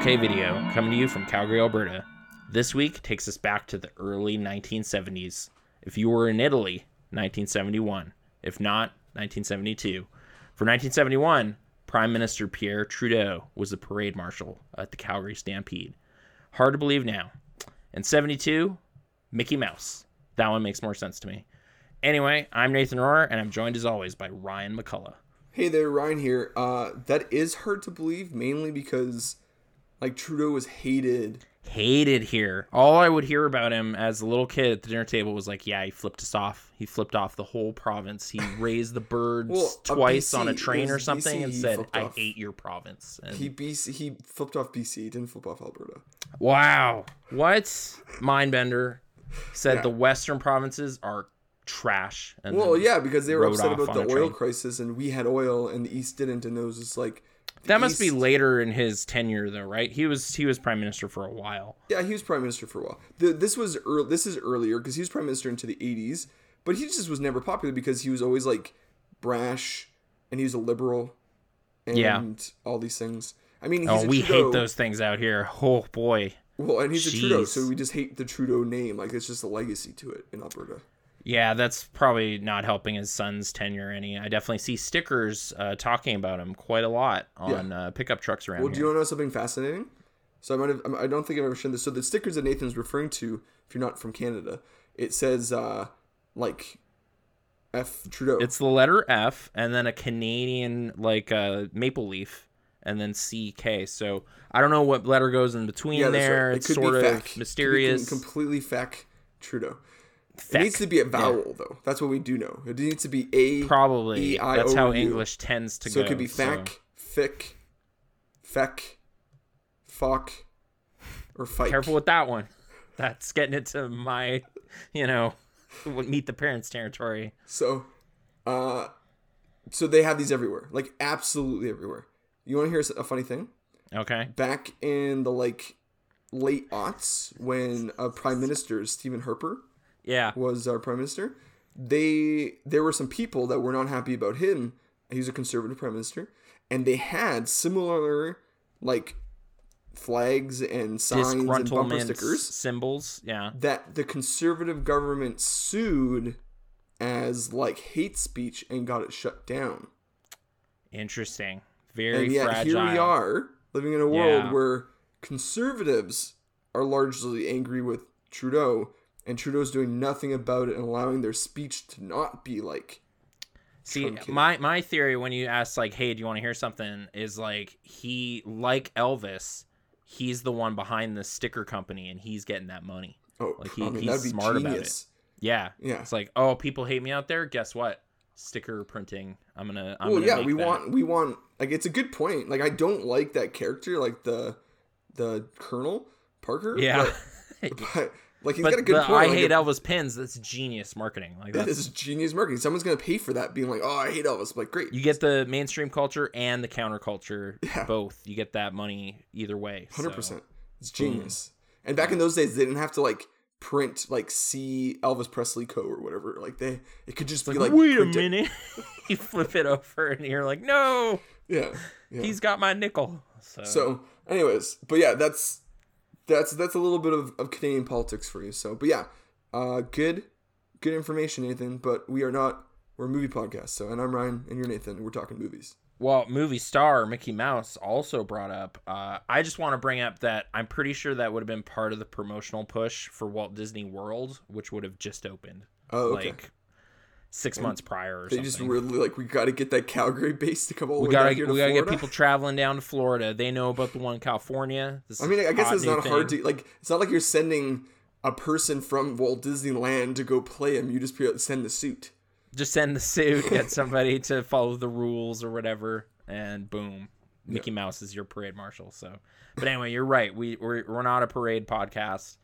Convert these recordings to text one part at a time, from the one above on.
OK Video coming to you from Calgary, Alberta. This week takes us back to the early 1970s. If you were in Italy, 1971. If not, 1972. For 1971, Prime Minister Pierre Trudeau was the parade marshal at the Calgary Stampede. Hard to believe now. And 72, Mickey Mouse. That one makes more sense to me. Anyway, I'm Nathan Rohrer, and I'm joined as always by Ryan McCullough. Hey there, Ryan here. Uh, that is hard to believe, mainly because like Trudeau was hated. Hated here. All I would hear about him as a little kid at the dinner table was like, yeah, he flipped us off. He flipped off the whole province. He raised the birds Well, twice BC on a train or something BC and said, I off. hate your province. And He BC, he flipped off BC, he didn't flip off Alberta. Wow. What? Mindbender said Yeah. the western provinces are trash. And Well, yeah, because they were upset about the oil train. crisis, and we had oil, and the East didn't, and it was just like that must be later in his tenure though, right? He was he was prime minister for a while. Yeah, he was prime minister for a while. The, this was ear this is earlier because he was prime minister into the '80s, but he just was never popular because he was always like brash, and he was a liberal, and Yeah. all these things. I mean, he's Oh, we hate those things out here. Oh boy. Well, and he's a Trudeau, so we just hate the Trudeau name. Like it's just a legacy to it in Alberta. Yeah, that's probably not helping his son's tenure any. I definitely see stickers uh, talking about him quite a lot on uh, pickup trucks around Well, do you want to know something fascinating? So I might have. I don't think I've ever shown this. So the stickers that Nathan's referring to, if you're not from Canada, it says uh like F Trudeau. It's the letter F and then a Canadian like uh, maple leaf and then CK. So I don't know what letter goes in between yeah, there. right. It It's sort of be mysterious. completely feck Trudeau. It needs to be a vowel though. That's what we do know. It needs to be a. Probably. E-I-O-U. That's how English tends to so go. So it could be feck, fick, feck, fuck, or fight. Careful with that one. That's getting into my, you know, meet the parents territory. So, uh, so they have these everywhere, like absolutely everywhere. You want to hear a funny thing? Okay. Back in the like late aughts, when a Prime Minister Stephen Harper Yeah. was our Prime Minister, they there were some people that were not happy about him. He was a conservative Prime Minister, and they had similar like flags and signs and bumper stickers symbols. Yeah. that the conservative government sued as like hate speech and got it shut down. Interesting. Very and yet fragile. here we are living in a world Yeah. where conservatives are largely angry with Trudeau and Trudeau's doing nothing about it and allowing their speech to not be like See, truncated. my my theory when you ask like, "Hey, do you want to hear something?" is like he like Elvis, he's the one behind the sticker company and he's getting that money. oh Like, he- I mean he's that'd be smart about it. genius. Yeah. Yeah. It's like, "Oh, people hate me out there. Guess what? Sticker printing. I'm going to I'm well gonna yeah we that." want we want like it's a good point like i don't like that character like the the colonel parker Yeah. but, but like he's but got a good point I like, hate Elvis pins. That's genius marketing. Like That is genius marketing. Someone's gonna pay for that, being like, "Oh, I hate Elvis." Like, great, you get the mainstream culture and the counterculture Yeah. both. You get that money either way. so- hundred percent. It's genius. And back in those days, they didn't have to like print like see Elvis Presley Co or whatever. Like they, it could just be Like, like, wait a minute. you flip it over and you're like, no, Yeah, yeah. he's got my nickel. So, So, anyways, but yeah, that's that's that's a little bit of, of Canadian politics for you. So, but yeah, uh, good good information, Nathan. But we are not we're a movie podcast. So, and I'm Ryan, and you're Nathan, and we're talking movies. well, movie star Mickey Mouse also brought up. Uh, I just want to bring up that I'm pretty sure that would have been part of the promotional push for Walt Disney World, which would have just opened Oh, okay. like six months prior or they something. just really like we got to get that Calgary base to come all the we way gotta down here to we gotta get people traveling down to Florida. They know about the one in California. This I mean, I guess it's not hard to like. It's not like you're sending a person from Walt Disneyland to go play him. You just be able to send the suit. just send the suit, get somebody to follow the rules or whatever, and boom, Mickey Mouse is your parade marshal. So, but anyway, you're right. We we're, we're not a parade podcast.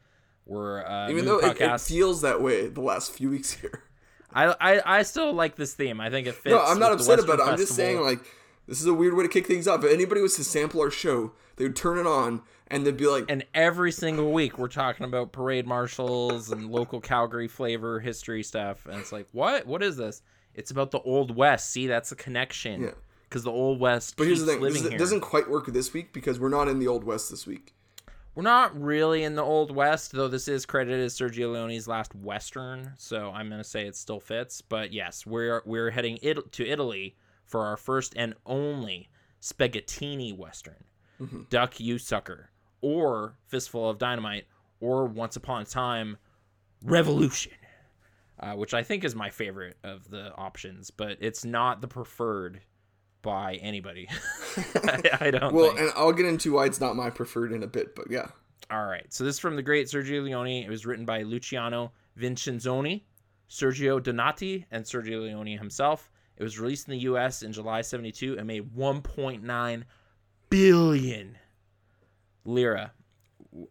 We're a Even though it, it feels that way the last few weeks here. I, I I still like this theme. I think it fits. No, I'm not upset about it. I'm just saying like this is a weird way to kick things off. If anybody was to sample our show, they would turn it on and they'd be like, and every single week we're talking about parade marshals and local Calgary flavor history stuff, and it's like, what? What is this? It's about the old west. See, that's a connection. Yeah. because the old west. But here's the thing: this it doesn't quite work this week because we're not in the old west this week. We're not really in the old west, though. This is credited as Sergio Leone's last western, so I'm gonna say it still fits. But yes, we're we're heading it- to Italy for our first and only spaghettini western, Mm-hmm. Duck You Sucker, or Fistful of Dynamite, or Once Upon a Time, Revolution, uh, which I think is my favorite of the options, but it's not the preferred by anybody. I, I don't. Well, think. and I'll get into why it's not my preferred in a bit, but yeah. All right. So this is from the great Sergio Leone. It was written by Luciano Vincenzoni, Sergio Donati, and Sergio Leone himself. It was released in the U.S. in July 72 and made 1.9 billion lira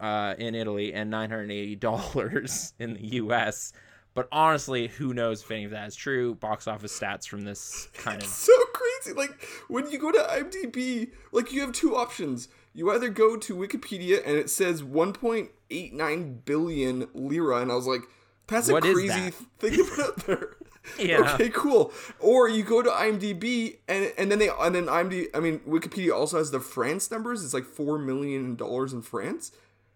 uh, in Italy and 980 dollars in the U.S. But honestly, who knows if any of that is true? Box office stats from this kind of so crazy. Like when you go to IMDb, like you have two options. You either go to Wikipedia and it says 1.89 billion lira, and I was like, that's a What is crazy that? thing to put out there. Yeah. Okay, cool. Or you go to IMDb and and then they and then IMDb. I mean, Wikipedia also has the France numbers. It's like four million dollars in France.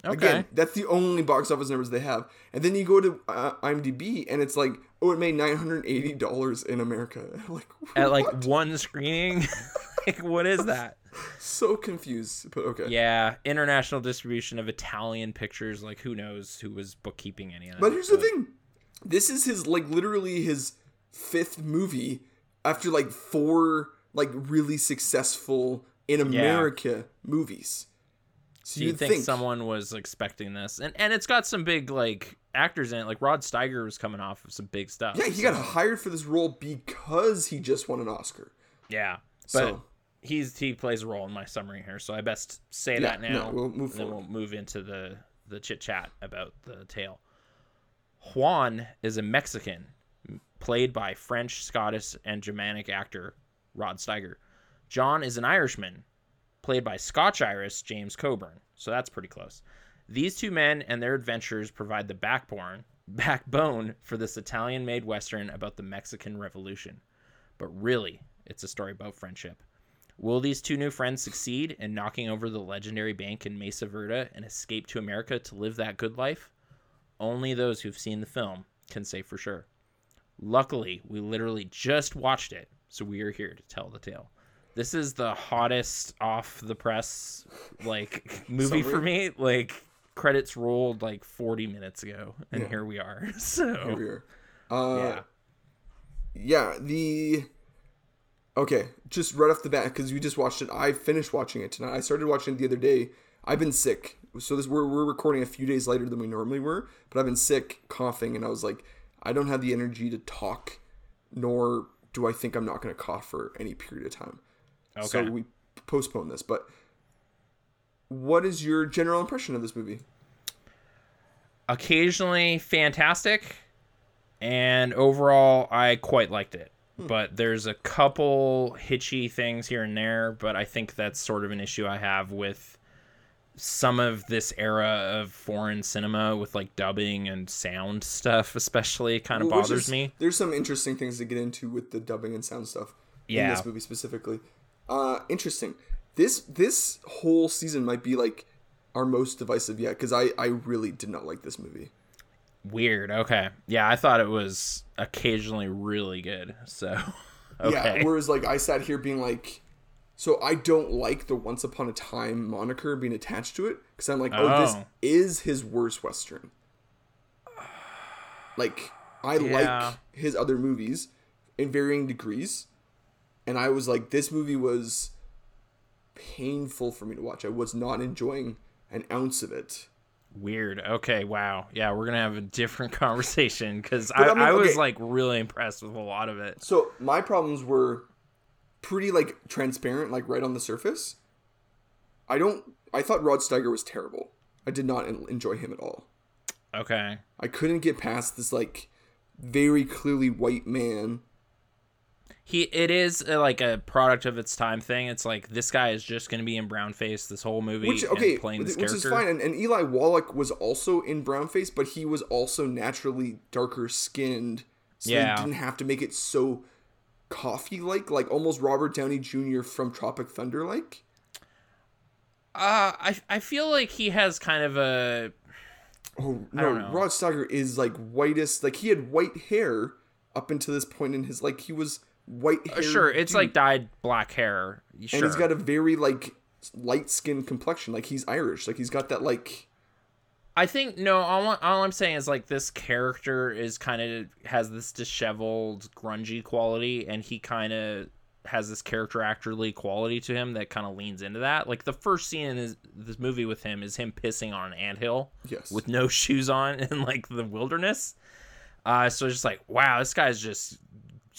Okay. Again, that's the only box office numbers they have. And then you go to uh, IMDb and it's like, oh, it made nine hundred eighty dollars in America. like at like one screening. like what is that? so confused. But okay. Yeah, international distribution of Italian pictures. Like, who knows who was bookkeeping any of that? But here's the thing. This is his like literally his fifth movie after like four like really successful in America movies. So Do you think, think someone was expecting this? And and it's got some big like actors in it. Like Rod Steiger was coming off of some big stuff. Yeah, he got hired for this role because he just won an Oscar. Yeah, but So he's he plays a role in my summary here, so I best say Yeah, that now. no, we'll move and then we'll move into the the chit chat about the tale. Juan is a Mexican, played by French, Scottish, and Germanic actor Rod Steiger. John is an Irishman, played by Scotch Irish James Coburn. So that's pretty close. These two men and their adventures provide the backbone backbone for this Italian-made western about the Mexican Revolution. But really, it's a story about friendship. Will these two new friends succeed in knocking over the legendary bank in Mesa Verde and escape to America to live that good life? Only those who've seen the film can say for sure. Luckily, we literally just watched it, so we are here to tell the tale. This is the hottest off the press like movie for me. Like credits rolled like 40 minutes ago and Yeah. here we are. here So, we are. Uh, yeah. yeah, the okay, just right off the bat because we just watched it. I finished watching it tonight. I started watching it the other day. I've been sick, so this we're we're recording a few days later than we normally were. But I've been sick, coughing, and I was like, I don't have the energy to talk, nor do I think I'm not going to cough for any period of time. So we postponed this. But what is your general impression of this movie? occasionally fantastic and overall i quite liked it Hmm. but there's a couple hitchy things here and there but i think that's sort of an issue i have with some of this era of foreign cinema with like dubbing and sound stuff especially kind of Well, bothers is- me There's some interesting things to get into with the dubbing and sound stuff in this movie specifically. Uh, interesting. This this whole season might be like our most divisive yet because I I really did not like this movie. weird okay yeah i thought it was occasionally really good so okay Yeah. Whereas like I sat here being like, so I don't like the Once Upon a Time moniker being attached to it because I'm like, oh, this Oh. is his worst western. Like I Yeah. like his other movies in varying degrees, and I was like, this movie was painful for me to watch. I was not enjoying an ounce of it. Weird. Okay. Wow. Yeah, we're gonna have a different conversation because I, I mean, I was okay. like really impressed with a lot of it. So my problems were pretty like transparent, like right on the surface. I don't. I thought Rod Steiger was terrible. I did not enjoy him at all. Okay. I couldn't get past this like very clearly white man. He. It is uh like a product of its time thing. It's like this guy is just gonna be in brown face this whole movie Which okay, playing which this is fine. And, and Eli Wallach was also in brownface, but he was also naturally darker skinned, so Yeah. they didn't have to make it so coffee like, like almost Robert Downey Jr. from Tropic Thunder like. Uh, I I feel like he has kind of a Oh no. Rod Steiger is like whitest. Like he had white hair up until this point in his like he was white hair. sure. It's like dyed black hair. Sure. and he's got a very like light skinned complexion. Like he's Irish. Like he's got that like I think no. All, all I'm saying is like this character is kind of has this disheveled, grungy quality, and he kind of has this character actorly quality to him that kind of leans into that. Like the first scene in his, this movie with him is him pissing on an anthill yes. with no shoes on in like the wilderness. Uh, so it's just like, wow, this guy's just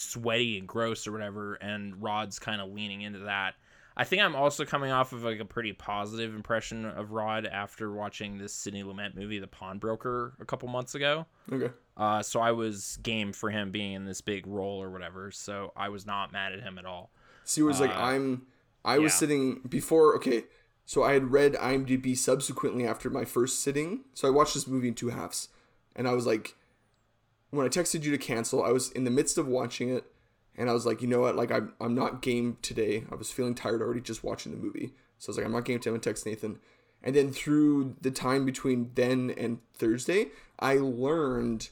sweaty and gross or whatever, and Rod's kind of leaning into that. I think I'm also coming off of like a pretty positive impression of Rod after watching this Sidney Lumet movie, The Pawnbroker, a couple months ago. okay. Uh, so I was game for him being in this big role or whatever. So I was not mad at him at all. See, was like Uh, I'm. I was yeah. sitting before. Okay, so I had read IMDb subsequently after my first sitting. So I watched this movie in two halves, and I was like, when I texted you to cancel, I was in the midst of watching it, and I was like, you know what? Like I'm I'm not game today. I was feeling tired already just watching the movie, so I was like, I'm not game today. I'm gonna text Nathan. And then through the time between then and Thursday, I learned.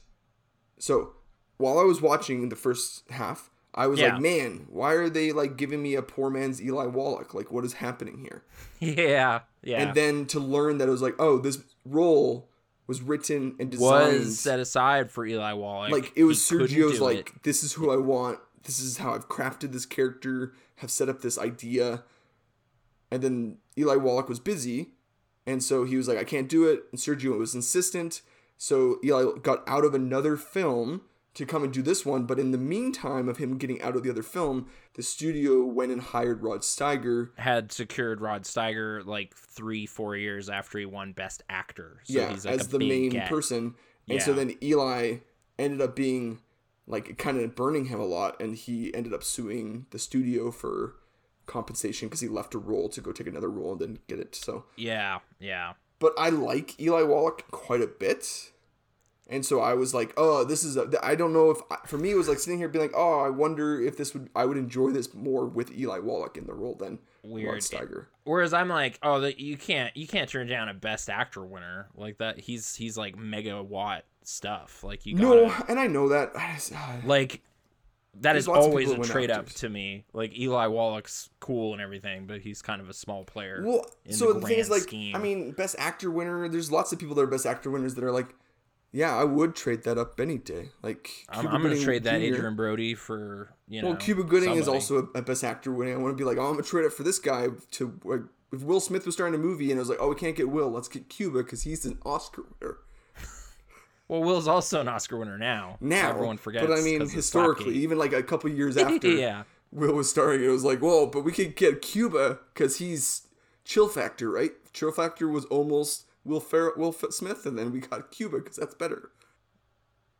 So while I was watching the first half, I was Yeah. like, man, why are they like giving me a poor man's Eli Wallach? Like, what is happening here? Yeah, yeah. And then to learn that it was like, oh, this role was written and designed. was set aside for Eli Wallach. like it was Sergio's like, it. this is who I want. This is how I've crafted this character. Have set up this idea. And then Eli Wallach was busy, and so he was like, I can't do it. And Sergio was insistent. So Eli got out of another film to come and do this one. But in the meantime of him getting out of the other film, the studio went and hired Rod Steiger. had secured Rod Steiger like three, four years after he won Best Actor. So yeah, he's like as a the main get. person. And so then Eli ended up being like kind of burning him a lot, and he ended up suing the studio for compensation because he left a role to go take another role and didn't get it. So, Yeah, yeah. but I like Eli Wallach quite a bit. And so I was like, oh, this is a, I don't know if I, for me it was like sitting here being like, oh, I wonder if this would I would enjoy this more with Eli Wallach in the role than Weird. Steiger. Whereas I'm like, oh, that you can't you can't turn down a Best Actor winner like that. He's he's like megawatt stuff. Like you No, gotta and I know that. I just, uh, like that is always a trade up to me. Like Eli Wallach's cool and everything, but he's kind of a small player. Well, so the the, thing is, like, scheme. I mean, best actor winner. There's lots of people that are best actor winners that are like, yeah, I would trade that up any day. Like, I'm, I'm gonna Gooding trade that Jr. Adrien Brody for you know. Well, Cuba Gooding is also a, best actor winning. I want to be like, oh, I'm gonna trade it for this guy. To like, if Will Smith was starting a movie and I was like, oh, we can't get Will, let's get Cuba because he's an Oscar winner Well, Will's also an Oscar winner now. now. everyone forgets. but I mean, historically, even like a couple years after yeah. Will was starring, it was like, whoa, but we could get Cuba because he's Chill Factor, right? Chill Factor was almost Will Fer- Will F- Smith, and then we got Cuba because that's better.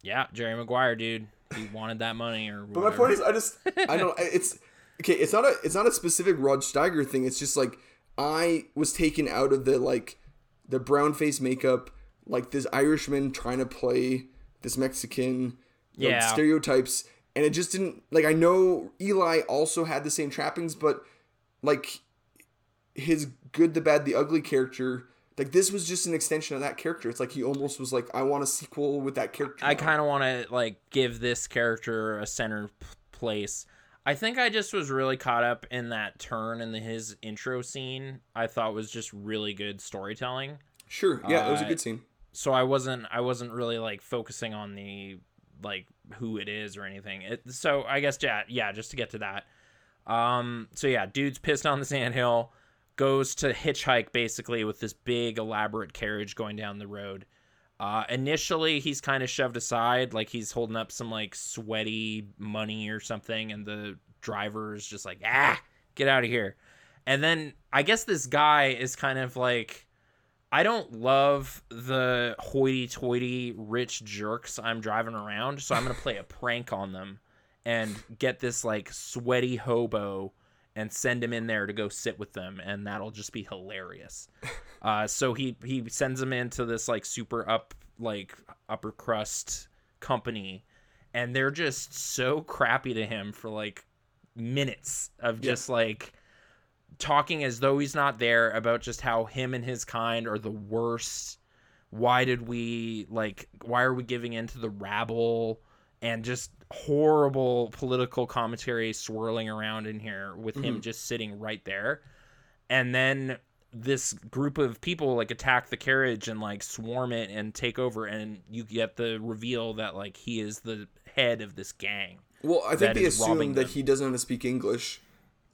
Yeah, Jerry Maguire, dude. He wanted that money or But my point is, I just I don't. It's okay. It's not a it's not a specific Rod Steiger thing. It's just like I was taken out of the like the brown face makeup, like this Irishman trying to play this Mexican, Yeah. stereotypes, and it just didn't like. I know Eli also had the same trappings, but like his good, the bad, the ugly character. Like this was just an extension of that character. It's like he almost was like, I want a sequel with that character. I kind of want to like give this character a center p- place. I think I just was really caught up in that turn in the, his intro scene. I thought was just really good storytelling. sure, yeah, it was a Uh, good scene. So I wasn't I wasn't really like focusing on the like who it is or anything. It, so I guess yeah, yeah, just to get to that. Um so yeah, dude's pissed on the sandhill, goes to hitchhike basically with this big elaborate carriage going down the road. Uh, initially, he's kind of shoved aside, like he's holding up some like sweaty money or something, and the driver is just like, ah, get out of here. And then I guess this guy is kind of like, I don't love the hoity toity rich jerks I'm driving around, so I'm to play a prank on them and get this like sweaty hobo and send him in there to go sit with them and that'll just be hilarious. Uh, so he he sends him into this like super up like upper crust company and they're just so crappy to him for like minutes of just like talking as though he's not there about just how him and his kind are the worst. Why did we like why are we giving in to the rabble? And just horrible political commentary swirling around in here with him mm-hmm. just sitting right there. And then this group of people like attack the carriage and like swarm it and take over and you get the reveal that like he is the head of this gang. Well, I think they assume that he doesn't know how to speak English.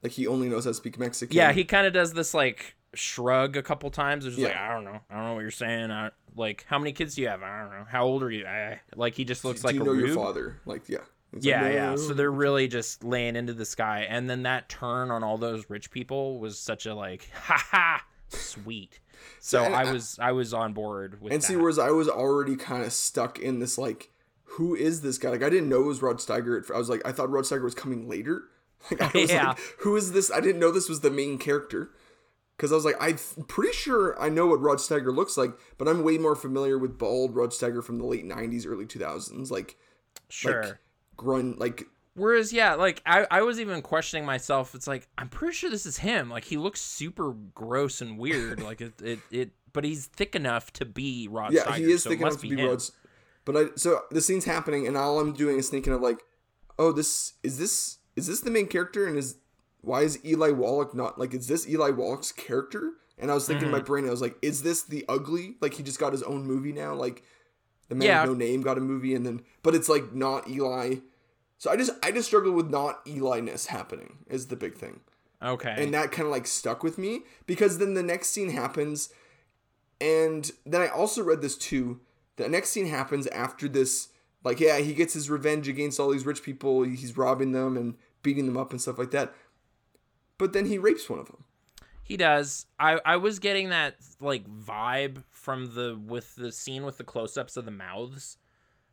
Like he only knows how to speak Mexican. Yeah, he kind of does this like shrug a couple times. It's just like Yeah. I don't know, I don't know what you're saying. I, like how many kids do you have? I don't know. How old are you? I, like he just looks Do like you a know your father? Like yeah. It's Yeah, like, yeah. So they're really just laying into this guy, and then that turn on all those rich people was such a like, ha ha, sweet. So and I was I was on board with And that. see, whereas I was already kind of stuck in this like, who is this guy? Like I didn't know it was Rod Steiger. at- I was like, I thought Rod Steiger was coming later. Like I was Yeah. like, who is this? I didn't know this was the main character. Because I was like, I'm pretty sure I know what Rod Steiger looks like, but I'm way more familiar with bald Rod Steiger from the late '90s, early 2000s, like sure. like grunt, like Whereas, yeah, like I, I was even questioning myself. It's like I'm pretty sure this is him. Like he looks super gross and weird. like it, it, it, but he's thick enough to be Rod. yeah, Steiger, he is so thick enough to be him. Rod's. But I so the scene's happening, and all I'm doing is thinking of like, oh, this is this is this the main character, and is why is Eli Wallach not like is this Eli Wallach's character? And I was thinking Mm-hmm. my brain, I was like, is this the ugly? Like he just got his own movie now, like the man Yeah. with no name got a movie, and then but it's like not Eli. So I just I just struggle with not Eli ness happening is the big thing Okay. and that kind of like stuck with me because then the next scene happens and then i also read this too the next scene happens after this like yeah he gets his revenge against all these rich people he's robbing them and beating them up and stuff like that but then he rapes one of them He does. I I was getting that like vibe from the with the scene with the close-ups of the mouths.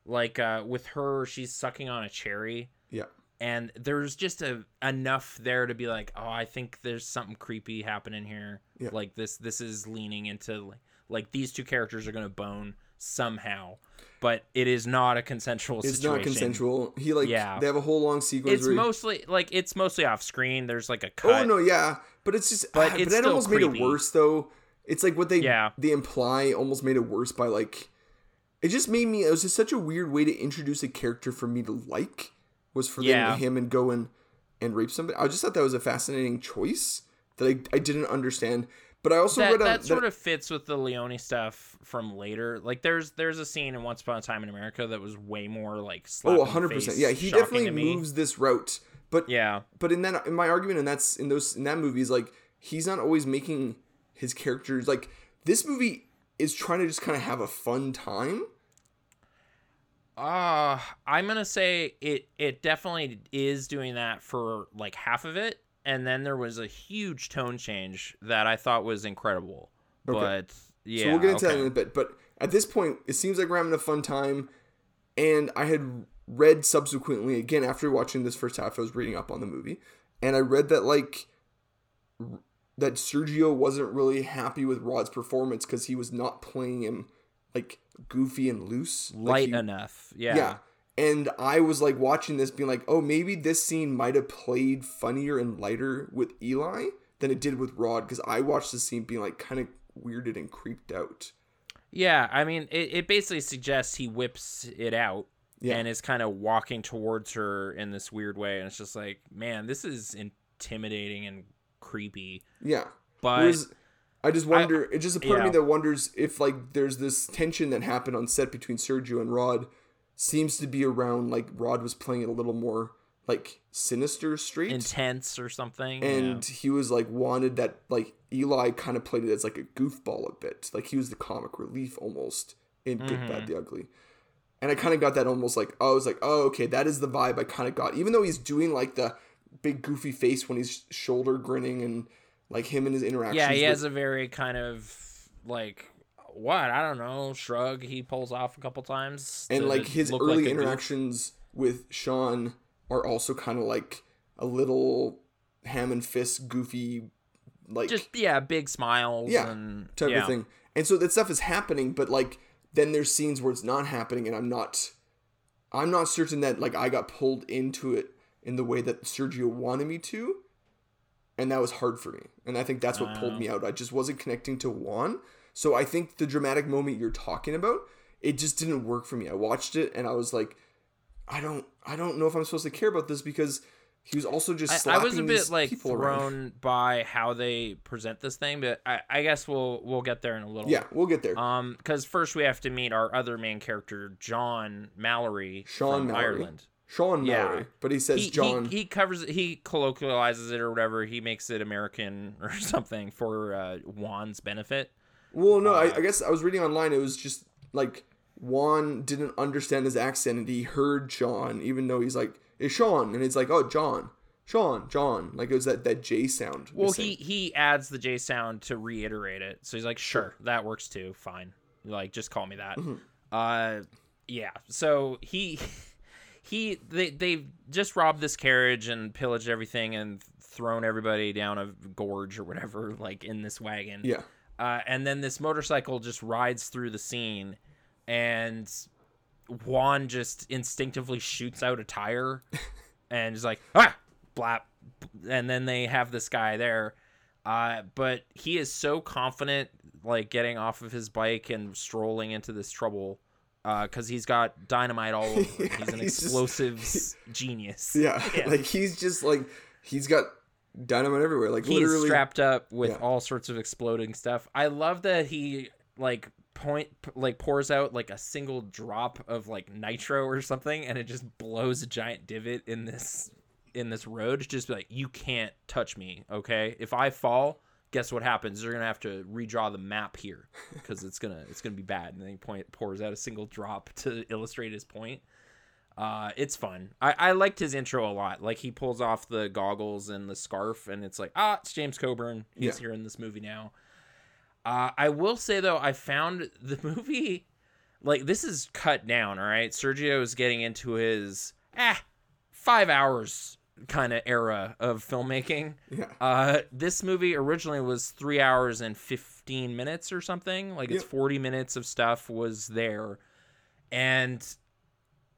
Like uh with her she's sucking on a cherry yeah and there's just a enough there to be like, "Oh, I think there's something creepy happening here." Yeah. Like this this is leaning into like, like these two characters are going to bone somehow. But it is not a consensual it's situation. not consensual he like Yeah. they have a whole long sequence It's mostly like it's mostly off screen. There's like a oh, cut. oh no yeah but it's just But ah, but, it's that still almost made it worse though it's like what they Yeah. they imply almost made it worse by like it just made me it was just such a weird way to introduce a character for me to like was for Yeah. him and go and and rape somebody i just thought that was a fascinating choice that i, I didn't understand but i also that, read a, that sort of fits with the Leone stuff from later. Like there's there's a scene in Once Upon a Time in America that was way more like slap oh in 100% yeah he definitely moves this route. But Yeah, but in that in my argument and that's in those in that movie is like he's not always making his characters like this movie is trying to just kind of have a fun time. Uh I'm gonna say it it definitely is doing that for like half of it, and then there was a huge tone change that I thought was incredible. Okay. But yeah, so we'll get into that in a bit but at this point it seems like we're having a fun time and i had read subsequently again after watching this first half i was reading up on the movie and i read that like that sergio wasn't really happy with rod's performance because he was not playing him like goofy and loose Like, light he- enough. Yeah. yeah. And I was like watching this, being like, oh, maybe this scene might have played funnier and lighter with Eli than it did with Rod, because I watched the scene being like kind of weirded and creeped out. Yeah, I mean, it, it basically suggests he whips it out Yeah. and is kind of walking towards her in this weird way, and it's just like, man, this is intimidating and creepy. Yeah. But Whereas I just wonder, it's just a part of me that wonders if like there's this tension that happened on set between Sergio and Rod seems to be around like Rod was playing it a little more like sinister street intense or something. and he was like wanted that like Eli kind of played it as like a goofball a bit, like he was the comic relief almost in Good Mm-hmm. Bad the Ugly, and I kind of got that almost like oh, I was like oh okay that is the vibe I kind of got, even though he's doing like the big goofy face when he's shoulder grinning and like him and his interactions. yeah, he with- has a very kind of like what I don't know shrug he pulls off a couple times, and like his early like a goof. interactions with Sean are also kind of like a little ham and fist goofy like just yeah, big smiles. Yeah, and, type yeah. of thing. And so that stuff is happening, but like then there's scenes where it's not happening, and I'm not, I'm not certain that like I got pulled into it in the way that Sergio wanted me to, and that was hard for me. And I think that's what pulled me out. I just wasn't connecting to Juan. So I think the dramatic moment you're talking about, it just didn't work for me. I watched it and I was like, I don't, I don't know if I'm supposed to care about this because he was also just. I, I was a bit like people around. thrown by how they present this thing, but I, I guess we'll we'll get there in a little. Yeah, we'll get there. Um, because first we have to meet our other main character, John Mallory Sean from Mallory. Ireland. Sean Mallory, yeah. But he says He, John. he he covers it, he colloquializes it or whatever. He makes it American or something for uh, Juan's benefit. Well, no, I, uh, I guess I was reading online. It was just like Juan didn't understand his accent, and he heard Sean, even though he's like, "It's Sean," and it's like, "Oh, John, Sean, John." Like it was that that J sound. Well, missing. he he adds the J sound to reiterate it. So he's like, sure, that works too. Fine. Like, just call me that. Mm-hmm. Uh, yeah. So he he they they just robbed this carriage and pillaged everything and thrown everybody down a gorge or whatever, like in this wagon. yeah. Uh, and then this motorcycle just rides through the scene, and Juan just instinctively shoots out a tire, and is like ah blap, and then they have this guy there, uh, but he is so confident, like getting off of his bike and strolling into this trouble. Because he's got dynamite all over. Yeah, he's an he's just- explosives genius. Yeah, like he's just like he's got dynamite everywhere. Like he's literally, strapped up with Yeah. all sorts of exploding stuff. I love that he like point like pours out like a single drop of like nitro or something and it just blows a giant divot in this in this road just like you can't touch me okay if i fall guess what happens you're gonna have to redraw the map here because it's gonna it's gonna be bad and then he point pours out a single drop to illustrate his point uh, it's fun. I, I liked his intro a lot. Like he pulls off the goggles and the scarf, and it's like, ah, it's James Coburn. He's Yeah. here in this movie now. Uh, I will say though, I found the movie like this is cut down. All right, Sergio is getting into his ah five hours kind of era of filmmaking. yeah, Uh, this movie originally was three hours and 15 minutes or something. Like it's 40 minutes of stuff was there. And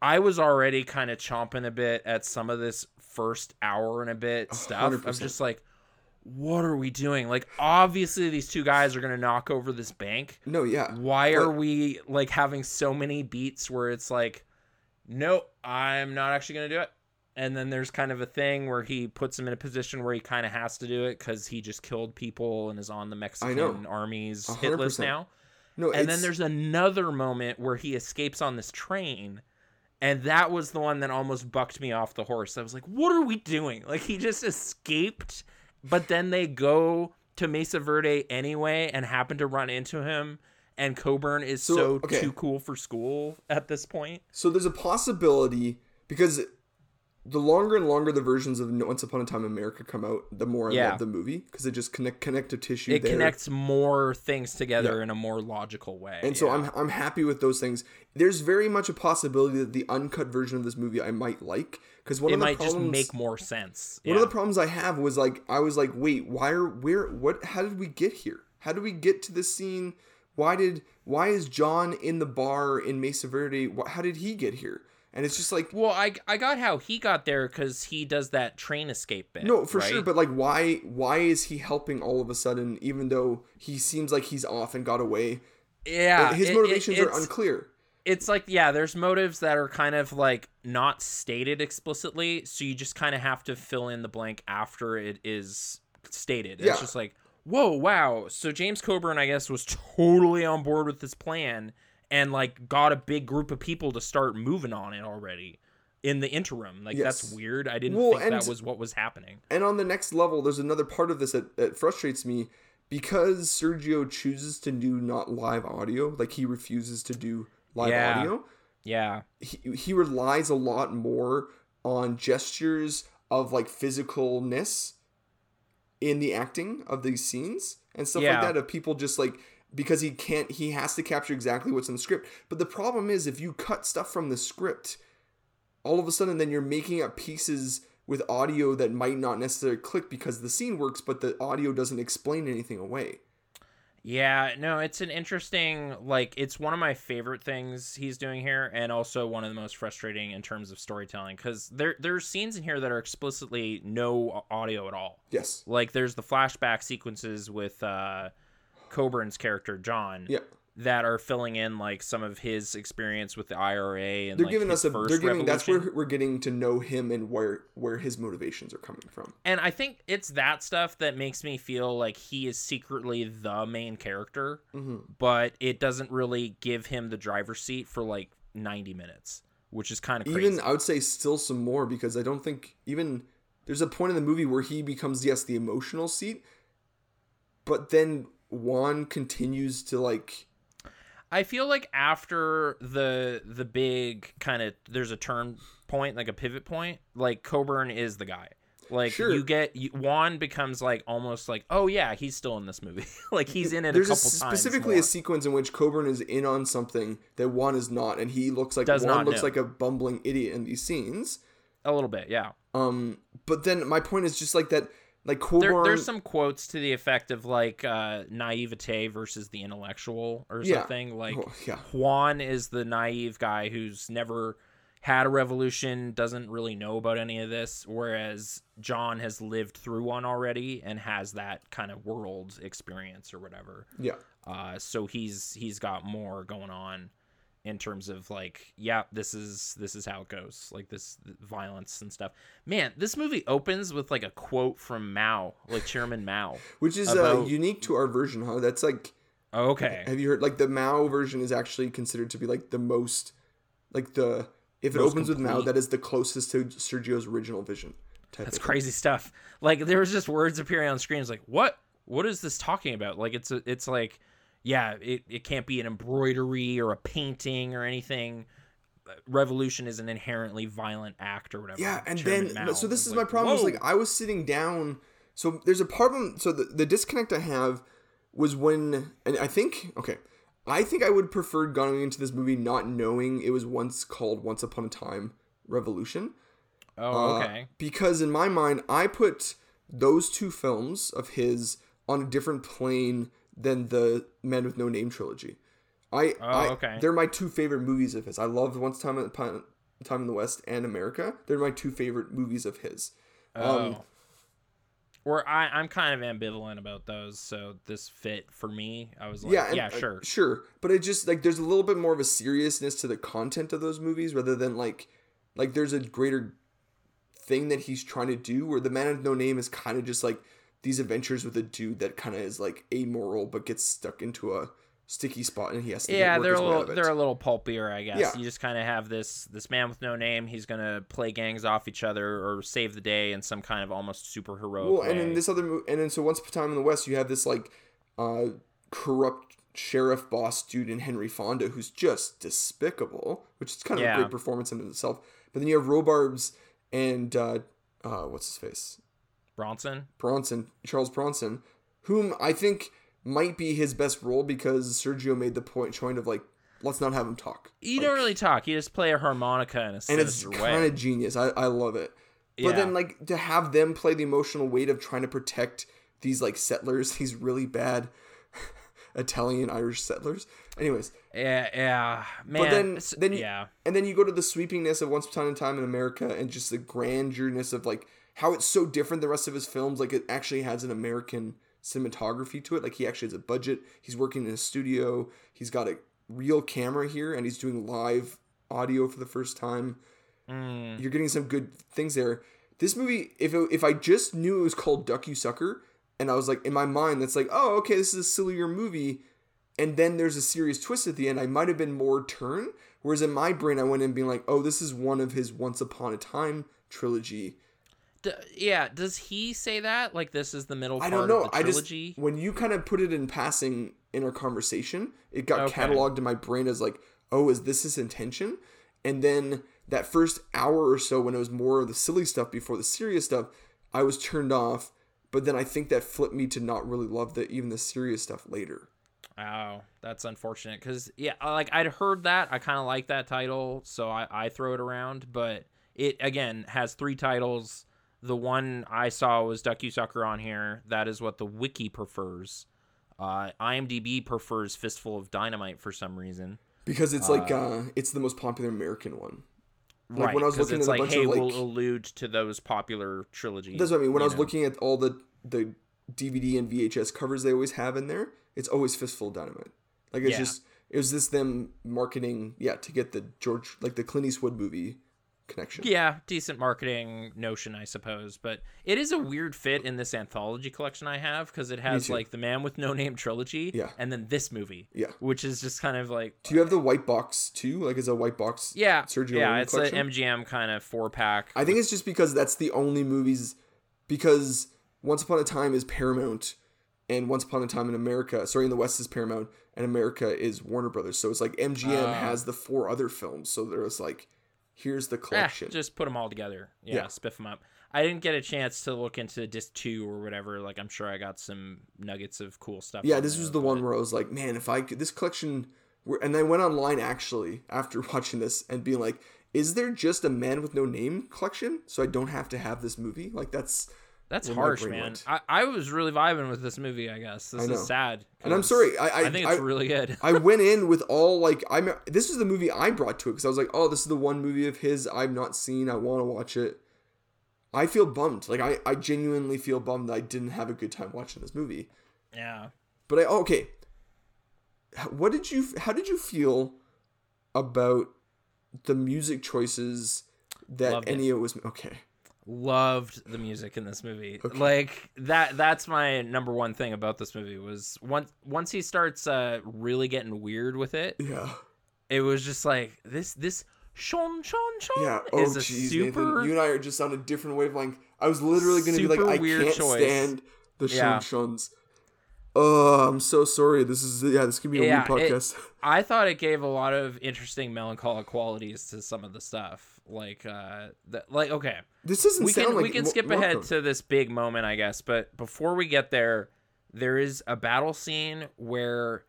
I was already kind of chomping a bit at some of this first hour and a bit stuff. I'm just like, what are we doing? Like, obviously, these two guys are going to knock over this bank. no, yeah, Why are we like having so many beats where it's like, nope, I'm not actually going to do it. And then there's kind of a thing where he puts him in a position where he kind of has to do it because he just killed people and is on the Mexican army's A hit list now. no. And then there's another moment where he escapes on this train. And that was the one that almost bucked me off the horse. I was like, what are we doing? Like, he just escaped, but then they go to Mesa Verde anyway and happen to run into him. And Coburn is so, So, okay. too cool for school at this point. So there's a possibility because the longer and longer the versions of Once Upon a Time in America come out, the more I Yeah. love the movie because it just connects connect connective tissue. It there. connects more things together in a more logical way. and so. I'm I'm happy with those things. There's very much a possibility that the uncut version of this movie I might like because one it of the might problems just make more sense. one of the problems I have was like I was like, wait, why are where what? How did we get here? How did we get to this scene? Why did why is John in the bar in Mesa Verde? How did he get here? And it's just like well, I, I got how he got there because he does that train escape bit. No, for right? sure, but like why why is he helping all of a sudden even though he seems like he's off and got away? yeah, His it- it- motivations are unclear. it's like yeah there's motives that are kind of like not stated explicitly so you just kind of have to fill in the blank after it is stated Yeah. it's just like whoa wow so james coburn i guess was totally on board with this plan and like got a big group of people to start moving on it already in the interim like that's weird i didn't Well, think that was what was happening And on the next level, there's another part of this that, that frustrates me because Sergio chooses to do not live audio, like he refuses to do live Yeah. audio. yeah He, he relies a lot more on gestures of like physicalness in the acting of these scenes and stuff Yeah. like that of people just like because he can't he has to capture exactly what's in the script but the problem is if you cut stuff from the script all of a sudden then you're making up pieces with audio that might not necessarily click because the scene works but the audio doesn't explain anything away Yeah, no, it's an interesting like it's one of my favorite things he's doing here and also one of the most frustrating in terms of storytelling cuz there there's scenes in here that are explicitly no audio at all. Yes. Like there's the flashback sequences with uh Coburn's character John Yeah. that are filling in like some of his experience with the IRA and They're like, giving us a. first They're giving. That's where we're getting to know him and where where his motivations are coming from. and I think it's that stuff that makes me feel like he is secretly the main character, Mm-hmm. but it doesn't really give him the driver's seat for like 90 minutes, which is kind of crazy. Even I would say still some more because I don't think even there's a point in the movie where he becomes yes the emotional seat, but then Juan continues to like I feel like after the the big kind of there's a turn point, like a pivot point, like Coburn is the guy. Like Sure. you get you, Juan becomes like almost like oh yeah he's still in this movie like he's in it there's a a, times specifically a sequence in which Coburn is in on something that Juan is not, and he looks like Does Juan looks know. like a bumbling idiot in these scenes. a little bit yeah. Um, but then my point is just like that, like Coburn. There, there's some quotes to the effect of like uh, naivete versus the intellectual or Yeah. something. Like Oh, yeah. Juan is the naive guy who's never had a revolution, doesn't really know about any of this, whereas John has lived through one already and has that kind of world experience or whatever. yeah, Uh, so he's he's got more going on in terms of like, yeah, this is this is how it goes, like this violence and stuff. Man, this movie opens with like a quote from Mao, like Chairman Mao. which is uh, unique to our version, huh? That's like, Okay. have you heard? Like the Mao version is actually considered to be like the most, like the if it Most opens with Mao, that is the closest to Sergio's original vision. That's crazy stuff. Like there was just words appearing on screens like, what? What is this talking about? Like it's a, it's like, yeah, it, it can't be an embroidery or a painting or anything. Revolution is an inherently violent act or whatever. Yeah, and Chairman then Mao so this is like, my problem. Is like I was sitting down. So there's a problem. So the, the disconnect I have was when, and I think okay, I think I would prefer going into this movie not knowing it was once called Once Upon a Time Revolution. oh, Uh, okay. because in my mind, I put those two films of his on a different plane than the Man with No Name trilogy. I, Oh, I okay. they're my two favorite movies of his. I love Once Time in Time in the West and America. They're my two favorite movies of his. Oh. Um, or I, I'm kind of ambivalent about those, so this fit for me. I was like, yeah, yeah, and, uh, sure. sure. But it just like there's a little bit more of a seriousness to the content of those movies rather than like like there's a greater thing that he's trying to do where the man of no name is kind of just like these adventures with a dude that kind of is like amoral but gets stuck into a sticky spot and he has to yeah, they're a little out of it. they're a little pulpier, I guess. Yeah. You just kind of have this this man with no name. He's gonna play gangs off each other or save the day in some kind of almost super heroic well, way. and in this other mo- and then so once upon a time in the West, you have this like uh, corrupt sheriff boss dude in Henry Fonda who's just despicable, which is kind of Yeah. a great performance in itself. But then you have Robards and uh, uh, what's his face Bronson. Bronson, Charles Bronson, whom I think might be his best role because Sergio made the point showing of like let's not have him talk. You Like, don't really talk. You just play a harmonica in a and it's kind of genius. I, I love it. But Yeah. then like to have them play the emotional weight of trying to protect these like settlers, these really bad Italian Irish settlers. Anyways, Yeah, yeah, man. But then- then you- yeah, and then you go to the sweepingness of Once Upon a Time in America and just the grandurness of like how it's so different the rest of his films. Like it actually has an American cinematography to it. Like he actually has a budget. He's working in a studio. He's got a real camera here and he's doing live audio for the first time. Mm, You're getting some good things there. This movie, if it, if I just knew it was called Duck You Sucker, and I was like in my mind, that's like, oh, okay, this is a sillier movie, and then there's a serious twist at the end, I might have been more turned. Whereas in my brain, I went in being like, oh, this is one of his Once Upon a Time trilogy. D- yeah. Does he say that? Like this is the middle I part don't know. of the I just trilogy? when you kind of put it in passing in our conversation, it got Okay. cataloged in my brain as like, oh, is this his intention? And then that first hour or so, when it was more of the silly stuff before the serious stuff, I was turned off. But then I think that flipped me to not really love the even the serious stuff later. Oh, that's unfortunate. Cause yeah, like I'd heard that. I kind of like that title, so I, I throw it around. But it again has three titles. The one I saw was Duck You Sucker on here. That is what the wiki prefers. Uh, IMDb prefers Fistful of Dynamite for some reason. because it's like uh, it's the most popular American one. Like, right. when I was looking at a like, bunch hey, of, like- we'll allude to those popular trilogies. That's what I mean. When I was know? looking at all the the DVD and VHS covers they always have in there, it's always Fistful of Dynamite. Like it's Yeah. just it was this them marketing, yeah, to get the George like the Clint Eastwood movie connection. Yeah, decent marketing notion, I suppose. But it is a weird fit in this anthology collection I have because it has like the Man with No Name trilogy, Yeah. and then this movie, Yeah. which is just kind of like, Do you have the white box too? Like is a white box? yeah, Sergio yeah, Leone it's collection? an MGM kind of four pack. I think it's just because that's the only movies because Once Upon a Time is Paramount and Once Upon a Time in America, sorry, in the West is Paramount and America is Warner Brothers. So it's like MGM Ah. has the four other films. So there's like here's the Eh, collection. just put them all together. Yeah, Yeah. spiff them up. I didn't get a chance to look into disc two or whatever. Like, I'm sure I got some nuggets of cool stuff. yeah, this there, was the but- one where I was like, man, if I could this collection were and I went online actually after watching this and being like, is there just a man with no name collection? So I don't have to have this movie? Like that's That's harsh, man. I, I was really vibing with this movie. I guess this I is sad. And I'm sorry, I- I- I think it's really good. I went in with all like I'm. This is the movie I brought to it because I was like, oh, this is the one movie of his I've not seen. I want to watch it. I feel bummed. Like I, I genuinely feel bummed that I didn't have a good time watching this movie. yeah. But I oh, okay. What did you? How did you feel about the music choices that Loved it. Ennio was? Okay. Loved the music in this movie. Like that that's my number one thing about this movie was once once he starts uh really getting weird with it, Yeah. it was just like this this Sean Sean Sean Yeah. Oh, is a jeez, super Nathan. You and I are just on a different wavelength. I was literally going to be like, I weird can't choice. stand the Yeah. Shun Shuns. Oh, I'm so sorry. This is yeah. This could be a Yeah, weird it- podcast. I thought it gave a lot of interesting melancholic qualities to some of the stuff. Like uh like okay. this doesn't we can like we can skip ahead to this big moment, I guess. But before we get there, there is a battle scene where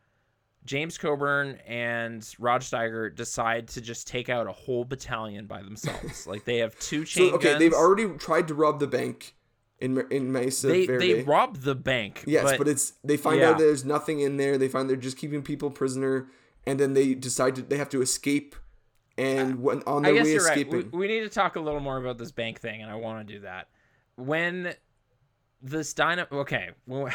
James Coburn and Rod Steiger decide to just take out a whole battalion by themselves. like they have two chain So okay, guns. they've already tried to rob the bank in in Mesa they Verde. they rob the bank. yes, but, it's they find out there's nothing in there. They find they're just keeping people prisoner, and then they decide to, they have to escape. And uh, when on I guess way you're escaping, right. We, we need to talk a little more about this bank thing, and I want to do that. When this dyna okay, when,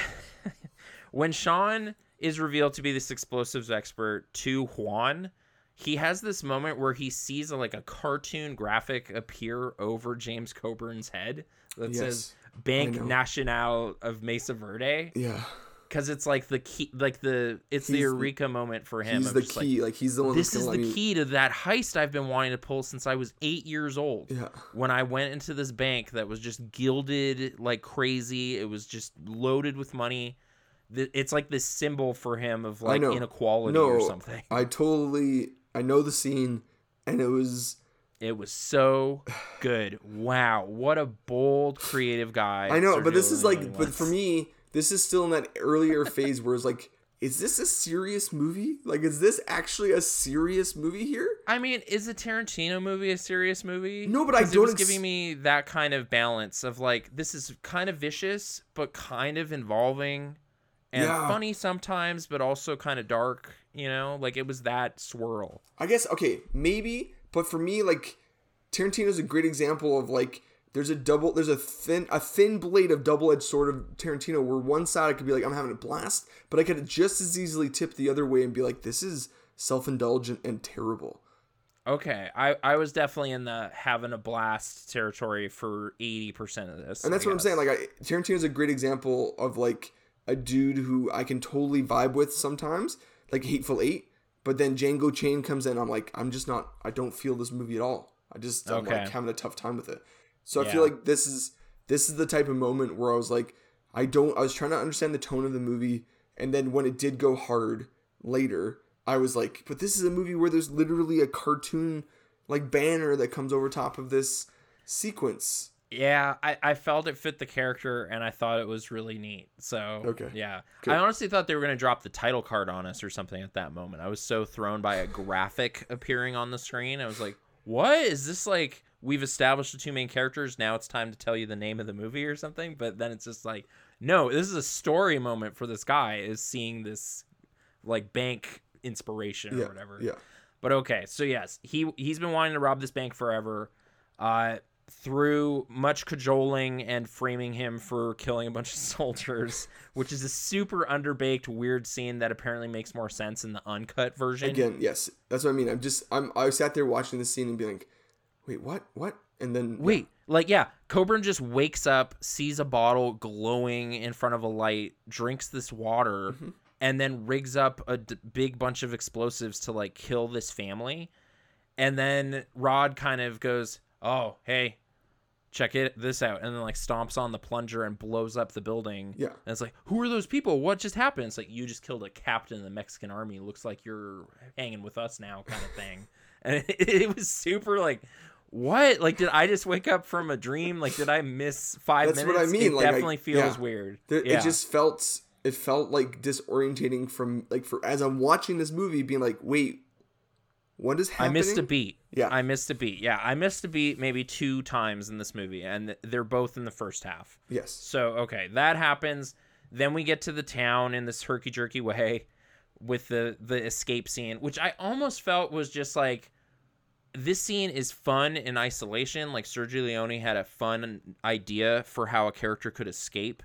when Sean is revealed to be this explosives expert to Juan, he has this moment where he sees a, like a cartoon graphic appear over James Coburn's head that says Yes, Bank know. Nacional of Mesa Verde yeah, because it's like the key, like the it's the He's the- eureka moment for him. he's the just like, key. Like, he's the one. this that's is the me- key to that heist I've been wanting to pull since I was eight years old. Yeah. When I went into this bank that was just gilded like crazy, it was just loaded with money. It's like this symbol for him of like inequality No, or something. I totally I know the scene, and it was It was so good. Wow, what a bold, creative guy. I know, but Sergio this is like, but for me, this is still in that earlier phase where it's like, is this a serious movie? Like, is this actually a serious movie here? I mean, is a Tarantino movie a serious movie? No, but I don't was ex- giving me that kind of balance of like this is kind of vicious, but kind of involving and Yeah. funny sometimes, but also kind of dark. You know, like it was that swirl. I guess okay, maybe, but for me, like Tarantino's a great example of like there's a double, there's a thin, a thin blade of double-edged sword of Tarantino where one side I could be like I'm having a blast, but I could just as easily tip the other way and be like this is self-indulgent and terrible. Okay, I I was definitely in the having a blast territory for eighty percent of this, And that's I what I'm saying. Like, I, Tarantino's a great example of like a dude who I can totally vibe with sometimes, like Hateful Eight. But then Django Unchained comes in, I'm like, I'm just not. I don't feel this movie at all. I just I'm Okay. like having a tough time with it. So I feel like this is this is the type of moment where I was like, I don't. I was trying to understand the tone of the movie, and then when it did go hard later, I was like, but this is a movie where there's literally a cartoon like banner that comes over top of this sequence. Yeah, I, I felt it fit the character and I thought it was really neat. So Okay. yeah. Good. I honestly thought they were gonna drop the title card on us or something at that moment. I was so thrown by a graphic appearing on the screen. I was like, What? Is this like we've established the two main characters. Now it's time to tell you the name of the movie or something. But then it's just like, no, this is a story moment for this guy is seeing this like bank inspiration yeah, or whatever. Yeah. But okay, so yes, he he's been wanting to rob this bank forever. Uh, through much cajoling and framing him for killing a bunch of soldiers, which is a super underbaked weird scene that apparently makes more sense in the uncut version. Again, yes, that's what I mean. I'm just I'm I sat there watching the scene and being like, wait, what, what? And then Wait, like yeah, Coburn just wakes up, sees a bottle glowing in front of a light, drinks this water, Mm-hmm. and then rigs up a d- big bunch of explosives to like kill this family. And then Rod kind of goes, "Oh, hey, check it this out," and then like stomps on the plunger and blows up the building. Yeah. and it's like, "Who are those people? What just happened?" It's like you just killed a captain of the Mexican army. Looks like you're hanging with us now, kind of thing. and it, it was super like what? Like, did I just wake up from a dream? Like, did I miss five That's minutes? That's what I mean, It like, I- definitely feels yeah. weird. There, yeah. It just felt it felt like disorientating from like for as I'm watching this movie, being like, wait, what is happening? I missed a beat. Yeah. I missed a beat. Yeah, I missed a beat maybe two times in this movie, and they're both in the first half. Yes. So okay, that happens. Then we get to the town in this herky jerky way with the the escape scene, which I almost felt was just like this scene is fun in isolation. Like Sergio Leone had a fun idea for how a character could escape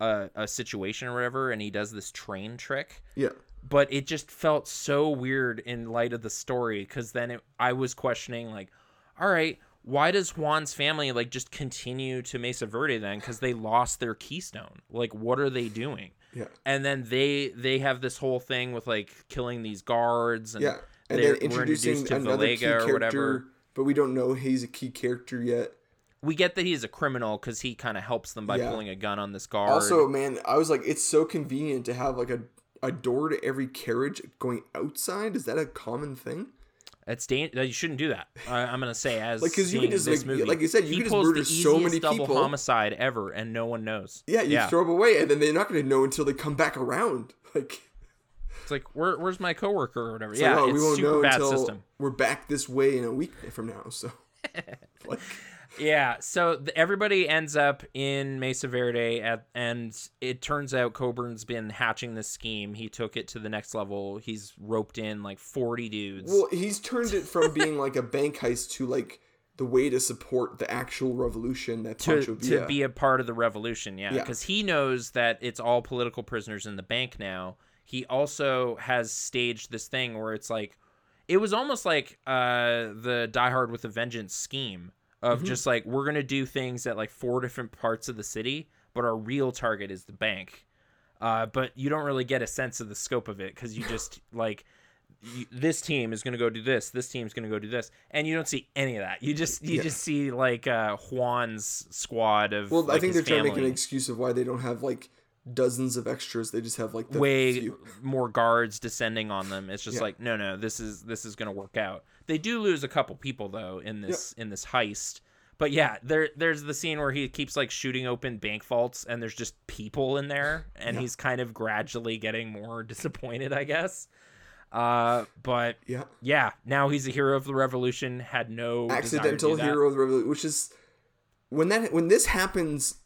a, a situation or whatever, and he does this train trick Yeah. but it just felt so weird in light of the story because then it, i was questioning like all right why does juan's family like just continue to mesa verde then because they lost their keystone like what are they doing Yeah. and then they they have this whole thing with like killing these guards and Yeah. And then introducing another key character, whatever. but we don't know he's a key character yet. we get that he's a criminal because he kind of helps them by Yeah. pulling a gun on this guard Also, man, I was like, it's so convenient to have like a, a door to every carriage going outside. Is that a common thing? It's dan- You shouldn't do that. I, I'm gonna say as Like, 'cause you could just, like- movie, like you said, you could just murder so many double people. homicide ever, and no one knows. Yeah, you throw them away, and then they're not going to know until they come back around. Like, It's like, Where, where's my coworker or whatever? it's yeah, like, oh, it's we won't know bad until system. we're back this way in a week from now. So, like, Yeah, so th- everybody ends up in Mesa Verde, at, and it turns out Coburn's been hatching this scheme. He took it to the next level. He's roped in like 40 dudes. well, he's turned it from being like a bank heist to like the way to support the actual revolution that to, to be a part of the revolution, yeah, Yeah. because he knows that it's all political prisoners in the bank now. He also has staged this thing where it's like, it was almost like uh, the Die Hard with a Vengeance scheme of Mm-hmm. just like we're gonna do things at like four different parts of the city, but our real target is the bank. Uh, but you don't really get a sense of the scope of it because you just like you, this team is going to go do this this team's going to go do this and you don't see any of that you just you Yeah. just see like uh juan's squad of well, I think they're trying to make an excuse of why they don't have like dozens of extras. They just have like the way few. more guards descending on them it's just Yeah. like no no this is this is going to work out they do lose a couple people though in this in this heist but yeah there there's the scene where he keeps like shooting open bank vaults and there's just people in there and Yeah. he's kind of gradually getting more disappointed i guess uh but Yeah. yeah now he's a hero of the revolution had no accidental hero of the revolution, which is when that when this happens,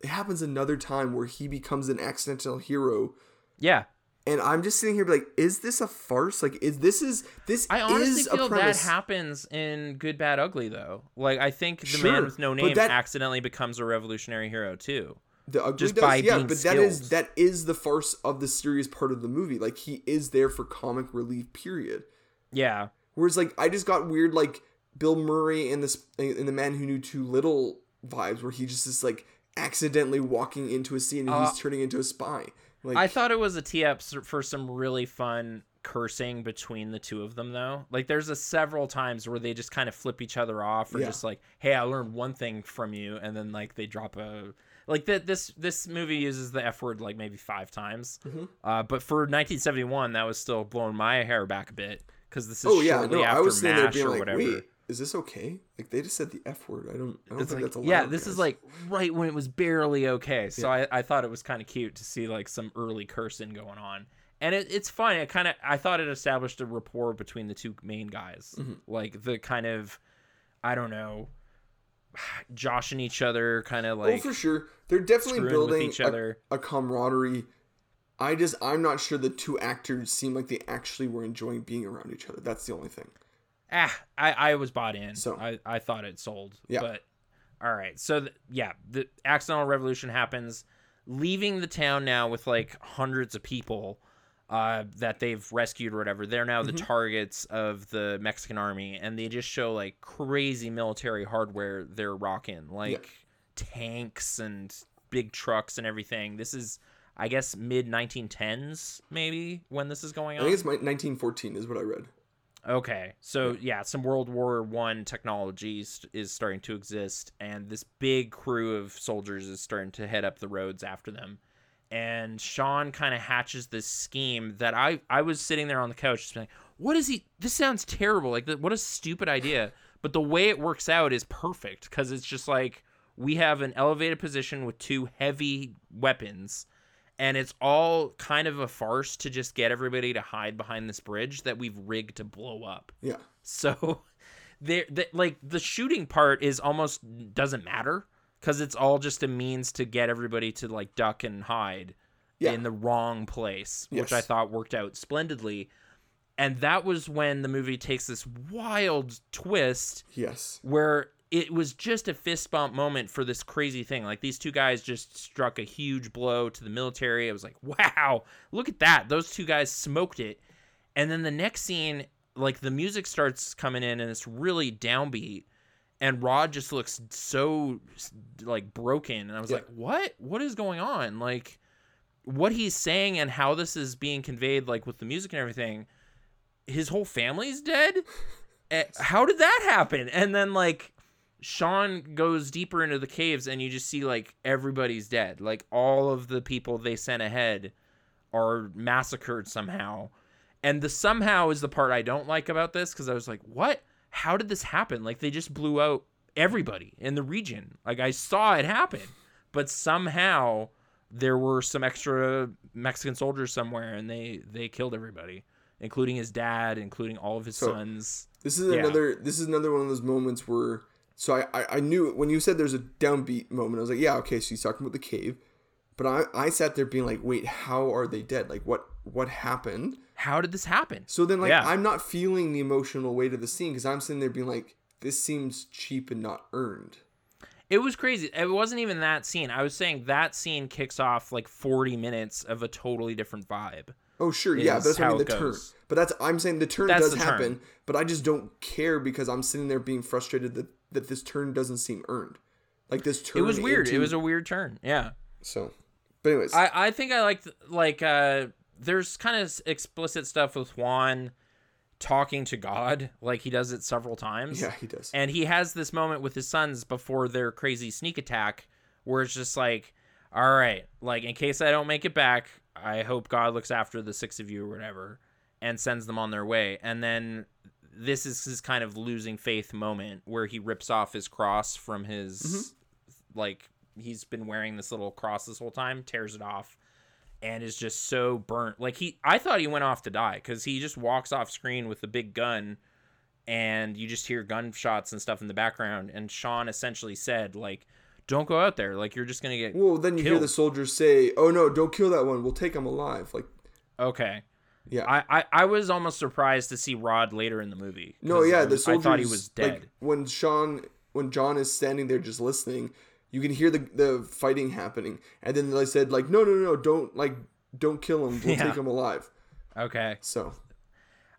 it happens another time where he becomes an accidental hero, yeah and I'm just sitting here like, is this a farce? Like, is this is this I honestly feel that happens in Good Bad Ugly though. Like I think the Sure, man with no name that- accidentally becomes a revolutionary hero too. the ugly just does, by yeah, being but that is skilled. that is the farce of the serious part of the movie. Like, he is there for comic relief. Period. Yeah. Whereas like I just got weird like Bill Murray in this in the Man Who Knew Too Little vibes where he just is like accidentally walking into a scene and Uh, he's turning into a spy. Like I thought it was a tee up for some really fun cursing between the two of them though. Like there's a several times where they just kind of flip each other off or Yeah. just like, "Hey, I learned one thing from you." And then like they drop a like that this this movie uses the F word like maybe 5 times. Mm-hmm. Uh, but for 1971 that was still blowing my hair back a bit cuz this is oh yeah, shortly no, after I was sitting there MASH being or like, whatever. wait, is this okay? Like they just said the F word. I don't I don't It's think like, that's allowed. yeah, this is like right when it was barely okay. So I, I thought it was kind of cute to see like some early cursing going on. And it, it's fun. It kind of I thought it established a rapport between the two main guys. Mm-hmm. Like the kind of I don't know joshing each other, kind of like. oh, like for sure, they're definitely building each a- other. a camaraderie. I just I'm not sure the two actors seem like they actually were enjoying being around each other. That's the only thing. Ah, I, I was bought in. So- I, I thought it sold. Yeah. But all right. So th- yeah, the accidental revolution happens, leaving the town now with like hundreds of people uh, that they've rescued or whatever. They're now the Mhm. targets of the Mexican army, and they just show like crazy military hardware they're rocking, like tanks and big trucks and everything. This is. I guess mid 1910s, maybe when this is going on. I think it's my 1914 is what I read. Okay, so yeah, some World War One technology is starting to exist, and this big crew of soldiers is starting to head up the roads after them. And Sean kind of hatches this scheme that I I was sitting there on the couch, just being like, "What is he? This sounds terrible. Like, what a stupid idea." But the way it works out is perfect because it's just like we have an elevated position with two heavy weapons and it's all kind of a farce to just get everybody to hide behind this bridge that we've rigged to blow up. Yeah. So there the, like the shooting part is almost doesn't matter cuz it's all just a means to get everybody to like duck and hide Yeah. in the wrong place, which I thought worked out splendidly. And that was when the movie takes this wild twist Yes. where it was just a fist bump moment for this crazy thing. Like these two guys just struck a huge blow to the military. I was like, wow, look at that. Those two guys smoked it. And then the next scene, like the music starts coming in and it's really downbeat. And Rod just looks so like broken. And I was Yeah. like, what? What is going on? Like what he's saying and how this is being conveyed, like with the music and everything, his whole family's dead. Eh, How did that happen? And then like Sean goes deeper into the caves and you just see like everybody's dead. Like all of the people they sent ahead are massacred somehow. And the somehow is the part I don't like about this because I was like, what? How did this happen? Like they just blew out everybody in the region. Like I saw it happen, but somehow there were some extra Mexican soldiers somewhere and they they killed everybody, including his dad, including all of his So- This is Yeah. another. This is another one of those moments where. So I, I I knew when you said there's a downbeat moment. I was like, yeah, okay. So he's talking about the cave, but I I sat there being like, wait, how are they dead? Like what what happened? How did this happen? So then like Yeah. I'm not feeling the emotional weight of the scene because I'm sitting there being like, this seems cheap and not earned. It was crazy. It wasn't even that scene. I was saying that scene kicks off like 40 minutes of a totally different vibe. Oh sure, yeah, but that's what I how mean the turn. But that's I'm saying the turn That's does the turn. happen, but I just don't care because I'm sitting there being frustrated that that this turn doesn't seem earned. Like this turn. It was weird. It was a weird turn. Yeah. so. But anyways, I, I think I liked like uh there's kind of explicit stuff with Juan talking to God, like he does it several times. yeah, he does. And he has this moment with his sons before their crazy sneak attack where it's just like, all right, like in case I don't make it back, I hope God looks after the six of you or whatever and sends them on their way. And then this is his kind of losing faith moment where he rips off his cross from his mm-hmm. like he's been wearing this little cross this whole time, tears it off and is just so burnt. Like he I thought he went off to die cuz he just walks off screen with a big gun and you just hear gunshots and stuff in the background and Sean essentially said like don't go out there like you're just going to get Well, then you hear the soldiers say, "Oh no, don't kill that one. We'll take him alive." Like, okay yeah, I, I I was almost surprised to see Rod later in the movie. No, yeah. I, The was- I soldiers. thought he was dead. Like when Sean, when John is standing there just listening, you can hear the the fighting happening, and then they said like, "No, no, no, don't like, don't kill him. We'll Yeah. take him alive." okay. So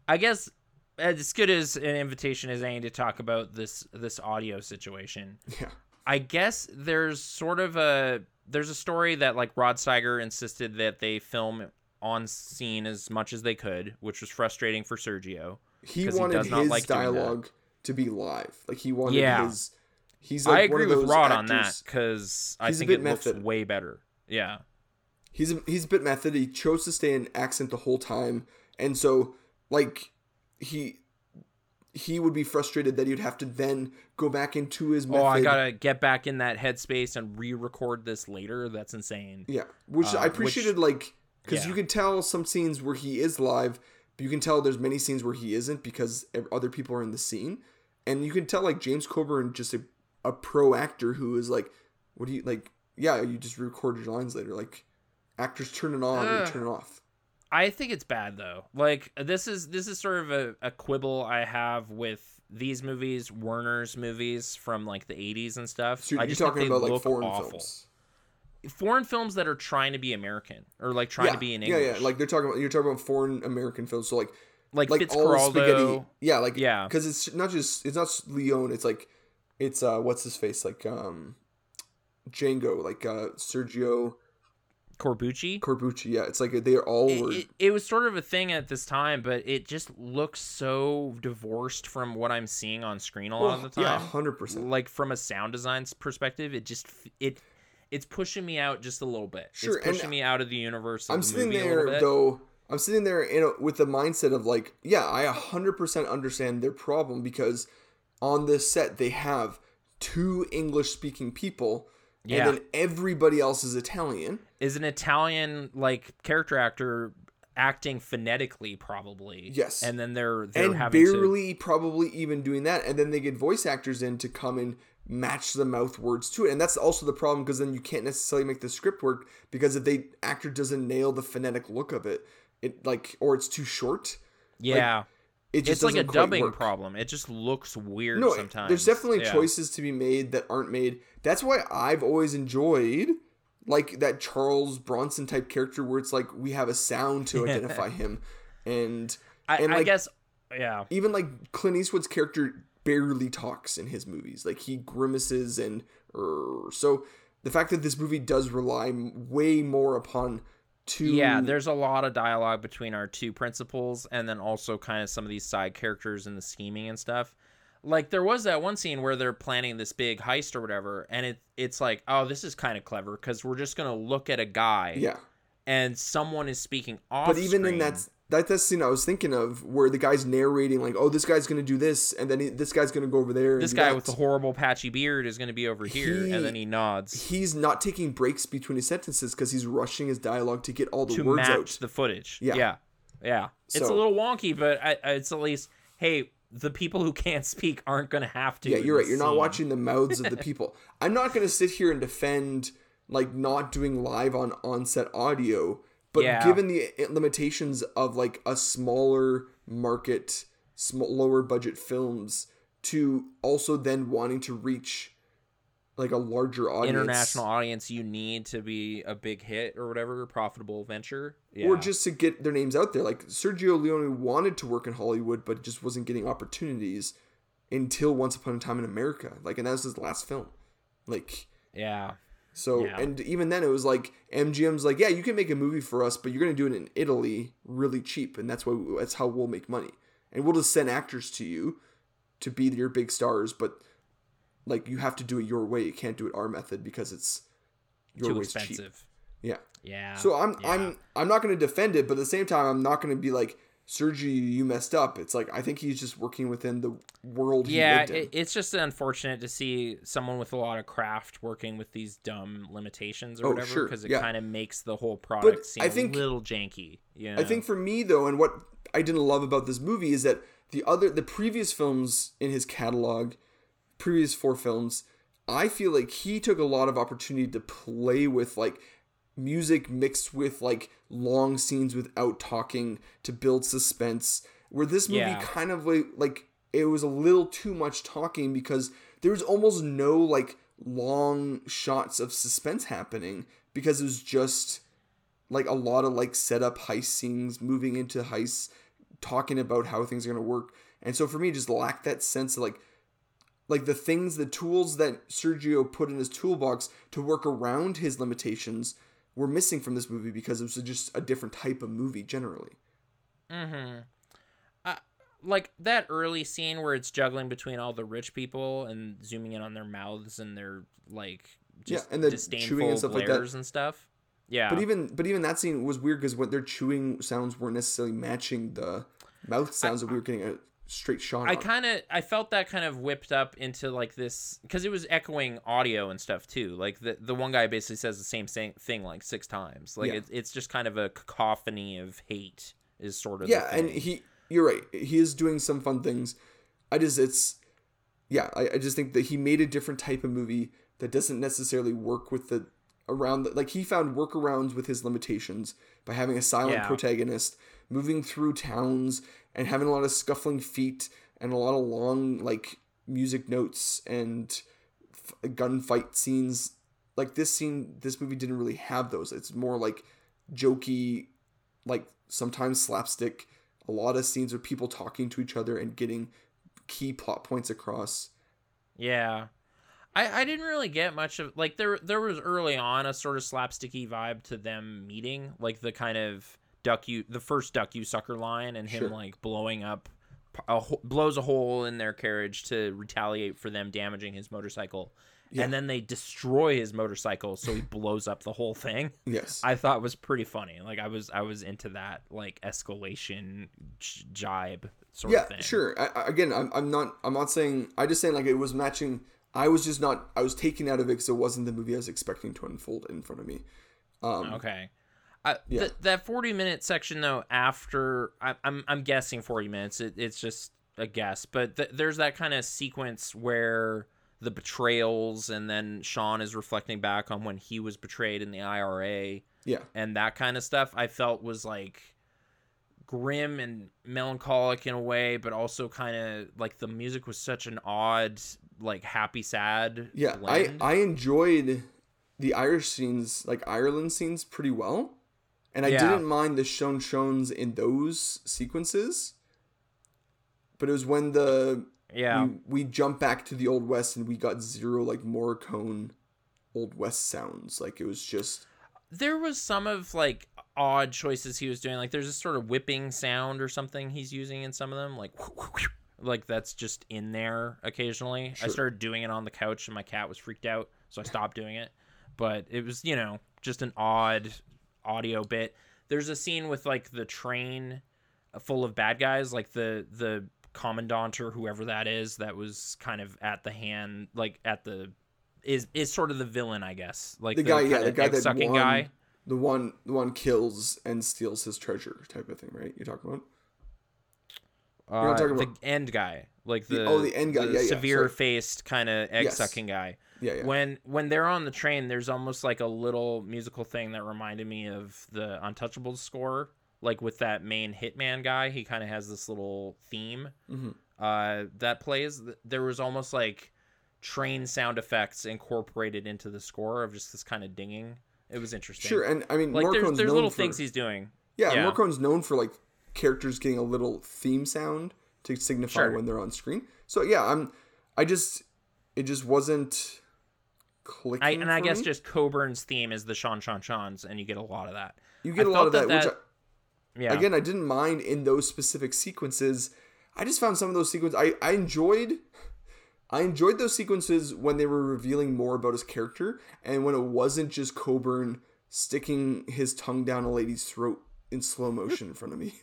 I guess as good as an invitation as any to talk about this this audio situation. yeah, I guess there's sort of a there's a story that like Rod Steiger insisted that they film on scene as much as they could, which was frustrating for Sergio. he wanted does not his like dialogue to be live. Like he wanted Yeah. his. He's like I agree with Rod on that actors- because I think it looks method. way better. Yeah. he's a, he's a bit method. He chose to stay in accent the whole time, and so like he he would be frustrated that he'd have to then go back into his method. Oh, I gotta get back in that headspace and re-record this later. That's insane. yeah, which uh, I appreciated, like because yeah. you can tell some scenes where he is live, but you can tell there's many scenes where he isn't because other people are in the scene, and you can tell like James Coburn just uh, a pro actor who is like, what do you like? Yeah, you just record your lines later. Like actors turn it on, Ugh. or turn it off. I think it's bad though. Like this is this is sort of a, a quibble I have with these movies, Werner's movies from like the '80s and stuff. So you're, I just think talking about like foreign awful. films. Foreign films that are trying to be American or like trying yeah, to be in English. yeah. Yeah. Like they're talking about you're talking about foreign American films. So like like, like all spaghetti. Yeah, like Yeah. because it's not just it's not Leone. It's like it's uh what's his face like um Django like uh Sergio Corbucci. Corbucci. Yeah, it's like they all It, were. it, it was sort of a thing at this time, but it just looks so divorced from what I'm seeing on screen a lot of the time. yeah, hundred percent. Like from a sound design perspective, it just it it's pushing me out just a little bit. Sure, it's pushing me out of the universe. Of I'm the sitting there though. I'm sitting there in a, with the mindset of like, yeah, I 100% understand their problem because on this set they have two English speaking people, Yeah. and then everybody else is Italian. Is an Italian like character actor acting phonetically probably. Yes. and then they're they're and having to barely probably even doing that and then they get voice actors in to come and match the mouth words to it and that's also the problem because then you can't necessarily make the script work because if the actor doesn't nail the phonetic look of it it like or it's too short yeah. it just it's like a dubbing work. problem. It just looks weird no sometimes. there's definitely Yeah. choices to be made that aren't made that's why i've always enjoyed like that charles bronson type character where it's like we have a sound to identify him and I, and, I guess yeah. even like Clint Eastwood's character barely talks in his movies. Like he grimaces and er, so the fact that this movie does rely way more upon two Yeah, there's a lot of dialogue between our two principals and then also kind of some of these side characters and the scheming and stuff. Like there was that one scene where they're planning this big heist or whatever and it it's like, "Oh, this is kind of clever cuz we're just going to look at a guy yeah. and someone is speaking off But even in that that that scene I was thinking of where the guy's narrating like, oh, this guy's gonna do this, and then he, this guy's gonna go over there. and this guy that. with the horrible patchy beard is going to be over here He- and then he nods he's not taking breaks between his sentences because he's rushing his dialogue to get all the to words match out. the footage. Yeah. Yeah. Yeah. It's a little wonky, but I, I- it's at least hey, the people who can't speak aren't going to have to. Yeah, you're right. You're not watching the mouths of the people. I'm not going to sit here and defend like not doing live on on-set audio, but Yeah. given the eh, limitations of like a smaller market, sm- lower budget films, to also then wanting to reach like a larger audience, international audience you need to be a big hit or whatever, profitable venture. Yeah. or just to get their names out there. Like Sergio Leone wanted to work in Hollywood, but just wasn't getting opportunities until Once Upon a Time in America. Like, and that was his last film. Like. yeah. So Yeah. and even then it was like MGM's like, yeah, you can make a movie for us, but you're gonna do it in Italy really cheap, and that's why that's how we'll make money, and we'll just send actors to you to be your big stars, but like you have to do it your way. You can't do it our method because it's your Too way's cheap. expensive. Yeah. Yeah. So I'm yeah. I'm I'm not gonna defend it, but at the same time, I'm not gonna be like. Sergi, you messed up. It's like I think he's just working within the world he yeah, lived in. it, it's just unfortunate to see someone with a lot of craft working with these dumb limitations or Oh, whatever sure, because it yeah. kind of makes the whole product seem I think- a little janky. You I think for me though, and what I didn't love about this movie is that the other the previous films in his catalog, previous four films, I feel like he took a lot of opportunity to play with like music mixed with like long scenes without talking to build suspense. Where this movie Yeah. kind of like like it was a little too much talking because there was almost no like long shots of suspense happening because it was just like a lot of like setup heist scenes, moving into heists, talking about how things are gonna work. And so for me, just lacked that sense of like like the things, the tools that Sergio put in his toolbox to work around his limitations were missing from this movie because it was just a different type of movie generally. Mm-hmm. Uh, like that early scene where it's juggling between all the rich people and zooming in on their mouths and their like just Yeah, and the disdainful chewing and stuff like that. and stuff. Yeah. But even but even that scene was weird because what their chewing sounds weren't necessarily matching the mouth sounds that we were getting straight shot I kind of I felt that kind of whipped up into like this because it was echoing audio and stuff too. Like the the one guy basically says the same thing, like six times. Like Yeah. it's it's just kind of a cacophony of hate is sort of yeah and he you're right he is doing some fun things i just it's yeah, I, I just think that he made a different type of movie that doesn't necessarily work with the around the, like he found workarounds with his limitations by having a silent Yeah. protagonist moving through towns and having a lot of scuffling feet and a lot of long like music notes and f- gunfight scenes like this scene this movie didn't really have those it's more like jokey like sometimes slapstick a lot of scenes of people talking to each other and getting key plot points across Yeah. I, I didn't really get much of like there there was early on a sort of slapsticky vibe to them meeting like the kind of duck you the first duck you sucker line and him Sure. like blowing up a, blows a hole in their carriage to retaliate for them damaging his motorcycle. Yeah. and then they destroy his motorcycle so he blows up the whole thing. Yes. I thought was pretty funny. Like I was I was into that like escalation j- jibe sort yeah of thing. sure. I, I- again I'm, I'm not i'm not saying i just saying like it was matching i was just not i was taken out of it because it wasn't the movie i was expecting to unfold in front of me um Okay. I, Yeah. th- that 40 minute section though after I, I'm I'm guessing 40 minutes it, it's just a guess but th- there's that kind of sequence where the betrayals and then Sean is reflecting back on when he was betrayed in the IRA yeah and that kind of stuff I felt was like grim and melancholic in a way but also kind of like the music was such an odd like happy sad yeah blend. i i enjoyed the irish scenes like ireland scenes pretty well. And i Yeah. didn't mind the shown shows in those sequences. But it was when the yeah. we, we jump back to the old west and we got zero like Morricone old west sounds. Like it was just there was some of like odd choices he was doing. Like there's a sort of whipping sound or something he's using in some of them like like that's just in there occasionally. I started doing it on the couch and my cat was freaked out so i stopped doing it. But it was you know just an odd audio bit. There's a scene with like the train full of bad guys like the the commandant or whoever that is that was kind of at the hand like at the is is sort of the villain i guess. Like the guy yeah the guy that egg-sucking won, guy. the one the one kills and steals his treasure type of thing right? You're talking about Uh, not talking the about- end guy, like The- the oh, the end guy, yeah, yeah, sorry. severe faced kind of egg sucking guy. yeah yeah When when they're on the train, there's almost like a little musical thing that reminded me of the Untouchables score, like with that main hitman guy. He kind of has this little theme Mhm. uh, that plays. There was almost like train sound effects incorporated into the score of just this kind of dinging. It was interesting. sure and i mean like there's there's known little for, things he's doing. yeah, yeah. Morricone's known for like characters getting a little theme sound to signify Sure. when they're on screen so yeah i'm i just it just wasn't clicking I, and I guess me. just Coburn's theme is the Sean Sean Sean's, and you get a lot of that. you get I a lot of that, that which I, Yeah. again i didn't mind in those specific sequences i just found some of those sequences i i enjoyed i enjoyed those sequences when they were revealing more about his character and when it wasn't just coburn sticking his tongue down a lady's throat in slow motion in front of me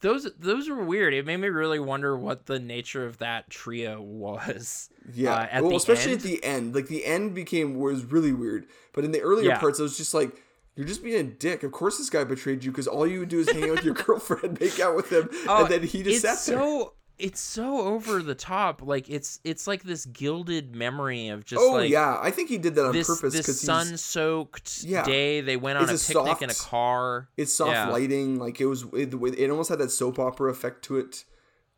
those those were weird. It made me really wonder what the nature of that trio was. yeah uh, at well especially end. at the end like the end became was really weird but in the earlier Yeah. parts i was just like you're just being a dick. Of course, this guy betrayed you because all you would do is hang out with your girlfriend, make out with him, Oh, and then he just it's sat there. so it's so over the top. Like it's it's like this gilded memory of just oh like yeah, I think he did that on this purpose this sun soaked Yeah. day. They went on It's a a picnic in a car. it's soft Yeah. lighting. Like it was, it, it almost had that soap opera effect to it.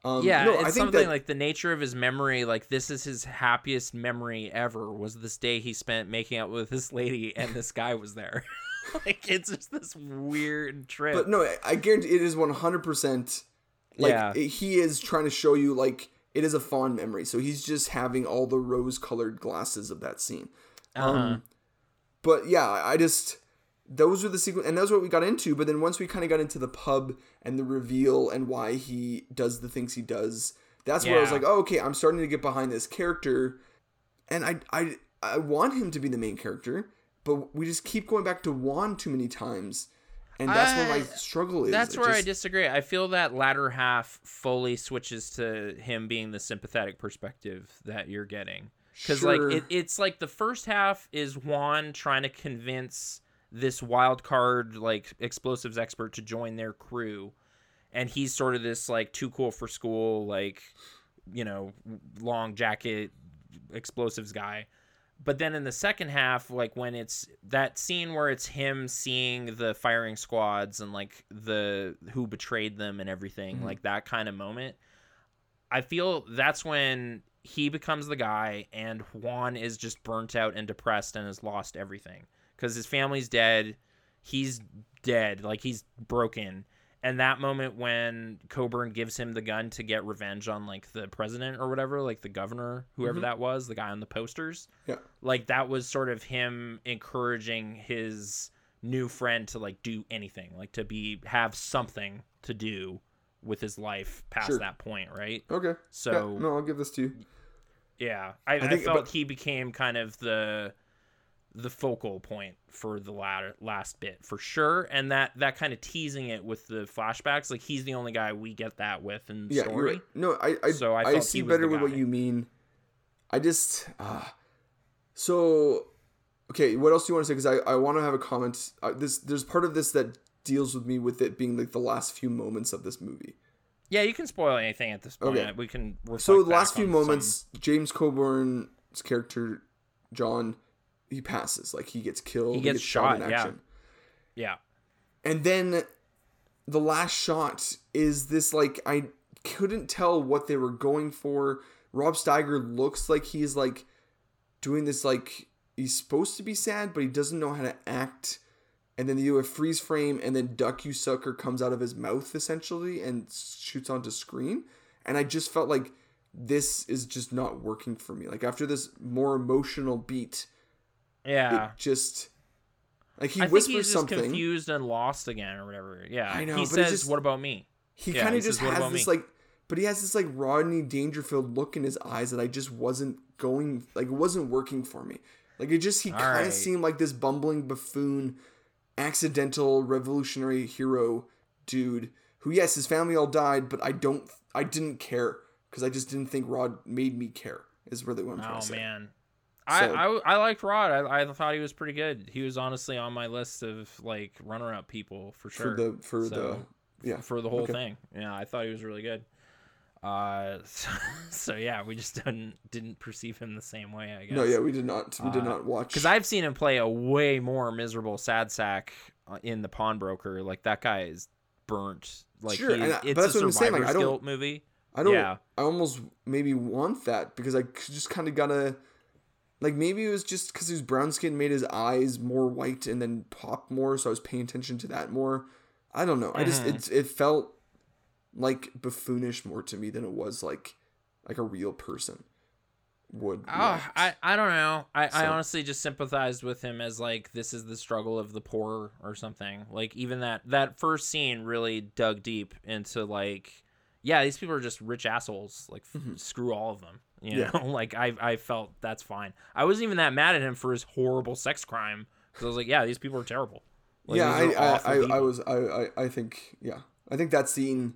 Um, Yeah, no, it's I think something that like the nature of his memory. Like this is his happiest memory ever. Was this day he spent making out with this lady and this guy was there. like it's just this weird trip. But no, I- I guarantee it is one hundred percent. Like Yeah. he is trying to show you like it is a fond memory. So he's just having all the rose-colored glasses of that scene. uh-huh. Um, but yeah, I just those were the sequence, and that's what we got into. But then once we kind of got into the pub and the reveal and why he does the things he does, that's where I was like, oh, okay, I'm starting to get behind this character, and I I I want him to be the main character, but we just keep going back to Juan too many times, and that's where my I- struggle is. That's It where I disagree. I feel that latter half fully switches to him being the sympathetic perspective that you're getting. Because Sure. like it, it's like the first half is Juan trying to convince this wild card like explosives expert to join their crew, and he's sort of this like too cool for school like you know, long jacket, explosives guy. But then in the second half, like when it's that scene where it's him seeing the firing squads and like the who betrayed them and everything, Mhm. like that kind of moment, I feel that's when he becomes the guy and Juan is just burnt out and depressed and has lost everything because his family's dead. He's dead, like he's broken. And that moment when Coburn gives him the gun to get revenge on like the president or whatever, like the governor, whoever Mhm. that was, the guy on the posters, Yeah. like that was sort of him encouraging his new friend to like do anything, like to be have something to do with his life past Sure. that point, right? Okay. So yeah, no, I'll give this to you. yeah, I, I, think- felt but- he became kind of the the focal point for the latter last bit for sure, and that that kind of teasing it with the flashbacks, like he's the only guy we get that with in the Yeah, story. right. No, I I, So I I, see better with what you mean. I just uh, so okay. What else do you want to say? Because I, I want to have a comment. Uh, this there's part of this that deals with me with it being like the last few moments of this movie. Yeah, you can spoil anything at this point. Okay. We can. So the last few moments, James Coburn's character John, he passes. Like he gets killed. He gets shot, yeah. action. Yeah, And then the last shot is this like I couldn't tell what they were going for. Rod Steiger looks like he's like doing this like he's supposed to be sad, but he doesn't know how to act. And then you do a freeze frame, and then Duck You Sucker comes out of his mouth essentially and shoots onto screen. And I just felt like this is just not working for me. Like after this more emotional beat, yeah. it just like he I whispers something. confused and lost again or whatever. Yeah, I know, He says, just- "What about me?" He Yeah, kind of just says, "What has about this me?" like, but he has this like Rodney Dangerfield look in his eyes that I just wasn't going like it wasn't working for me. Like it just he kind of right. seemed like this bumbling buffoon, accidental revolutionary hero dude who yes his family all died, but I don't I didn't care because I just didn't think Rod made me care. Is really what I'm trying Oh to say. man, So- I, I I liked Rod. I, I thought he was pretty good. He was honestly on my list of like runner up people for sure For the for So, the yeah for the whole okay. thing. Yeah, I thought he was really good. Uh, so, so yeah, we just didn't didn't perceive him the same way. I guess. no yeah we did not we did Uh, not watch because I've seen him play a way more miserable sad sack uh, in the pawnbroker. Like that guy is burnt. Like Sure, he- I- it's that's a what I'm saying, like, I don't- guilt movie. I don't. Yeah. I almost maybe want that because I just kind of gotta. Like maybe it was just because his brown skin made his eyes more white and then pop more, so I was paying attention to that more. I don't know. I just Mhm. it it felt like buffoonish more to me than it was like like a real person would. Oh, react. I, I don't know. I, I honestly just sympathized with him as like this is the struggle of the poor or something. Like even that that first scene really dug deep into like yeah, these people are just rich assholes. Like f- Mhm. screw all of them. You Yeah. know, like I I felt that's fine. I wasn't even that mad at him for his horrible sex crime because I was like, yeah, these people are terrible. Like, yeah, I I, I, I was I, I I think yeah, I think that scene,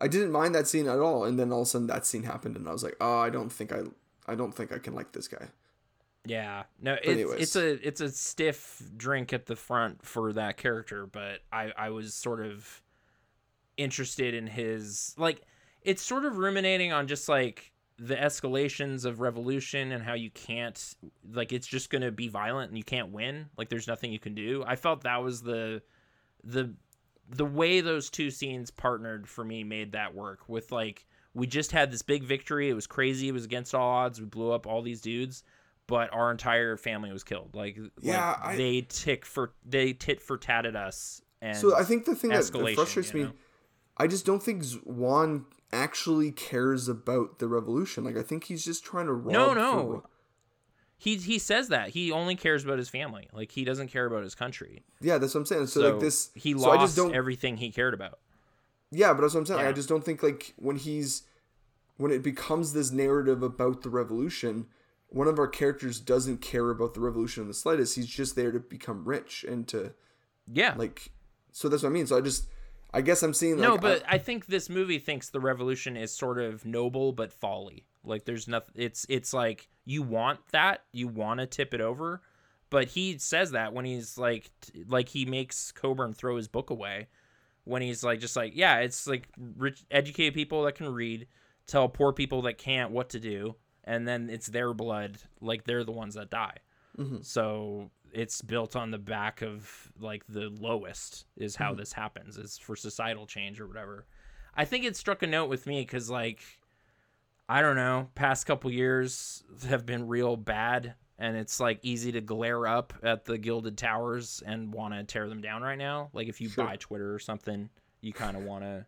I didn't mind that scene at all, and then all of a sudden that scene happened, and I was like, oh, I don't think I I don't think I can like this guy. Yeah, no, it's, anyways. it's a it's a stiff drink at the front for that character, but I I was sort of interested in his like it's sort of ruminating on just like the escalations of revolution and how you can't like it's just going to be violent and you can't win. Like there's nothing you can do. I felt that was the the the way those two scenes partnered for me made that work with like we just had this big victory. It was crazy. It was against all odds. We blew up all these dudes but our entire family was killed. Like, Yeah, like I- they tick for they tit for tatted us and So I think the thing that, that frustrates you me. I just don't think Juan actually cares about the revolution. Like I think he's just trying to rob. No, no. he he says that he only cares about his family like he doesn't care about his country Yeah, that's what I'm saying. So, so, like this, he so I lost just don't. everything he cared about yeah, but that's what I'm saying. Like, I just don't think like when he's when it becomes this narrative about the revolution, one of our characters doesn't care about the revolution in the slightest. He's just there to become rich and to yeah like. So that's what I mean. So I just, I guess I'm seeing. Like, no but I, think this movie thinks the revolution is sort of noble but folly like there's nothing it's it's like you want that you want to tip it over but he says that when he's like t- like he makes coburn throw his book away when he's like just like yeah it's like rich educated people that can read tell poor people that can't what to do, and then it's their blood, like they're the ones that die. Mhm. So it's built on the back of like the lowest is how hmm. this happens. Is for societal change or whatever. I think it struck a note with me because like I don't know, past couple years have been real bad, and it's like easy to glare up at the gilded towers and want to tear them down right now. Like if you Sure. buy Twitter or something, you kind of want to,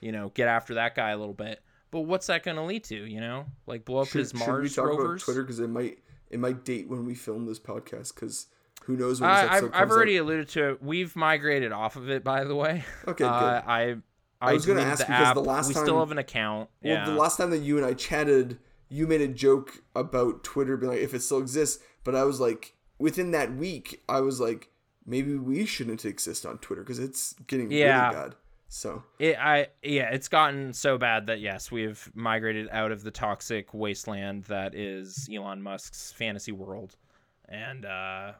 you know, get after that guy a little bit. But what's that going to lead to? You know, like blow up Should, his should we talk rovers. about Twitter because it might it might date when we film this podcast because who knows when this I, episode I've, I've already out. alluded to it. We've migrated off of it, by the way. Okay, good. Uh, I I, I was gonna ask the because app. the last we time- we still have an account. Well, yeah. the last time that you and I chatted, you made a joke about Twitter being like if it still exists, but I was like within that week, I was like maybe we shouldn't exist on Twitter because it's getting Yeah. really bad. So It, I yeah, it's gotten so bad that yes, we've migrated out of the toxic wasteland that is Elon Musk's fantasy world, and uh,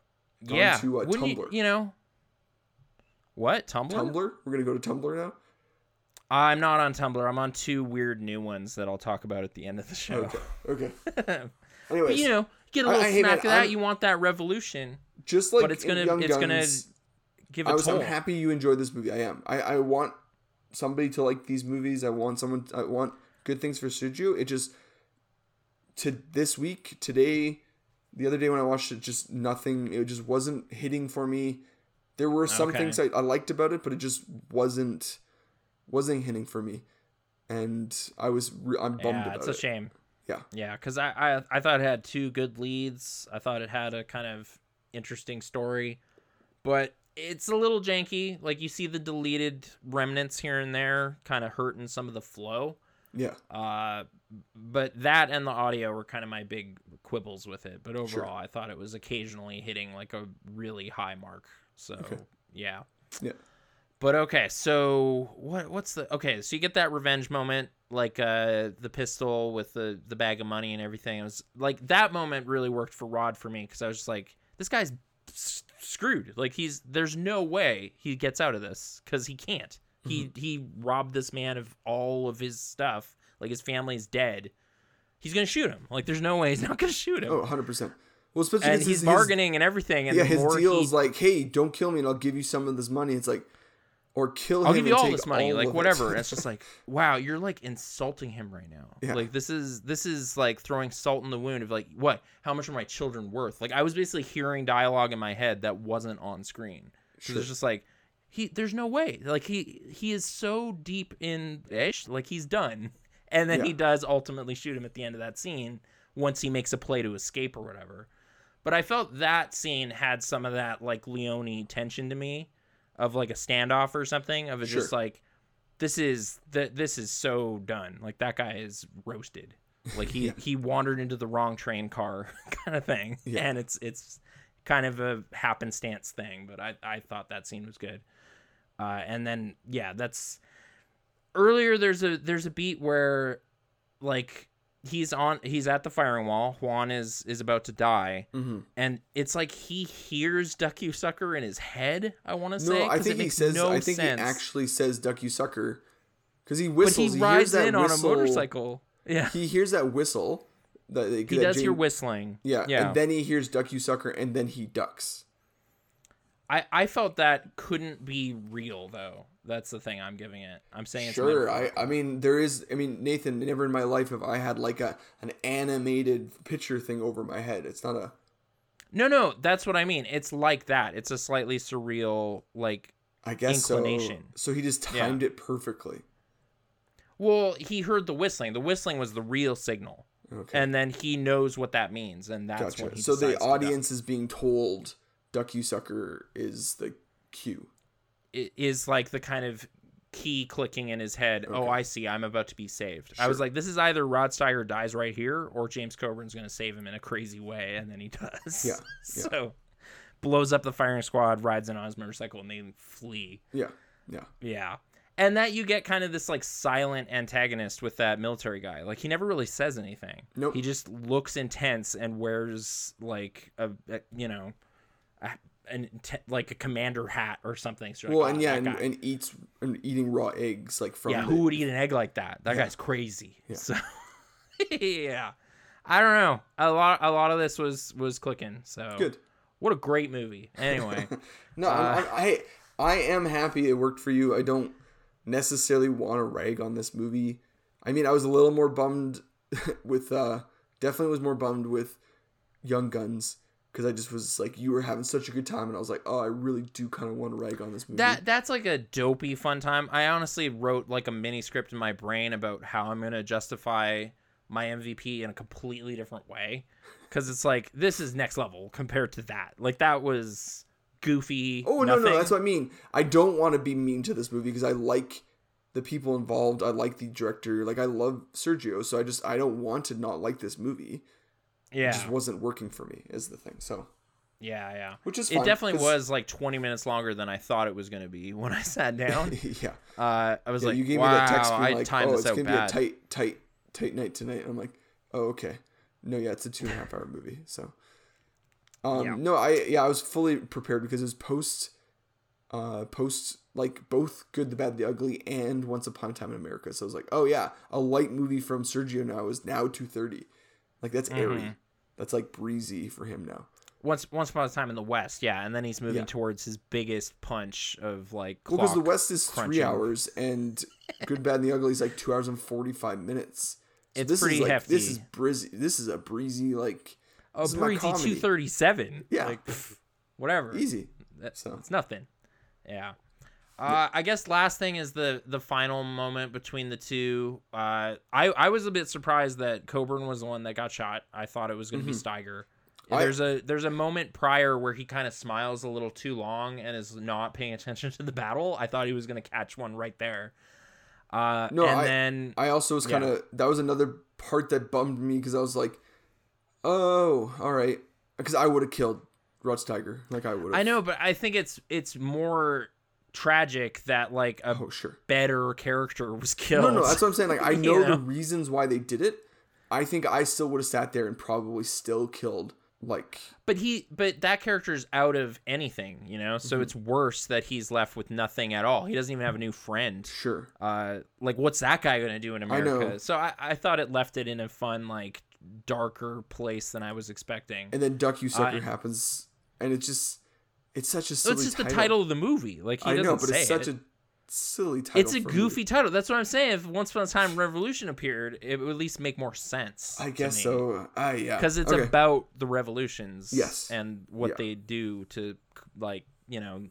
Gone yeah, to, uh, wouldn't you, Tumblr. you know what Tumblr? Tumblr, we're gonna go to Tumblr now. I'm not on Tumblr. I'm on two weird new ones that I'll talk about at the end of the show. Okay, okay. but you know, get a I- little I- hey, smack man, of that. I'm- You want that revolution? just like but it's gonna- it's gonna Give a I was toll. I'm happy you enjoyed this movie. I am. I, I want somebody to like these movies. I want someone. I want good things for Sergio. It just to this week today, the other day when I watched it, just nothing. It just wasn't hitting for me. There were some Okay. things I, I liked about it, but it just wasn't wasn't hitting for me, and I was re- I'm bummed yeah, about it's a it. shame. Yeah. Yeah, because I, I I thought it had two good leads. I thought it had a kind of interesting story, but it's a little janky. Like you see the deleted remnants here and there, kind of hurting some of the flow. Yeah, Uh, but that and the audio were kind of my big quibbles with it. But Sure. overall, I thought it was occasionally hitting like a really high mark. So Okay. yeah. Yeah. But okay, so what what's the okay, so you get that revenge moment, like uh the pistol with the the bag of money and everything. It was like that moment really worked for Rod for me because I was just like, this guy's screwed. Like he's there's no way he gets out of this because he can't. He mm-hmm. he robbed this man of all of his stuff. Like his family's dead. He's gonna shoot him. Like there's no way he's not gonna shoot him. oh, 100 percent. Well, especially and he's his- his- bargaining and everything. And yeah, the his deal's he, like, hey, don't kill me, and I'll give you some of this money. It's like, or kill him. I'll give you all this money, all like of it. whatever. It's just like, wow, you're like insulting him right now. Yeah. Like this is this is like throwing salt in the wound of like, what? How much are my children worth? Like I was basically hearing dialogue in my head that wasn't on screen. So Sure. it's just like he there's no way. Like he he is so deep in ish, like he's done. And then Yeah. he does ultimately shoot him at the end of that scene once he makes a play to escape or whatever. But I felt that scene had some of that like Leone tension to me of like a standoff or something of it just like this is that this is so done. Like that guy is roasted. Like he Yeah. he wandered into the wrong train car kind of thing. Yeah. And it's it's kind of a happenstance thing, but I I thought that scene was good. Uh and then yeah, that's earlier there's a there's a beat where like he's on he's at the firing wall. Juan is is about to die Mhm. and it's like he hears Duck You Sucker in his head. I want to say. No, I 'cause it think he says. no I think sense. he actually says "duck you sucker," because he But whistles. he hears rides that in on a motorcycle. Yeah, He hears that whistle. That, that he that does hear whistling. Yeah, yeah. and then he hears "duck you sucker," and then he ducks. I I felt that couldn't be real though. That's the thing I'm giving it. I'm saying it's Sure, I. I mean there is. I mean Nathan, never in my life have I had like a an animated picture thing over my head. It's not a. no no that's what I mean. It's like that. It's a slightly surreal like. I guess Inclination. so. So he just Yeah. timed it perfectly. Well, he heard the whistling. The whistling was the real signal, Okay, and then he knows what that means, and that's gotcha. he So the decides to duck. audience is being told "duck you sucker" is the cue. i- is like the kind of key clicking in his head. Oh, I see. I'm about to be saved. I was like, this is either Rod Steiger dies right here, or James Coburn's going to save him in a crazy way, and then he does. Yeah, yeah. so blows up the firing squad, rides in on his motorcycle, and they flee. Yeah, yeah, Yeah. And that you get kind of this like silent antagonist with that military guy. Like he never really says anything. Nope. He just looks intense and wears like a, a you know, an like a commander hat or something. So Well, like, and "Oh, yeah, and, and eats and eating raw eggs like from yeah, the- who would eat an egg like that? That guy's crazy. So yeah, I don't know. A lot, a lot of this was was clicking. So good. What a great movie. Anyway, No, Uh, I'm, I'm, I I am happy it worked for you. I don't necessarily want to rag on this movie. I mean, I was a little more bummed with uh definitely was more bummed with Young Guns because I just was like you were having such a good time and I was like, "Oh, I really do kind of want to rag on this movie." that that's like a dopey fun time. I honestly wrote like a mini script in my brain about how I'm gonna justify my MVP in a completely different way because it's like this is next level compared to that. Like that was goofy. Oh no, no, nothing. that's what I mean. I don't want to be mean to this movie because I like the people involved. I like the director. Like I love Sergio, so I just I don't want to not like this movie. It yeah, just wasn't working for me is the thing. So, yeah, yeah. which is It definitely 'cause- was like 20 minutes longer than I thought it was gonna be when I sat down. yeah. Uh, I was Yeah, like, you gave wow, me that text being I like, timed "Oh, this it's gonna be a tight, tight, tight night tonight." I'm like, "Oh, okay." No, yeah, it's a two and a half hour movie. So, um, Yeah. no, I yeah, I was fully prepared because it was post, uh, post like both Good, the Bad, the Ugly, and Once Upon a Time in America. So I was like, "Oh yeah, a light movie from Sergio now is now two thirty. Like that's airy. Mm-hmm. That's like breezy for him now. once once upon a time in the West, yeah, and then he's moving Yeah. towards his biggest punch of like Well, because the West is three hours, and Good, Bad, and the Ugly is like two hours and forty five minutes. So It's this pretty is like, This is breezy. This is a breezy like a my breezy two thirty seven. Yeah. like pff, whatever. easy. That- So. It's nothing. Yeah. Uh, I guess last thing is the the final moment between the two. Uh, I I was a bit surprised that Coburn was the one that got shot. I thought it was going to be Steiger. Mm-hmm. I- There's a there's a moment prior where he kind of smiles a little too long and is not paying attention to the battle. I thought he was going to catch one right there. Uh, No, and I- then I also was kind of that was another part that bummed me because I was like, oh, all right, because I would have killed Rod Steiger, like I would have. I know, but I think it's it's more tragic that like a Oh sure. better character was killed. No, no, that's what I'm saying. Like I You know, know? the reasons why they did it. I think I still would have sat there and probably still killed like But he, but that character's out of anything, you know. Mm-hmm. So it's worse that he's left with nothing at all. He doesn't even have a new friend. sure. Uh, like what's that guy gonna do in I know. America? So I, I thought it left it in a fun, like darker place than I was expecting. And then Duck You Sucker Uh, happens, and it's just it's such a silly it's just the title of the movie. Like he I doesn't know, but it's such it. a silly title. it's a goofy title. That's what I'm saying. If Once Upon a Time Revolution appeared, it would at least make more sense. I guess so. I yeah. because it's okay. about the revolutions Yes. and what Yeah. they do to like you know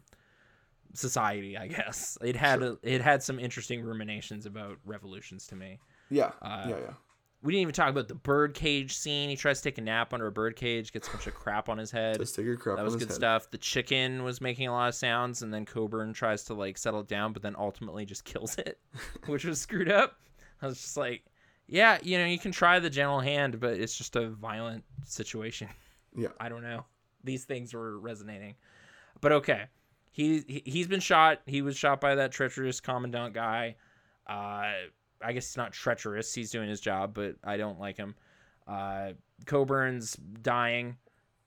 society i guess it had a, it had some interesting ruminations about revolutions to me yeah, uh, yeah, yeah. We didn't even talk about the bird cage scene he tries to take a nap under a bird cage gets a bunch of crap on his head Just take your crap that was good head. stuff the chicken was making a lot of sounds and then coburn tries to like settle it down but then ultimately just kills it which was screwed up i was just like yeah you know you can try the gentle hand but it's just a violent situation Yeah. I don't know. These things were resonating. But okay. He, he he's been shot. He was shot by that treacherous commandant guy. Uh I guess he's not treacherous. He's doing his job, but I don't like him. Uh Coburn's dying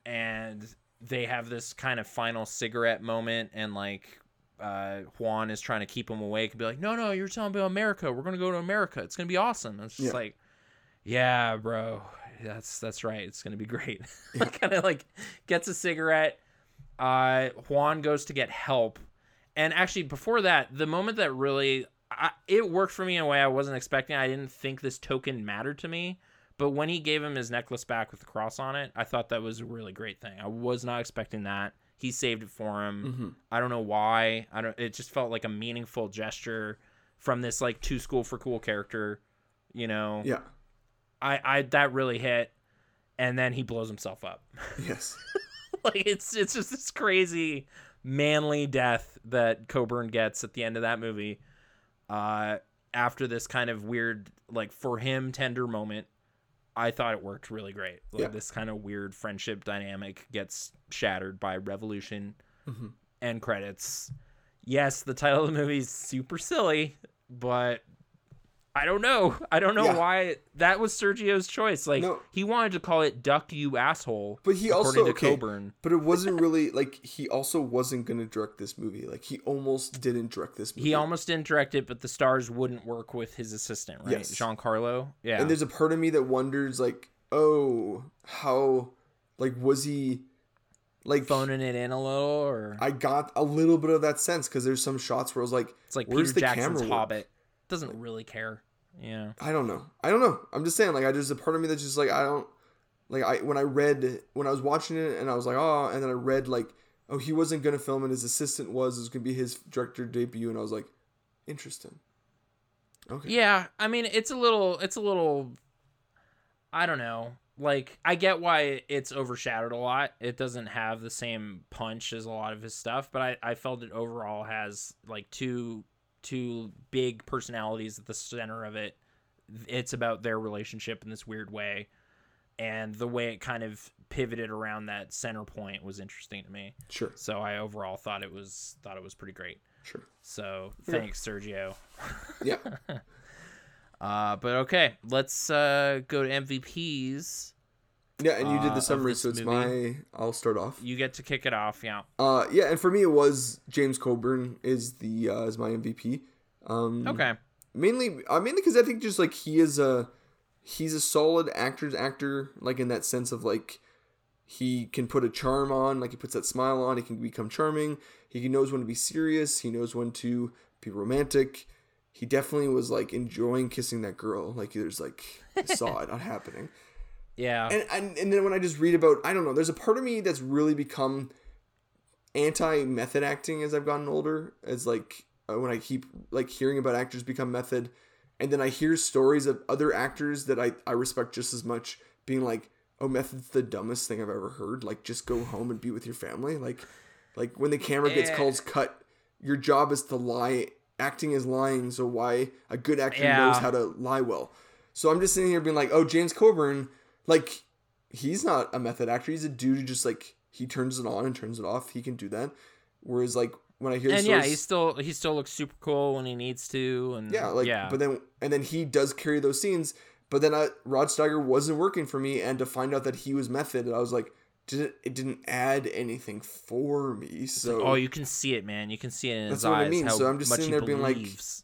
and they have this kind of final cigarette moment and like uh, Juan is trying to keep him awake and be like, no, no, you're telling me about America. We're gonna go to America. It's gonna be awesome. And it's just Yeah. like, yeah, bro, that's that's right. It's gonna be great. kind of like gets a cigarette. Uh, Juan goes to get help, and actually before that, the moment that really I, it worked for me in a way I wasn't expecting. I didn't think this token mattered to me. But when he gave him his necklace back with the cross on it, I thought that was a really great thing. I was not expecting that. He saved it for him. Mm-hmm. I don't know why. I don't. It just felt like a meaningful gesture from this like too school for cool character. You know, Yeah. I, I that really hit. And then he blows himself up. Yes. like it's it's just this crazy manly death that Coburn gets at the end of that movie. Uh, after this kind of weird, like for him, tender moment, I thought it worked really great. Like Yeah. this kind of weird friendship dynamic gets shattered by Revolution Mhm. and credits. Yes, the title of the movie is super silly, but I don't know. I don't know Yeah. why that was Sergio's choice. Like No. he wanted to call it "Duck You Asshole," But he according also to okay, Coburn. but it wasn't really like he also wasn't gonna direct this movie. Like he almost didn't direct this movie. He almost didn't direct it, but the stars wouldn't work with his assistant, right? Yes. Giancarlo. Yeah. And there's a part of me that wonders, like, oh, how, like, was he, like, phoning it in a little, or I got a little bit of that sense because there's some shots where I was like, it's like where's Peter the Jackson's camera? Hobbit. Doesn't really care. Yeah. I don't know. I don't know. I'm just saying, like, I just a part of me that's just like, I don't, like, I when I read when I was watching it and I was like, oh, and then I read like, oh, he wasn't gonna film and his assistant was. It was gonna be his director debut, and I was like, interesting. Okay. Yeah, I mean it's a little it's a little I don't know. Like I get why it's overshadowed a lot. It doesn't have the same punch as a lot of his stuff, but I, I felt it overall has like two two big personalities at the center of it. It's about their relationship in this weird way. And the way it kind of pivoted around that center point was interesting to me. Sure. So I overall thought it was thought it was pretty great. Sure. So thanks, Sergio. Yeah. Uh, but okay, let's uh, go to MVPs. Yeah, and you did Uh, the summary, this so it's movie. my. I'll start off. You get to kick it off. Yeah. Uh, yeah, and for me, it was James Coburn is the uh, is my MVP. Um, Okay. mainly, uh, mainly because I think just like he is a he's a solid actor's actor, like in that sense of like he can put a charm on, like he puts that smile on, he can become charming. He knows when to be serious. He knows when to be romantic. He definitely was like enjoying kissing that girl. Like there's like saw it not happening. Yeah. And, and and then when I just read about, I don't know, there's a part of me that's really become anti method acting as I've gotten older. As like uh, when I keep like hearing about actors become method, and then I hear stories of other actors that I I respect just as much being like, oh, method's the dumbest thing I've ever heard. Like just go home and be with your family. Like like when the camera gets Eh. calls cut, your job is to lie. Acting is lying, so why a good actor Yeah. knows how to lie well. So I'm just sitting here being like, oh, James Coburn, like he's not a method actor. He's a dude who just like he turns it on and turns it off. He can do that. Whereas like when I hear and yeah, he still he still looks super cool when he needs to, and yeah, like yeah, but then and then he does carry those scenes. But then uh, Rod Steiger wasn't working for me, and to find out that he was method, I was like, didn't it didn't add anything for me. So oh, you can see it, man. You can see it in That's his what eyes. I mean. So I'm just sitting he there being like,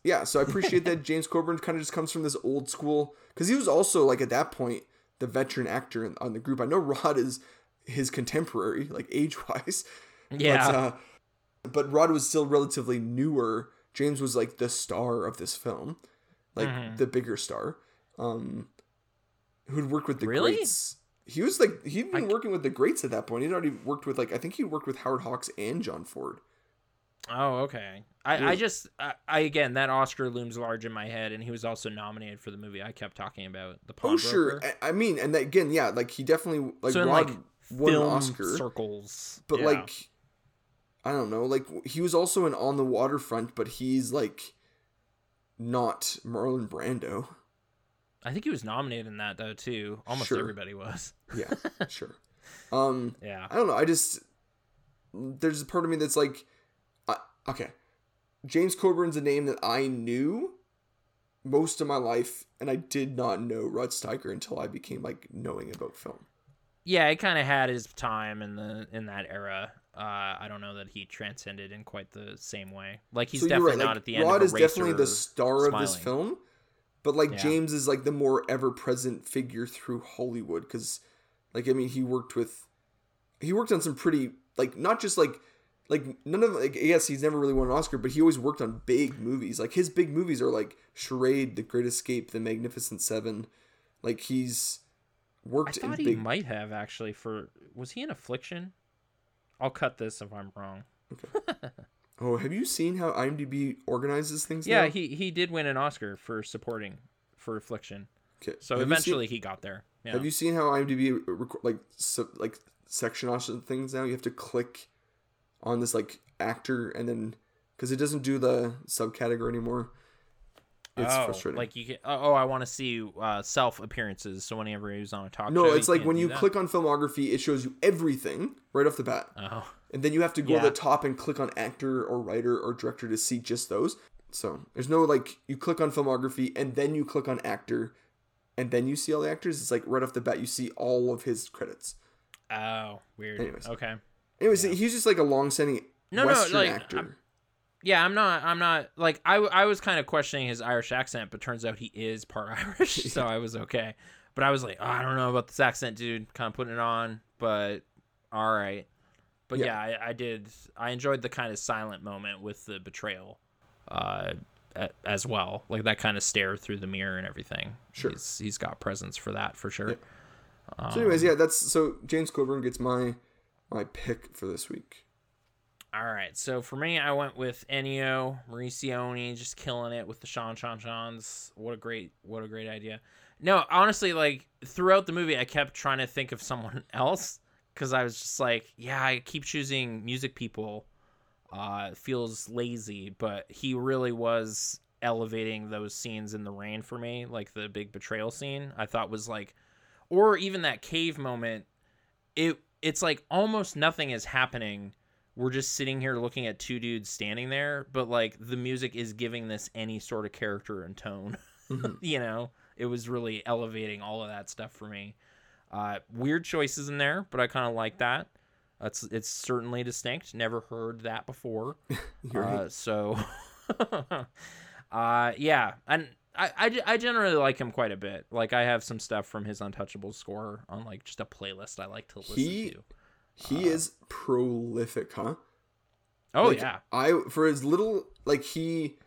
yeah. So I appreciate that James Coburn kind of just comes from this old school because he was also like at that point the veteran actor on the group. I know Rod is his contemporary, like age wise. yeah, But, uh, but Rod was still relatively newer. James was like the star of this film, like Mhm. the bigger star. Um, who'd worked with the Really? greats. He was like he'd been I- working with the greats at that point. He'd already worked with like I think he'd worked with Howard Hawks and John Ford. Oh, okay. I, Yeah. I just, I, I again, that Oscar looms large in my head, and he was also nominated for the movie I kept talking about, The Oh sure, I, I mean, and that again, yeah, like he definitely like so Rod like won an film Oscar, circles, but yeah. like I don't know, like he was also in On the Waterfront, but he's like not Marlon Brando. I think he was nominated in that though too. Almost Sure. everybody was. Yeah, sure. Um, Yeah. I don't know. I just there's a part of me that's like, I, okay, James Coburn's a name that I knew most of my life, and I did not know Rod Steiger until I became like knowing about film. Yeah, it kind of had his time in the in that era. Uh, I don't know that he transcended in quite the same way. Like he's So definitely right, not like, at the end. Rod is definitely the star of this film, but like Yeah. James is like the more ever present figure through Hollywood because, like, I mean, he worked with, he worked on some pretty like not just like like none of like yes he's never really won an Oscar, but he always worked on big movies. Like his big movies are like Charade, The Great Escape, The Magnificent Seven. Like he's worked in I thought he big. might have actually. For was he in Affliction? I'll cut this if I'm wrong. Okay. Oh, have you seen how IMDb organizes things? Yeah, now? he he did win an Oscar for supporting for Affliction. Okay. So Have you seen- eventually he got there. Yeah. Have you seen how IMDb rec- like sub, like section off things now? You have to click on this like actor and then because it doesn't do the subcategory anymore. It's oh, frustrating. Like you can. Oh, I want to see uh, self appearances. So whenever he was on a talk no, show, it's like when you that? click on filmography, it shows you everything right off the bat, Oh, and then you have to go Yeah. to the top and click on actor or writer or director to see just those. So there's no like you click on filmography and then you click on actor, and then you see all the actors. It's like right off the bat you see all of his credits. Oh, weird. Anyways. Okay. Anyways, he's just like a long-standing No, no, Western like, actor. I'm- Yeah, I'm not. I'm not like I. I was kind of questioning his Irish accent, but turns out he is part Irish, so I was okay. But I was like, oh, I don't know about this accent, dude. Kind of putting it on, but all right. But yeah, Yeah. I, I did. I enjoyed the kind of silent moment with the betrayal, uh, as well. Like that kind of stare through the mirror and everything. Sure. He's, he's got presence for that for sure. so anyways, yeah, that's so James Coburn gets my my pick for this week. All right, so for me, I went with Ennio Morricone, just killing it with the Sean Sean Sean's. What a great, what a great idea. No, honestly, like throughout the movie, I kept trying to think of someone else because I was just like, yeah, I keep choosing music people. Uh, feels lazy, but he really was elevating those scenes in the rain for me, like the big betrayal scene. I thought was like, or even that cave moment. It it's like almost nothing is happening we're just sitting here looking at two dudes standing there, but like the music is giving this any sort of character and tone. Mhm. you know, it was really elevating all of that stuff for me. Uh, weird choices in there, but I kind of like that. It's it's certainly distinct. Never heard that before. Right. Uh, so, uh, yeah, and I, I, I generally like him quite a bit. Like I have some stuff from his Untouchable score on like just a playlist I like to listen He- to. he uh, is prolific, huh? Oh Like, yeah, I for his little like he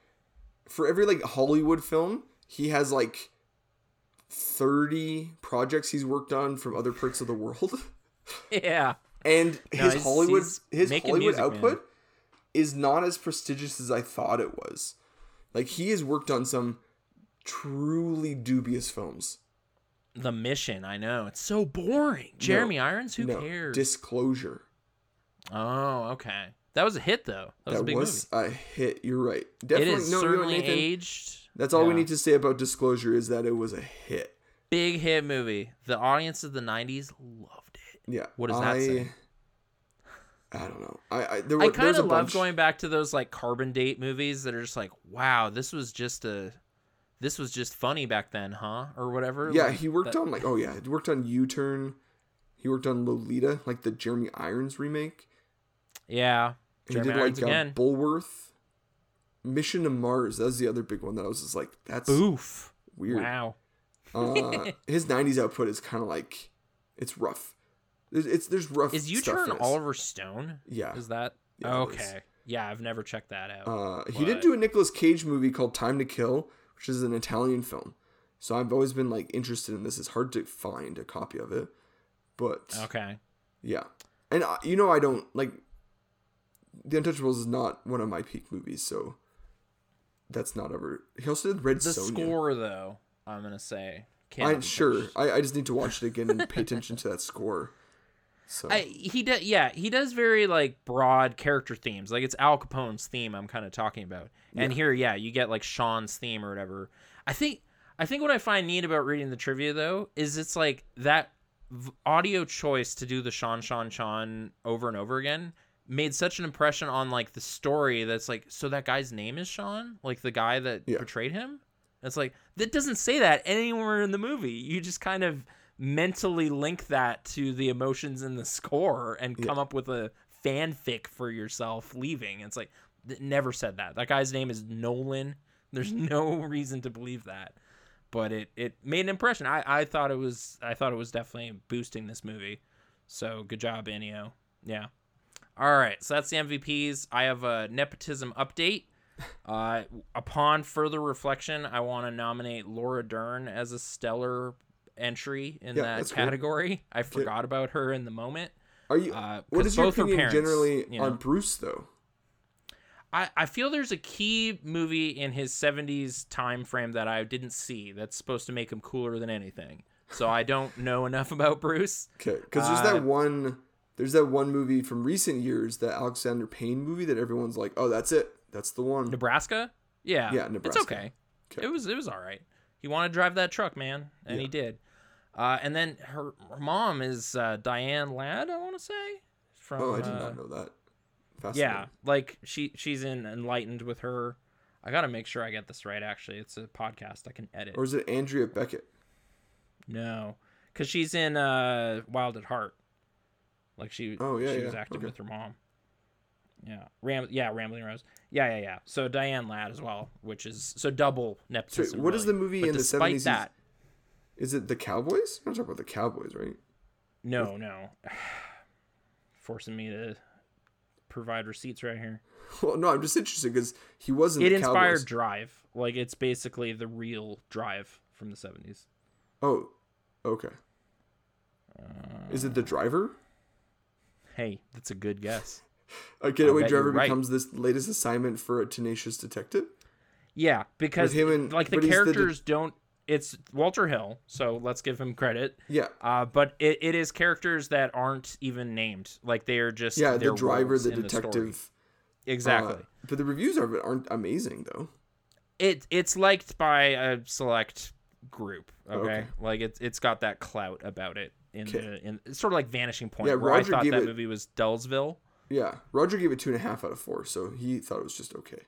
for every like Hollywood film, he has like 30 projects he's worked on from other parts of the world. yeah. and No, his he's- Hollywood he's his Hollywood music, man. output is not as prestigious as I thought it was. Like he has worked on some truly dubious films. The mission, I know. It's so boring. Jeremy Irons, who no, cares? Disclosure. oh, okay. That was a hit though. That was a That big was a hit. You're right. Definitely is no, you know certainly Nathan? aged. That's all we need to say about Disclosure is that it was a hit. Big hit movie. The audience of the '90s loved it. Yeah. What does that say? I don't know. I I, there I kind of love bunch. going back to those like carbon date movies that are just like, wow, this was just a, this was just funny back then, huh, or whatever. Yeah, Like, he worked that- on like oh yeah, he worked on U Turn. He worked on Lolita, like the Jeremy Irons remake. Yeah, And Jeremy he did Irons like uh, again. Bulworth. Mission to Mars. That was the other big one that I was just like, that's Oof. weird. Wow. Uh, his '90s output is kind of like, it's rough. There's, it's there's rough. Is U Turn. Oliver Stone? Yeah. Is that Yeah, okay? Yeah, I've never checked that out. Uh, he did do a Nicolas Cage movie called Time to Kill, which is an Italian film. So I've always been like interested in this. It's hard to find a copy of it, but okay. yeah. And uh, you know I don't like The Untouchables is not one of my peak movies, so that's not ever. He also did Red The Sonja. score, though, I'm gonna say. Can't I be sure. I, I just need to watch it again and pay attention to that score. So I, he does, yeah, he does very like broad character themes. Like it's Al Capone's theme I'm kind of talking about, and here, yeah, you get like Sean's theme or whatever. I think, I think what I find neat about reading the trivia though is it's like that v- audio choice to do the Sean, Sean, Sean over and over again made such an impression on like the story that's like, so that guy's name is Sean, like the guy that Yeah. betrayed him. It's like that doesn't say that anywhere in the movie. You just kind of mentally link that to the emotions in the score and Yeah. come up with a fanfic for yourself leaving. It's like never said that. That guy's name is Nolan. There's no reason to believe that. But it, it made an impression. I, I thought it was I thought it was definitely boosting this movie. So good job, Ennio. Yeah. All right, so that's the MVPs. I have a nepotism update. Uh, upon further reflection, I want to nominate Laura Dern as a stellar entry in Yeah, that category. I forgot about her in the moment. are you? Uh, what is your opinion parents, generally you know. on Bruce though? I, I feel there's a key movie in his 70s time frame that I didn't see that's supposed to make him cooler than anything. So I don't know enough about Bruce. Okay, because there's Uh, that one. There's that one movie from recent years, that Alexander Payne movie that everyone's like, "Oh, that's it. That's the one." Nebraska? Yeah. Yeah, It's Nebraska. okay. Okay. It was it was all right. He wanted to drive that truck, man, and he did. Uh, and then her, her mom is uh, Diane Ladd, I want to say. From Oh, I did uh, not know that. Yeah, like she she's in Enlightened with her. I gotta make sure I get this right. Actually, it's a podcast. I can edit. Or is it Andrea Beckett? No, because she's in uh, Wild at Heart. Like she, Oh, yeah, she was yeah, acting okay. with her mom. Yeah, Ram, yeah, Rambling Rose. Yeah, yeah, yeah. So Diane Ladd as well, which is so double So nepotism. what is really. the movie But in the seventies? that, Is it the Cowboys? I'm talking about the Cowboys, right? no, no, forcing me to provide receipts right here. Well, no, I'm just interested because he wasn't. It the inspired Cowboys. Drive. Like it's basically the real Drive from the seventies. Oh, okay. Is it the uh, driver? Hey, that's a good guess. A getaway driver right. becomes this latest assignment for a tenacious detective. Yeah, because him and- like the he's the de- characters don't. It's Walter Hill, so let's give him credit. Yeah, Uh, but it, it is characters that aren't even named. Like they are just yeah. The driver, the in story. detective. exactly. uh, but the reviews of it aren't amazing though. it it's liked by a select group. Okay, Okay. like it's it's got that clout about it. In Okay. the in sort of like Vanishing Point, Yeah, where I thought that it- movie was Dullsville, Yeah, Roger gave it two and a half out of four, so he thought it was just okay.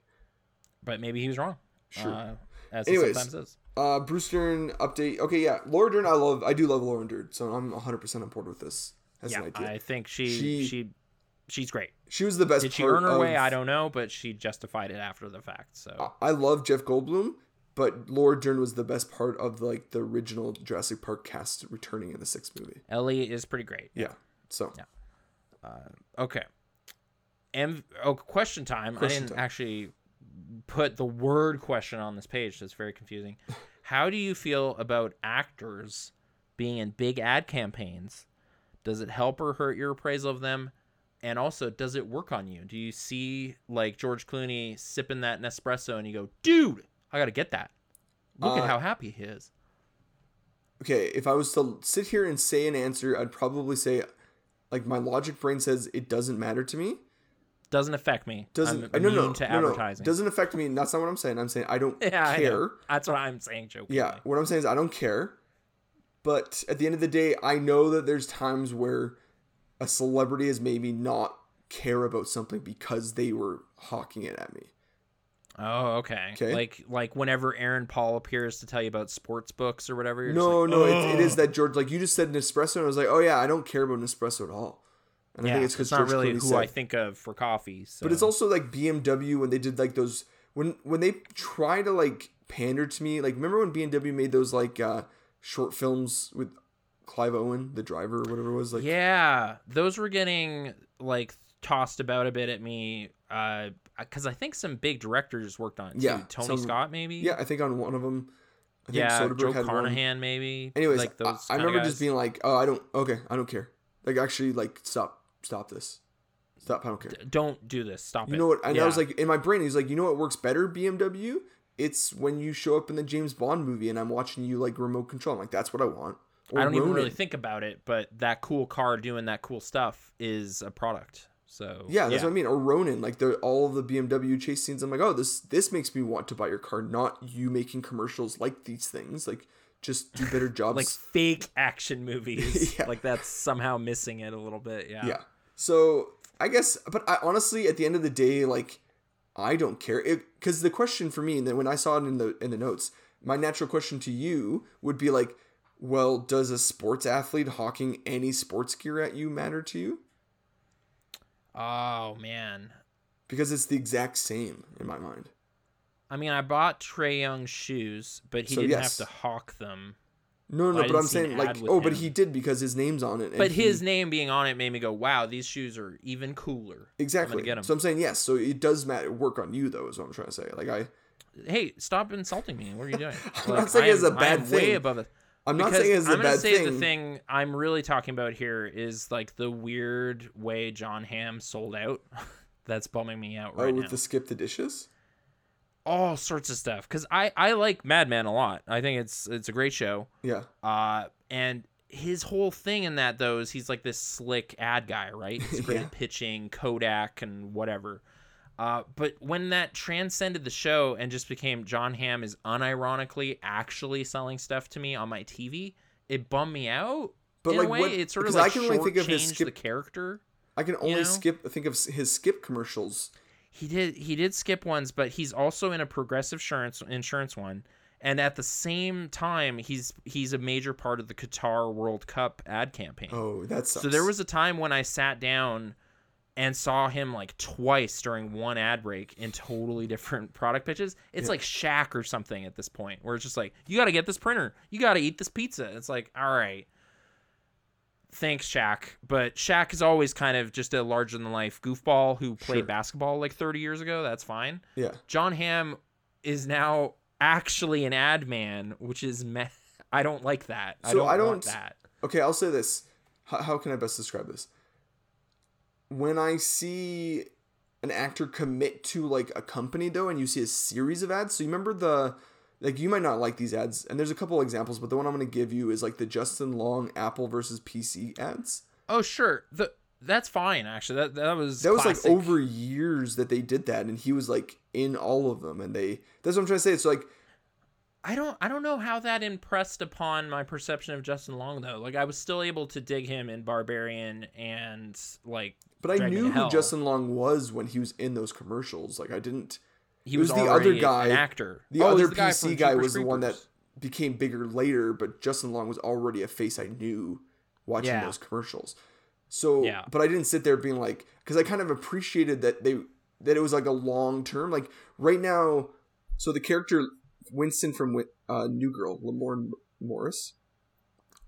but maybe he was wrong. Sure. Uh, as Anyways, he sometimes is. Uh, Bruce Dern update. Okay, yeah, Laura Dern. I love. I do love Laura Dern, so I'm 100 percent on board with this. As Yeah, an idea. I think she, She- she she's great. she was the best. Did she part earn her of- way? I don't know, but she justified it after the fact. So I love Jeff Goldblum, but Laura Dern was the best part of like the original Jurassic Park cast returning in the sixth movie. Ellie is pretty great. Yeah. So Yeah. Okay. M- oh, question time. Question I didn't time. actually put the word question on this page. So it's very confusing. How do you feel about actors being in big ad campaigns? Does it help or hurt your appraisal of them? And also, does it work on you? Do you see like George Clooney sipping that Nespresso and you go, dude, I got to get that? Look Uh, at how happy he is. okay, if I was to sit here and say an answer, I'd probably say, like my logic brain says it doesn't matter to me. Doesn't affect me. Doesn't I'm uh, no no to no, no. advertising. doesn't affect me. That's not what I'm saying. I'm saying I don't yeah, I care. That's what I'm saying, jokingly. Yeah, what I'm saying is I don't care. But at the end of the day, I know that there's times where a celebrity has made me not care about something because they were hawking it at me. Oh, okay. Like like whenever Aaron Paul appears to tell you about sports books or whatever. No, like, no, it, it is that George. Like you just said Nespresso, and I was like, oh yeah, I don't care about Nespresso at all. And yeah, I think it's, it's because not really Clooney who said. I think of for coffee. So. But it's also like BMW when they did like those when when they try to like pander to me. Like remember when BMW made those like uh short films with Clive Owen, the driver, or whatever it was. Like yeah, those were getting like tossed about a bit at me. Uh, because I think some big directors worked on it. Too. Yeah, Tony some- Scott maybe. yeah, I think on one of them. I think yeah. Soderbergh Joe had one. Carnahan maybe. Anyways, like I- those. I, kinda remember guys. just being like, oh, I don't. Okay, I don't care. Like actually, like stop, stop this, stop. I don't care. Don't do this. Stop it. You it. know what? And I was like, in my brain, he's like, you know what works better, BMW? It's when you show up in the James Bond movie and I'm watching you like remote control. I'm like, that's what I want. Or I don't even really think about it, but that cool car doing that cool stuff is a product. So Yeah, that's what I mean. Or Ronin, like the all of the BMW chase scenes. I'm like, oh, this this makes me want to buy your car, not you making commercials like these things. Like, just do better jobs. like fake action movies. Yeah. Like that's somehow missing it a little bit. Yeah. yeah. So I guess, but I honestly, at the end of the day, like, I don't care. Because the question for me, and then when I saw it in the in the notes, my natural question to you would be like, well, does a sports athlete hawking any sports gear at you matter to you? Oh man. Because it's the exact same in my mind. I mean, I bought Trey Young's shoes, but he So, didn't yes. have to hawk them. No, no, I but I'm didn't see an saying like, oh, but he did because his name's on it. But he- his name being on it made me go, "Wow, these shoes are even cooler." exactly. get 'em. So I'm saying yes. So it does matter work on you though, is what I'm trying to say. Like I, Hey, stop insulting me. What are you doing? I'm not saying it's a bad Way thing. above it. I'm not saying it's a I'm bad say thing. the thing I'm really talking about here is like the weird way John Hamm sold out. That's bumming me out right oh, right with now. the skip the dishes. All sorts of stuff because I I like Mad Men a lot. I think it's it's a great show. Yeah. Uh, and his whole thing in that though is he's like this slick ad guy, right? He's great Yeah. at pitching Kodak and whatever. Uh, but when that transcended the show and just became John Hamm is unironically actually selling stuff to me on my TV, it bummed me out. But in like a way, what? it sort of like I can only think of his skip. the character. I can only know? skip think of his skip commercials. He did he did skip ones, but he's also in a progressive insurance insurance one. And at the same time, he's he's a major part of the Qatar World Cup ad campaign. Oh, that sucks. so there was a time when I sat down and saw him like twice during one ad break in totally different product pitches. It's Yeah. like Shaq or something at this point, where it's just like, you got to get this printer, you got to eat this pizza. It's like, all right, thanks, Shaq. But Shaq is always kind of just a larger than life goofball who played Sure. basketball like 30 years ago. That's fine. yeah. John Hamm is now actually an ad man, which is me- I don't like that. I So don't, I don't- that. Okay, I'll say this. How, how can I best describe this? When I see an actor commit to like a company though, and you see a series of ads. So you remember the like you might not like these ads, and there's a couple examples, but the one I'm going to give you is like the Justin Long Apple versus PC ads. Oh sure, the that's fine actually. That that was That was classic. like over years that they did that, and he was like in all of them, and they. That's what I'm trying to say. It's like I don't I don't know how that impressed upon my perception of Justin Long though. Like I was still able to dig him in Barbarian and like But I knew who Justin Long was when he was in those commercials. Like I didn't. He was, was the other guy- actor. The Oh, other guy PC guy Jeepers was the one that became bigger later, but Justin Long was already a face I knew watching Yeah. those commercials. So, Yeah. but I didn't sit there being like, because I kind of appreciated that they that it was like a long term. Like right now, so the character Winston from uh, New Girl, Lamorne Morris,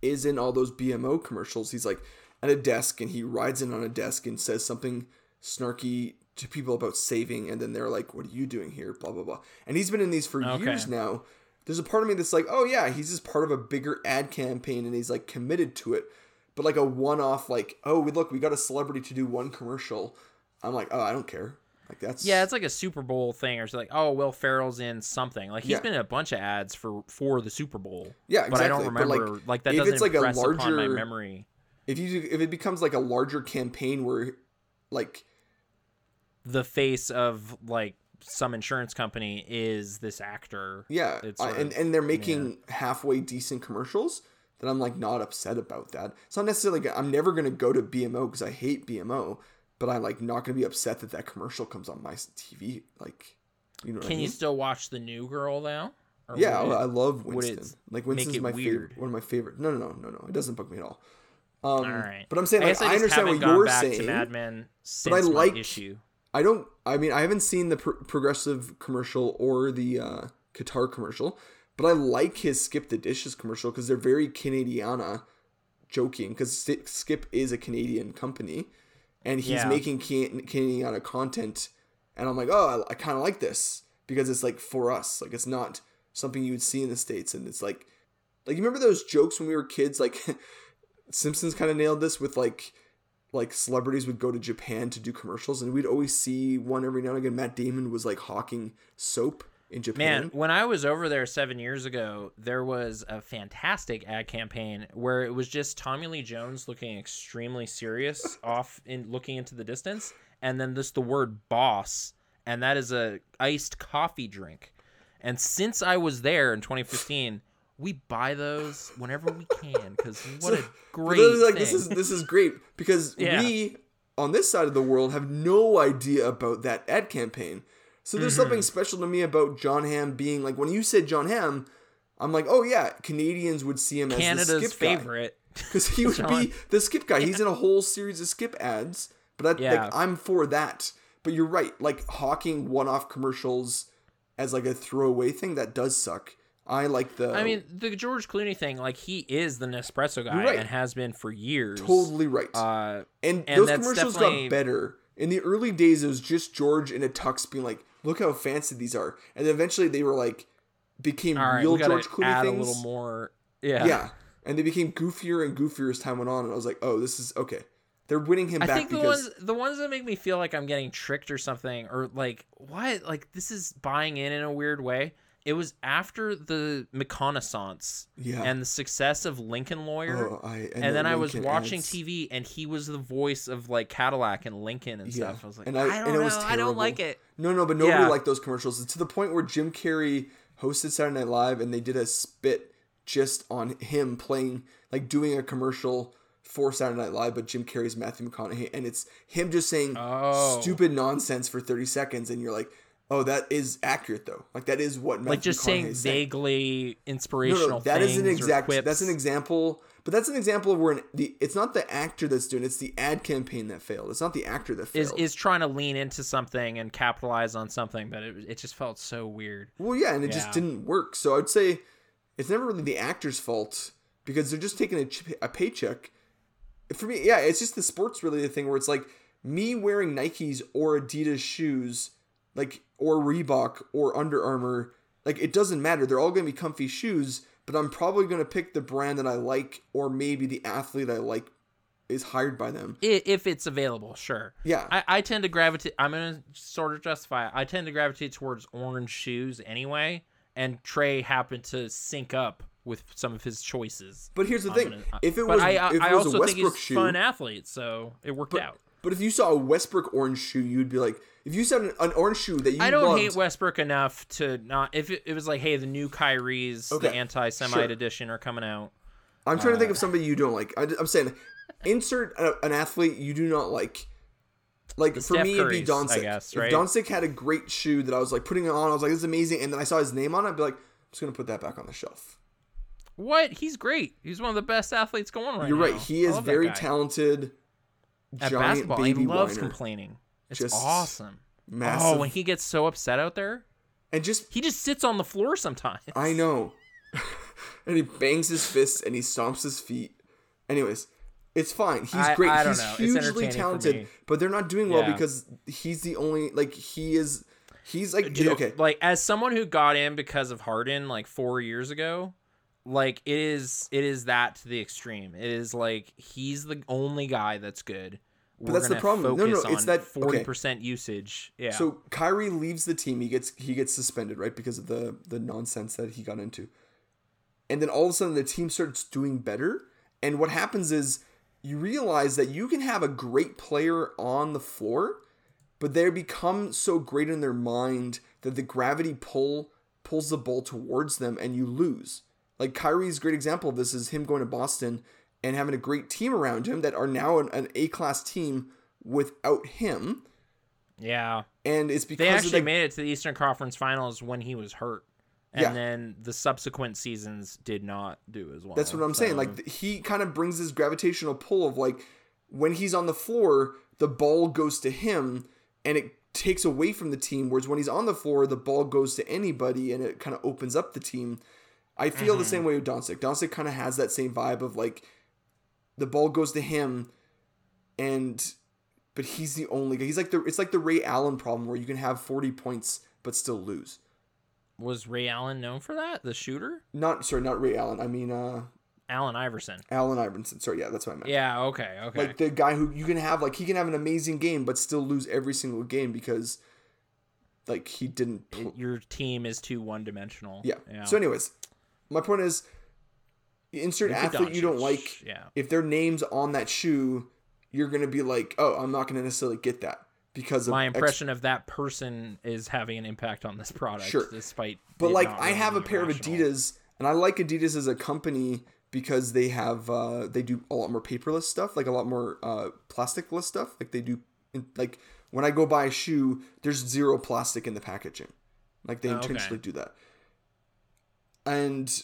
is in all those BMO commercials. He's like at a desk and he rides in on a desk and says something snarky to people about saving, and then they're like, "What are you doing here?" Blah blah blah. And he's been in these for Okay. years now. There's a part of me that's like, "Oh yeah, he's just part of a bigger ad campaign, and he's like committed to it." But like a one-off, like, "Oh, we look, we got a celebrity to do one commercial." I'm like, "Oh, I don't care." Like that's Yeah, it's like a Super Bowl thing, or it's like, oh, Will Ferrell's in something. Like he's Yeah. been in a bunch of ads for for the Super Bowl. yeah, But I don't remember. like, like, that if doesn't it's like a impress upon my larger- memory. if you if it becomes like a larger campaign where, like, The face of like some insurance company is this actor. Yeah, and of- and they're making halfway decent commercials. That I'm like not upset about that. It's not necessarily. like, I'm never gonna go to BMO because I hate BMO, but I'm like not gonna be upset that that commercial comes on my TV. Like, you know what I Can mean? you still watch the new girl now? Or yeah, would it- I love Winston. Like Winston's my weird? favorite. One of my favorite. No, no, no, no, no. It doesn't bug me at all. Um, All right. But I'm saying I like I, I, understand what you're saying. to Mad Men since I like- issue. I don't. I mean, I haven't seen the pro- progressive commercial or the uh, Qatar commercial, but I like his Skip the Dishes commercial because they're very Canadiana, joking because Skip is a Canadian company, and he's Yeah. making can- Canadiana content, and I'm like, oh, I, I kind of like this because it's like for us, like it's not something you would see in the states, and it's like, like you remember those jokes when we were kids, like Simpsons kind of nailed this with like like celebrities would go to Japan to do commercials, and we'd always see one every now and again. Matt Damon was like hawking soap in Japan. Man, when I was over there seven years ago, there was a fantastic ad campaign where it was just Tommy Lee Jones looking extremely serious off in looking into the distance, and then this the word boss, and that is a iced coffee drink. And since I was there in 2015, we buy those whenever we can because what a great like thing. this is this is great because Yeah. we on this side of the world have no idea about that ad campaign. So there's Mm-hmm. something special to me about John Hamm being like when you said John Hamm, I'm like, oh yeah, Canadians would see him as the Canada's skip favorite. because he would be the skip guy. He's in a whole series of skip ads, but I, Yeah. like, I'm for that. But you're right, like hawking one-off commercials as like a throwaway thing that does suck. I like the. I mean, the George Clooney thing, like he is the Nespresso guy right. and has been for years. totally right. Uh, and, and those commercials got better. In the early days, it was just George in a tux being like, "Look how fancy these are," and then eventually they were like, became right, real George Clooney add things. a little more. Yeah. yeah, and they became goofier and goofier as time went on, and I was like, "Oh, this is okay." They're winning him I back think the because ones the ones that make me feel like I'm getting tricked or something or like what like this is buying in in a weird way. It was after the McConaissance yeah, and the success of Lincoln Lawyer. Oh, I, and the then I was watching ads. TV, and he was the voice of like Cadillac and Lincoln and Yeah, stuff. I was like, and I, I- don't and know, I don't like it. No, no, but nobody Yeah. liked those commercials. To the point where Jim Carrey hosted Saturday Night Live and they did a spit just on him playing, like doing a commercial for Saturday Night Live, but Jim Carrey's Matthew McConaughey, and it's him just saying Oh. stupid nonsense for 30 seconds, and you're like, oh, that is accurate though. Like that is what Matthew like just saying vaguely No, inspirational no, that is an exact. That's an example, but that's an example of where an, the it's not the actor that's doing it's the ad campaign that failed. It's not the actor that failed. is is trying to lean into something and capitalize on something, but it, it just felt so weird. Well, yeah, and it just didn't work. So I'd say it's never really the actor's fault because they're just taking a, a paycheck. For me, yeah, it's just the sports really the thing where it's like me wearing Nikes or Adidas shoes, like or Reebok or Under Armour. Like it doesn't matter. They're all going to be comfy shoes, but I'm probably going to pick the brand that I like or maybe the athlete I like is hired by them. If it's available, sure. Yeah. I, I tend to gravitate. I'm gonna sort of justify. It. I tend to gravitate towards orange shoes anyway, and Trey happened to sync up with some of his choices. But here's the I'm thing: gonna- uh, if it was, I, I, if I was also a Westbrook think he's shoe, fun athlete, so it worked But, out. but if you saw a Westbrook orange shoe, you'd be like, if you said an, an orange shoe that you I don't loved, hate Westbrook enough to not. If it, it was like, hey, the new Kyrie's, the anti-Semite sure. edition are coming out. I'm trying to Uh, think of somebody you don't like. I, am saying, insert a, an athlete you do not like. Like for Steph me, it'd be Curry's, I Doncic. guess, If right? Doncic had a great shoe that I was like putting it on, I was like, "This is amazing," and then I saw his name on it, I'd be like, "I'm just gonna put that back on the shelf." What? He's great. He's one of the best athletes going right You're now. right. He is very talented. At giant basketball. baby he loves whiner. complaining. It's Just awesome. Massive. Oh, when he gets so upset out there, and just he just sits on the floor sometimes. I know. and he bangs his fists and he stomps his feet. Anyways, it's fine. He's I- great. I don't he's know. Hugely talented, but they're not doing well Yeah. because he's the only like he is he's like Dude, okay. Like as someone who got in because of Harden like four years ago, like it is it is that to the extreme. It is like he's the only guy that's good. But that's the problem. No, no, it's that- okay. forty percent usage. Yeah. So Kyrie leaves the team. He gets he gets suspended, right? Because of the the nonsense that he got into. And then all of a sudden the team starts doing better. And what happens is you realize that you can have a great player on the floor, but they become so great in their mind that the gravity pull pulls the ball towards them and you lose. Like Kyrie's great example of this is him going to Boston and having a great team around him that are now an, an A class team without him. yeah. And it's because They actually the, made it to the Eastern Conference Finals when he was hurt. And Yeah. then the subsequent seasons did not do as well. That's what I'm saying. Like he kind of brings this gravitational pull of like when he's on the floor, the ball goes to him and it takes away from the team. Whereas when he's on the floor, the ball goes to anybody and it kind of opens up the team. I feel Mm-hmm. the same way with Doncic. Doncic kind of has that same vibe of like the ball goes to him and but he's the only guy. He's like the it's like the Ray Allen problem where you can have 40 points but still lose. was Ray Allen known for that? The shooter? Not sorry, not Ray Allen. I mean uh Allen Iverson. Allen Iverson. Sorry, yeah, that's what I meant. Yeah, okay, okay. like the guy who you can have like he can have an amazing game but still lose every single game because like he didn't pl- Your team is too one dimensional. yeah. yeah. so anyways my point is insert Luka athlete you don't like Yeah. if their name's on that shoe you're gonna be like oh i'm not gonna necessarily get that because of My impression of that person is having an impact on this product, Sure. despite. but like i have a pair of adidas and i like adidas as a company because they have uh they do a lot more paperless stuff like a lot more uh plasticless stuff like they do like when i go buy a shoe there's zero plastic in the packaging like they Oh, okay. intentionally do that and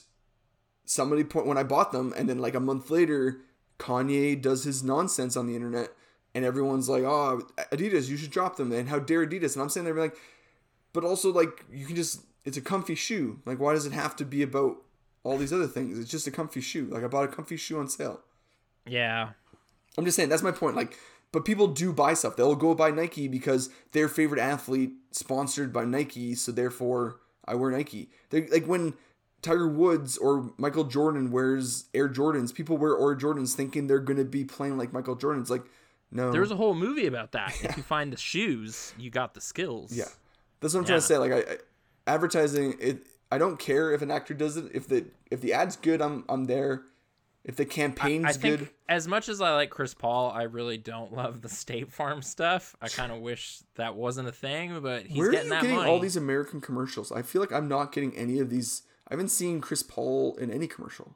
somebody point when i bought them and then like a month later kanye does his nonsense on the internet and everyone's like oh adidas you should drop them and how dare adidas? And i'm sitting there like but also like you can just it's a comfy shoe. Like why does it have to be about all these other things? It's just a comfy shoe. Like i bought a comfy shoe on sale. Yeah. i'm just saying that's my point like but people do buy stuff. They'll go buy nike because their favorite athlete sponsored by nike so therefore i wear nike. They like when tiger woods or michael jordan wears air jordans people wear air jordans thinking they're going to be playing like michael jordan's like no There's a whole movie about that. If you find the shoes, you got the skills. Yeah, that's what I'm trying to say. Like, I, I advertising it. I don't care if an actor does it. If the if the ad's good, I'm I'm there. If the campaign's I think good, as much as I like Chris Paul, I really don't love the State Farm stuff. I kind of wish that wasn't a thing, but he's where are getting you that getting money. all these American commercials? I feel like I'm not getting any of these. I haven't seen Chris Paul in any commercial.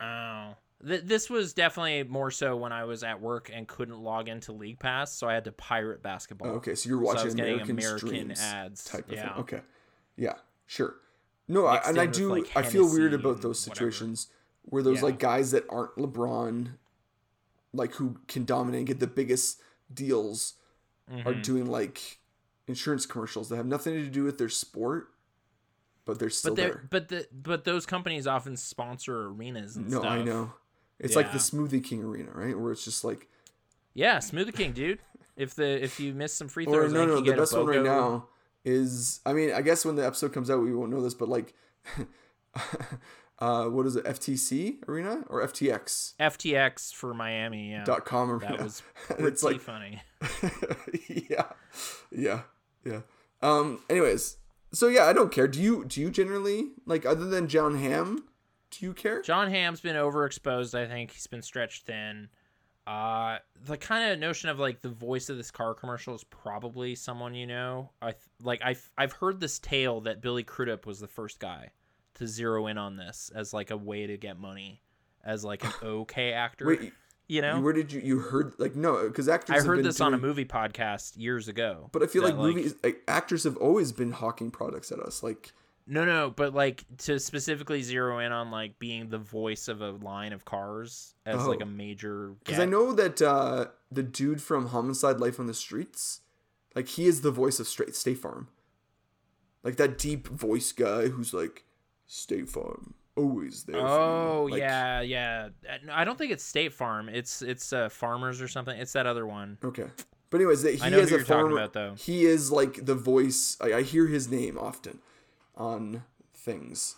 Oh, Th- this was definitely more so when I was at work and couldn't log into League Pass, so I had to pirate basketball. Oh, okay, so you're So watching was American, American ads. type of yeah. thing. Okay, yeah, sure. No, I, and I do. like, I feel weird about those and whatever. situations where those Yeah. like guys that aren't LeBron, like who can dominate and get the biggest deals, are Mhm. doing like insurance commercials that have nothing to do with their sport, but they're still But they there. but the but those companies often sponsor arenas and No, stuff. I know. It's like the Smoothie King Arena, right? Where it's just like, Yeah, Smoothie King, dude. If the if you miss some free or throws, no, I no, you the best one right now is. I mean, I guess when the episode comes out, we won't know this, but like, uh, what is it? FTC Arena or FTX FTX for Miami. Yeah, dot com arena. that was pretty it's like, funny. yeah, yeah, yeah. Um. Anyways, so yeah, I don't care. Do you? Do you generally like other than Jon Hamm? Do you care? Jon Hamm's been overexposed. I think he's been stretched thin. Uh, the kind of notion of like the voice of this car commercial is probably someone you know. I th- like I've I've heard this tale that Billy Crudup was the first guy to zero in on this as like a way to get money as like an okay actor. Wait, you know, where did you you heard like no? Because actors. I heard this on a movie podcast years ago. But I feel that, like movies, like, actors have always been hawking products at us. Like, No, no, but like to specifically zero in on like being the voice of a line of cars as like Oh. a major. because. I know that uh, the dude from Homicide: Life on the Streets, like he is the voice of Straight State Farm. Like that deep voice guy who's like, State Farm, always there. for you." Oh Like, yeah, yeah. Uh, I don't think it's State Farm. It's it's uh, Farmers or something. It's that other one. Okay. But anyways, he is a farmer. about, though. He is like the voice. I, I hear his name often on things.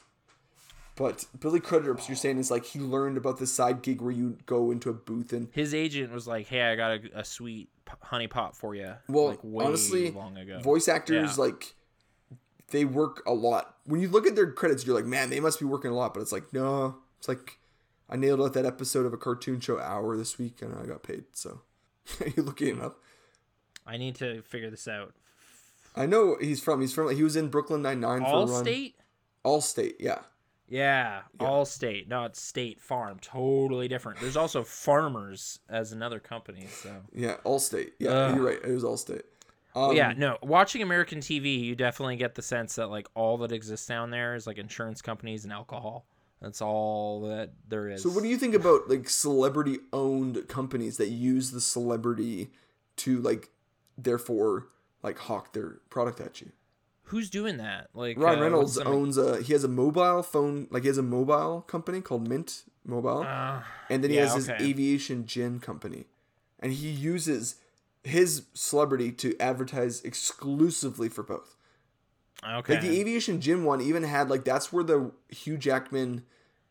But Billy Crudup, you're saying is like he learned about this side gig where you go into a booth and His agent was like, "Hey, I got a, a sweet honey pot for you." Well, like way honestly, long ago. voice actors Yeah. like they work a lot. When you look at their credits, you're like, man, they must be working a lot. But it's like, no, it's like I nailed out that episode of a cartoon show hour this week and I got paid. So you looking him up. I need to figure this out. I know he's from. He's from. He was in Brooklyn Nine Nine for a run. Allstate. Allstate, yeah. Yeah, Allstate, not State Farm. Totally different. There's also Farmers as another company. So Yeah, all state. Yeah, Ugh. you're right. It was Allstate. Um, yeah, no. Watching American TV, you definitely get the sense that like all that exists down there is like insurance companies and alcohol. That's all that there is. So what do you think about like celebrity owned companies that use the celebrity to like therefore like hawk their product at you? Who's doing that? Like Ryan uh, Reynolds owns a he has a mobile phone like he has a mobile company called Mint Mobile. Uh, and then he yeah, has his okay. aviation gin company. And he uses his celebrity to advertise exclusively for both. okay. Like the aviation gin one even had like that's where the Hugh Jackman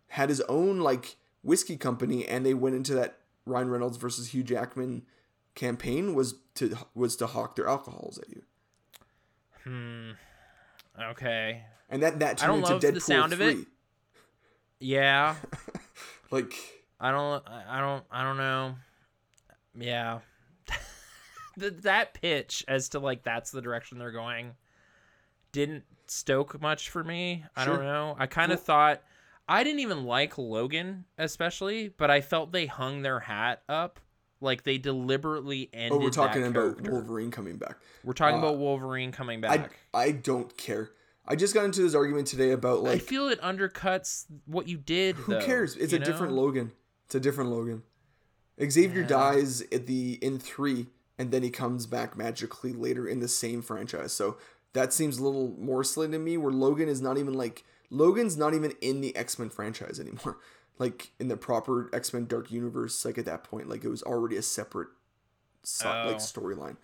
had his own like whiskey company and they went into that Ryan Reynolds versus Hugh Jackman campaign was to was to hawk their alcohols at you. hmm. Okay. And that that turned into love the Deadpool sound of 3. it. Yeah. Like I don't. I don't. I don't know. Yeah. Th- that pitch as to like that's the direction they're going didn't stoke much for me. I Sure. don't know. I kind of thought I didn't even like Logan especially, but I felt they hung their hat up like they deliberately ended. oh we're talking about character. Wolverine coming back. We're talking uh, about Wolverine coming back. I don't care. I just got into this argument today about like I, feel it undercuts what you did. Who though, cares? It's a different? Logan. It's a different Logan. Xavier Yeah. dies at the in three, and then he comes back magically later in the same franchise. So that seems a little more silly to me. Where Logan is not even like Logan's not even in the X Men franchise anymore. Like in the proper X Men Dark Universe, like at that point, like it was already a separate so- Oh. like storyline.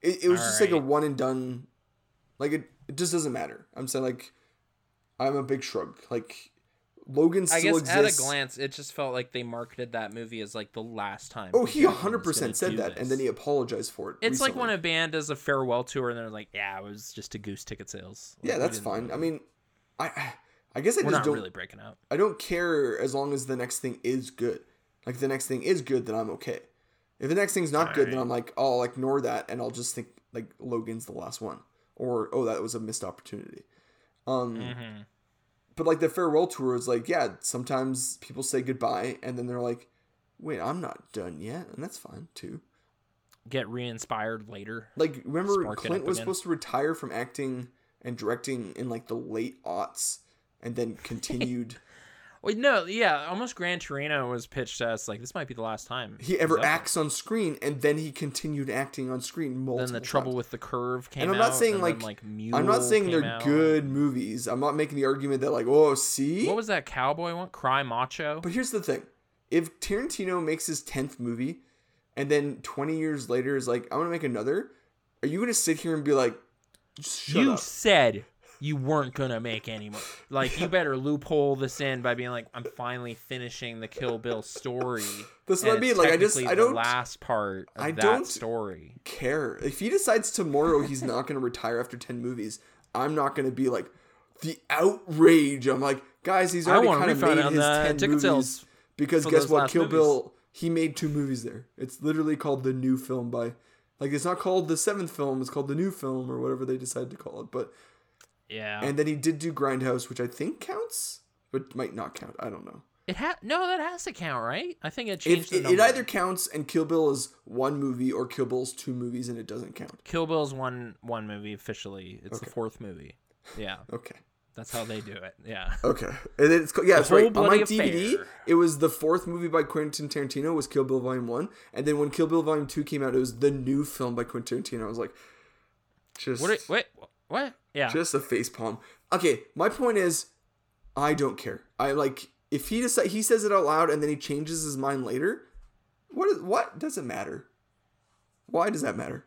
It, it was just like a one and done. Like it, it just doesn't matter. I'm saying like I'm a big shrug. Like Logan still I guess exists. at a glance, it just felt like they marketed that movie as like the last time. Oh, he Hugh Jackman was 100% said that, this. and then he apologized for it. It's like when a band does a farewell tour and they're like, "Yeah, it was just a goose ticket sales." Like, Yeah, that's fine. really- I mean, I I guess I we're just not don't really breaking up. I don't care as long as the next thing is good. Like the next thing is good, then I'm okay. If the next thing's not good, then I'm like, oh, I'll ignore that, and I'll just think like Logan's the last one, or oh, that was a missed opportunity. Um, hmm but like the farewell tour is like, yeah, sometimes people say goodbye and then they're like, wait, I'm not done yet, and that's fine too. Get re-inspired later. Like remember Spark Clint was supposed to retire from acting and directing in like the late aughts and then continued Wait, no, yeah, almost Gran Torino was pitched to us like this might be the last time he ever acts on screen and then he continued acting on screen multiple. Then the trouble times. with the curve came and I'm out. not saying like, then, like Mule I'm not saying they're out. good movies. I'm not making the argument that like, oh, see. What was that cowboy one? Cry Macho. But here's the thing: if Tarantino makes his tenth movie, and then 20 years later is like, I want to make another, are you gonna sit here and be like, shut you up? said you weren't gonna make any more. Like you better loophole this in by being like, I'm finally finishing the Kill Bill story. That's what I mean. Like I just, I the don't last part of I don't- story. care if he decides tomorrow he's not gonna retire after 10 movies. I'm not gonna be like the outrage. I'm like, guys, he's already kind of made his the 10 ticket movies. sales Because guess what? Kill movies. Bill, he made two movies there. It's literally called the new film by, like, it's not called the seventh film. It's called the new film or whatever they decided to call it. But Yeah. and then he did do Grindhouse, which I think counts, but might not count. I don't know. it had no, that has to count, right? I think it changed the it, it either counts and Kill Bill is one movie or Kill Bill's two movies and it doesn't count. Kill Bill's one one movie officially. It's the fourth movie. Yeah, Okay. that's how they do it. Yeah. Okay. And then it's yeah, whole right. On my DVD, affair. it was the fourth movie by Quentin Tarantino was Kill Bill Volume One, and then when Kill Bill Volume Two came out, it was the new film by Quentin Tarantino. I was like, just What? Are, wait. What? Yeah. just a face palm. Okay, my point is, I don't care. I like if he decide he says it out loud and then he changes his mind later. What is what does it matter? Why does that matter?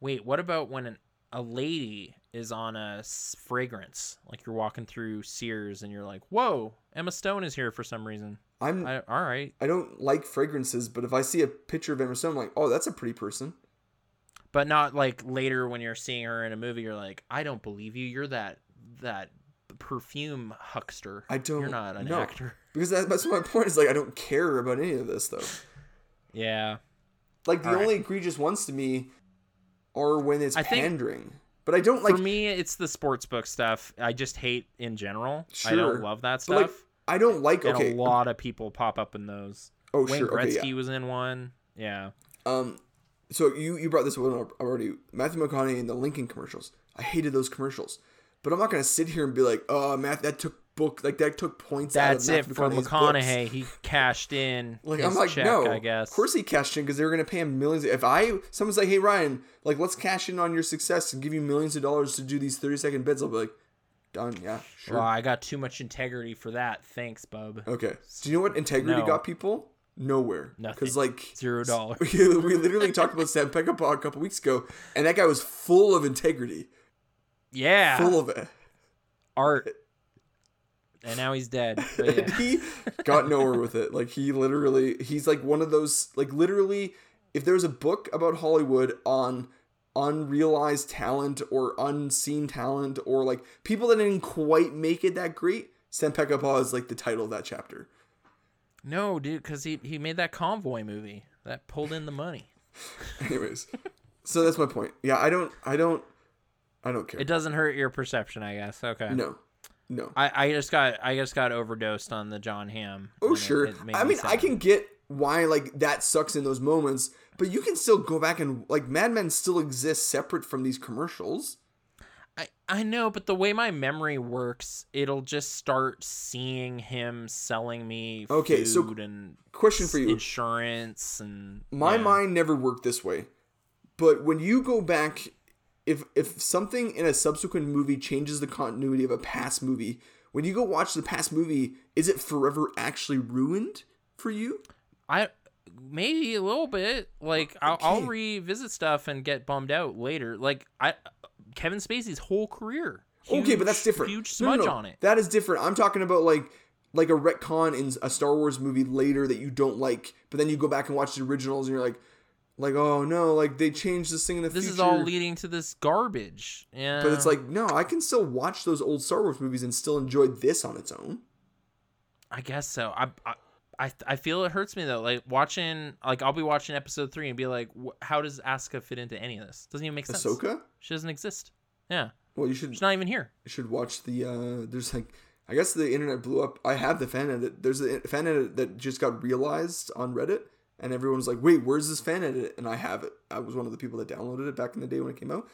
Wait. What about when an, a lady is on a s- fragrance? Like you're walking through Sears and you're like, "Whoa, Emma Stone is here for some reason." I'm I, all right, I don't like fragrances, but if I see a picture of Emma Stone, I'm like, oh, that's a pretty person. But not like later when you're seeing her in a movie. You're like, "I don't believe you. You're that that perfume huckster. I don't. You're not an no. actor." because that, that's my point. Is like I don't care about any of this though. Yeah. Like the All right. only egregious ones to me are when it's I think- pandering. but I don't like. For me, it's the sports book stuff. I just hate in general. I Sure. don't love that stuff. like I don't like. and Okay. a lot of people pop up in those. oh Wayne sure. Okay. Gretzky Yeah. was in one. Yeah. Um. So you you brought this one up already. Matthew McConaughey in the Lincoln commercials. I hated those commercials. But I'm not gonna sit here and be like, oh, Matt, that took book like that took points. That's out it for McConaughey. books. He cashed in Like I'm like, check, no, I guess. of course he cashed in because they were gonna pay him millions. If I someone's like, hey Ryan, like let's cash in on your success and give you millions of dollars to do these 30 second bits, I'll be like, done, yeah, sure. Well, I got too much integrity for that. Thanks, bub. Okay. Do you know what integrity No. got people? Nowhere. Nothing. Because like Zero dollars. we literally talked about Sam Peckinpah a couple weeks ago, and that guy was full of integrity, Yeah. full of it. art. And now he's dead. Yeah. he got nowhere with it. Like he literally, he's like one of those. Like literally, if there's a book about Hollywood on unrealized talent or unseen talent or like people that didn't quite make it that great, Sam Peckinpah is like the title of that chapter. No, dude, because he, he made that convoy movie that pulled in the money. Anyways, so that's my point. Yeah, I don't, I don't, I don't care. It doesn't hurt your perception, I guess. Okay. no, no. I, I just got I just got overdosed on the Jon Hamm. Oh it- sure. it made I me mean, I can get why like that sucks in those moments, but you can still go back and like Mad Men still exists separate from these commercials. I, I know, but the way my memory works, it'll just start seeing him selling me Okay, so food and Question for you. insurance and My yeah. mind never worked this way. But when you go back if if something in a subsequent movie changes the continuity of a past movie, when you go watch the past movie, is it forever actually ruined for you? I maybe a little bit. Like I'll, I'll revisit stuff and get bummed out later. Like I Kevin Spacey's whole career. okay, but that's different. Huge No, no, smudge no. on it. That is different. I'm talking about like like a retcon in a Star Wars movie later that you don't like, but then you go back and watch the originals and you're like, like oh no, like they changed this thing in the This future. is all leading to this garbage. Yeah. but it's like no, I can still watch those old Star Wars movies and still enjoy this on its own. I guess so. I, I I I feel it hurts me though. Like watching, like I'll be watching episode three and be like, "Wh- how does Asuka fit into any of this? Doesn't even make sense. Ahsoka. She doesn't exist. Yeah. Well, you should She's not even here. you should watch the. uh There's like, I guess the internet blew up. I have the fan edit. There's a fan edit that just got realized on Reddit, and everyone's like, "Wait, where's this fan edit?" And I have it. I was one of the people that downloaded it back in the day when it came out.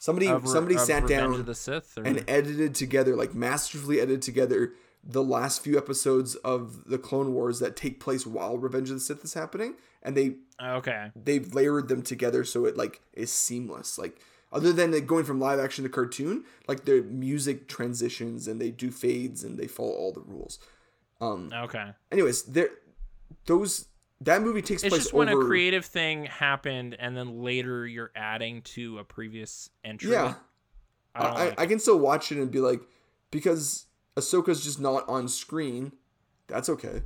Somebody Of somebody of sat Revenge down of the Sith, or... and edited together, like masterfully edited together, the last few episodes of the Clone Wars that take place while Revenge of the Sith is happening, and they okay, they've layered them together so it like is seamless. Like other than it going from live action to cartoon, like their music transitions and they do fades and they follow all the rules. Um. okay. Anyways, there, those that movie takes It's place just when over. a creative thing happened, and then later you're adding to a previous entry. yeah, I I, like I can still watch it and be like, because Ahsoka's just not on screen. That's okay.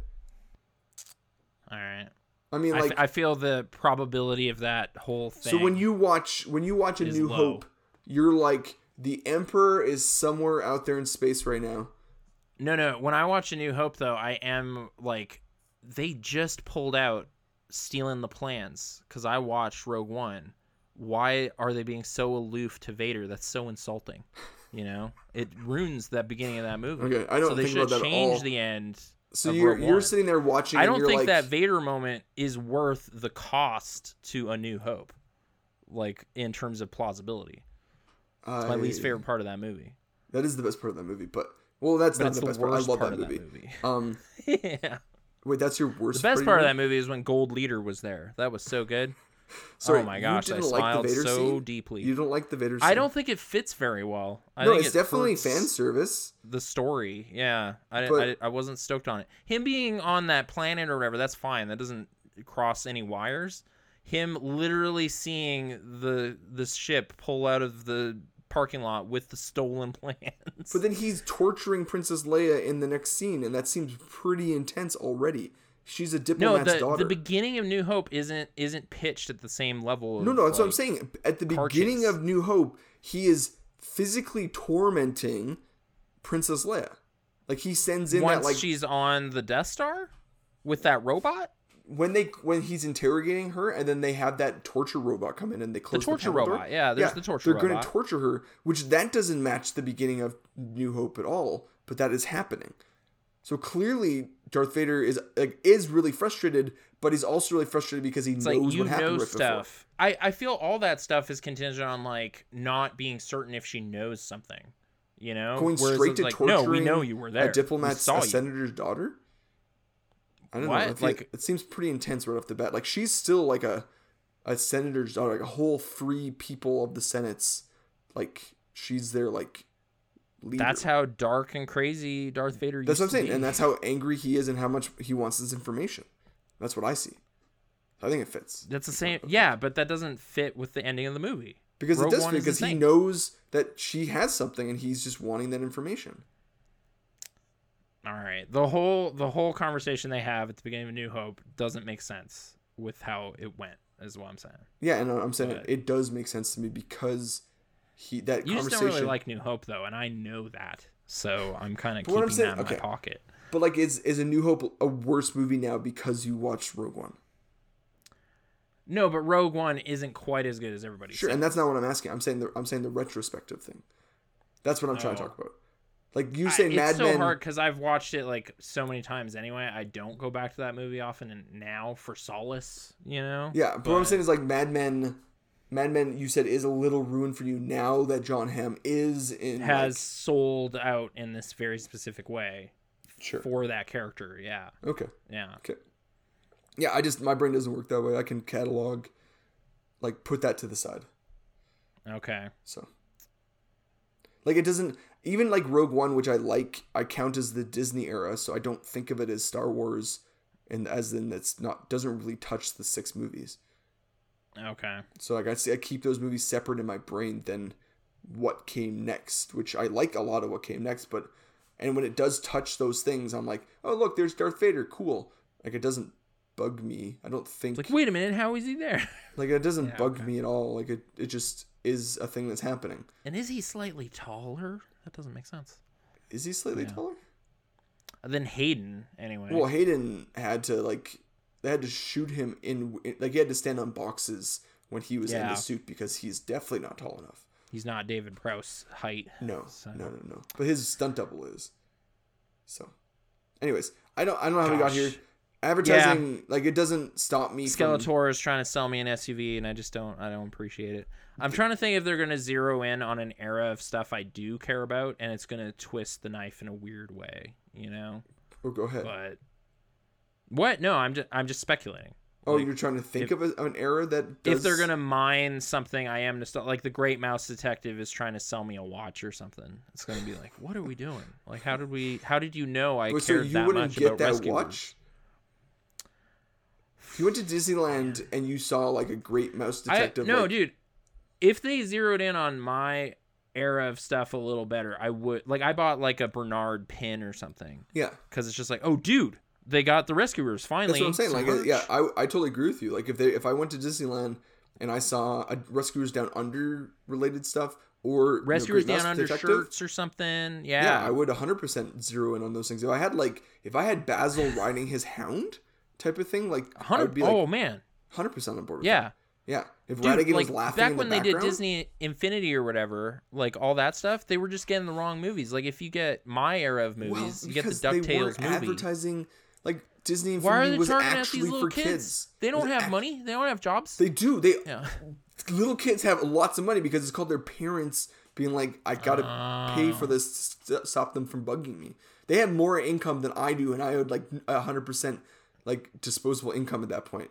All right. I mean, I, like, f- I feel the probability of that whole thing. so when you watch when you watch A New low. Hope, you're like, the Emperor is somewhere out there in space right now. no, no, when I watch A New Hope, though, I am like, they just pulled out stealing the plans because I watched Rogue One. Why are they being so aloof to Vader? That's so insulting. You know, it ruins that beginning of that movie. Okay, I don't so they think should about that at change the end. So you're you're sitting there watching. I don't think like, that Vader moment is worth the cost to A New Hope, like in terms of plausibility. It's my least favorite part of that movie. That is the best part of that movie, but well, that's But not the the best part. I love part that of movie. that movie. Um, yeah. wait, that's your worst. The best part of that movie is when Gold Leader was there. That was so good. Sorry, oh my gosh, I didn't like smiled so scene? deeply. You don't like the Vader? Scene? I don't think it fits very well. I no, think it's it definitely fan service. The story, yeah, I, But- I, I wasn't stoked on it. Him being on that planet or whatever, that's fine. That doesn't cross any wires. Him literally seeing the the ship pull out of the parking lot with the stolen plans. But then he's torturing Princess Leia in the next scene, and that seems pretty intense already. She's a no, the, daughter. the beginning of New Hope isn't isn't pitched at the same level. No, no, that's what I'm saying. At the beginning chase. of New Hope, he is physically tormenting Princess Leia. Like he sends in Once that like she's on the Death Star with that robot, when they when he's interrogating her, and then they have that torture robot come in and they the close torture panel door. robot. Yeah, there's the torture They're robot. going to torture her, which that doesn't match the beginning of New Hope at all. But that is happening. So clearly, Darth Vader is like is really frustrated, but he's also really frustrated because he It's knows like you what happened know right before. stuff. I I feel all that stuff is contingent on like not being certain if she knows something. You know, Going Whereas straight to like, torturing no, we know you were there. a diplomat's a you. senator's daughter. I don't know. What? Feel- Like- it seems pretty intense right off the bat. Like she's still like a a senator's daughter, like a whole three people of the senate's. Like she's there, like. Leader. That's how dark and crazy Darth Vader. Is. That's what I'm saying, be. and that's how angry he is, and how much he wants this information. That's what I see. I think it fits That's the same. Yeah, but that doesn't fit with the ending of the movie. because Rogue it does fit because he knows that she has something, and he's just wanting that information. All right, the whole the whole conversation they have at the beginning of New Hope doesn't make sense with how it went. Is what I'm saying. Yeah, and I'm saying But- it does make sense to me because he that You just conversation. don't really like New Hope though, and I know that. So I'm kind of keeping saying- that in okay. my pocket. But like, is is a New Hope a worse movie now because you watched Rogue One? No, but Rogue One isn't quite as good as everybody Sure, and that's not what I'm asking. I'm saying the I'm saying the retrospective thing. That's what I'm trying to Oh. talk about. Like you say, I- Mad it's so Men. hard because I've watched it like so many times anyway. I don't go back to that movie often, and now for solace, you know. Yeah, but, what I'm saying is like Mad Men. Mad Men, you said is a little ruined for you now that Jon Hamm is in. has sold out in this very specific way sure. for that character. Yeah, Okay. yeah. Okay. Yeah, I just my brain doesn't work that way. I can catalog, like put that to the side. Okay. So, like, it doesn't even like Rogue One, which I like. I count as the Disney era, so I don't think of it as Star Wars, and as in that's not doesn't really touch the six movies. Okay. So like I see, I keep those movies separate in my brain than what came next, which I like a lot of what came next, but and when it does touch those things, I'm like, oh look, there's Darth Vader, cool. Like it doesn't bug me. I don't think It's like, wait a minute, how is he there? like it doesn't Yeah, bug okay. me at all. Like it, it just is a thing that's happening. And is he slightly taller? That doesn't make sense. Is he slightly Yeah. taller? Than Hayden, anyway. Well, Hayden had to like they had to shoot him in like he had to stand on boxes when he was in the suit because he's definitely not tall enough. He's not David Prowse height. No, So- no, no, no. But his stunt double is. So, anyways, I don't I don't know how we got here. Advertising like it doesn't stop me. From, Skeletor is trying to sell me an SUV, and I just don't. I don't appreciate it. I'm trying to think if they're gonna zero in on an era of stuff I do care about, and it's gonna twist the knife in a weird way, you know. oh, go ahead. But what? No, I'm just I'm just speculating. oh, like, you're trying to think if- of a, an era that does, If they're gonna mine something, I am nostalgic. Like the Great Mouse Detective is trying to sell me a watch or something. It's gonna be like, what are we doing? Like, how did we? How did you know I Wait, so cared you that much get about that Rescue watch? If you went to Disneyland and you saw like a great mouse I, detective, no, like, dude. If they zeroed in on my era of stuff a little better, I would. Like, I bought like a Bernard pin or something yeah, because it's just like, oh, dude, they got the rescuers finally. that's what I'm saying. Like, yeah, I, I totally agree with you. Like, if they if I went to Disneyland and I saw a Rescuers Down Under related stuff or you know, rescuers down under Detective, shirts or something. Yeah, yeah, I would 100% zero in on those things. If I had like if I had Basil riding his hound type of thing, like I would hundred. be like oh man, 100% on board. With yeah. that. yeah. If Dude, Ratigan like was laughing back in when the they did Disney Infinity or whatever, like all that stuff, they were just getting the wrong movies. Like if you get my era of movies, well, you get the they Ducktales weren't movie. advertising like Disney Why are Infinity they was actually these little for kids? kids. They don't have act- money. They don't have jobs. They do. They yeah. little kids have lots of money because it's called their parents being like, I gotta pay for this to st- stop them from bugging me. They have more income than I do, and I owed like hundred percent like disposable income at that point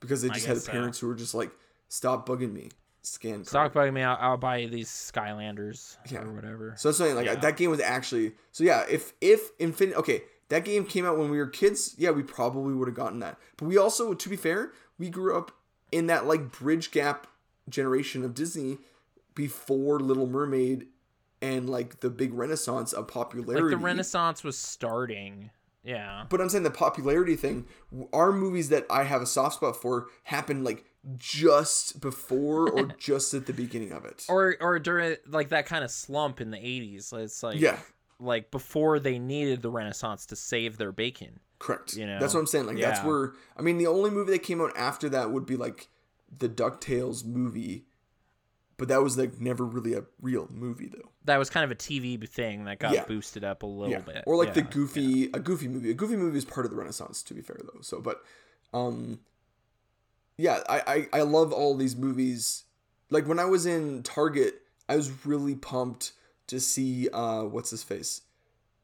because they just had so. parents who were just like, stop bugging me, scan. card." Stock bugging me. I'll, I'll buy these Skylanders Yeah. or whatever. So that's something like Yeah. that game was actually so yeah. If if Infinite okay, that game came out when we were kids. Yeah, we probably would have gotten that. But we also, to be fair, we grew up in that like bridge gap generation of Disney before Little Mermaid and like the big renaissance of popularity. Like the Renaissance was starting. Yeah. But I'm saying the popularity thing, our movies that I have a soft spot for happened like just before or just at the beginning of it. Or or during like that kind of slump in the 80s. It's like yeah, like before they needed the Renaissance to save their bacon. correct. You know? that's what I'm saying. Like that's where I mean the only movie that came out after that would be like the DuckTales movie. But that was like never really a real movie though. That was kind of a TV thing that got Yeah. boosted up a little yeah. bit. Or like the Yeah. goofy a goofy movie. A goofy movie is part of the Renaissance, to be fair though. So but um yeah, I, I, I love all these movies. Like when I was in Target, I was really pumped to see uh what's his face?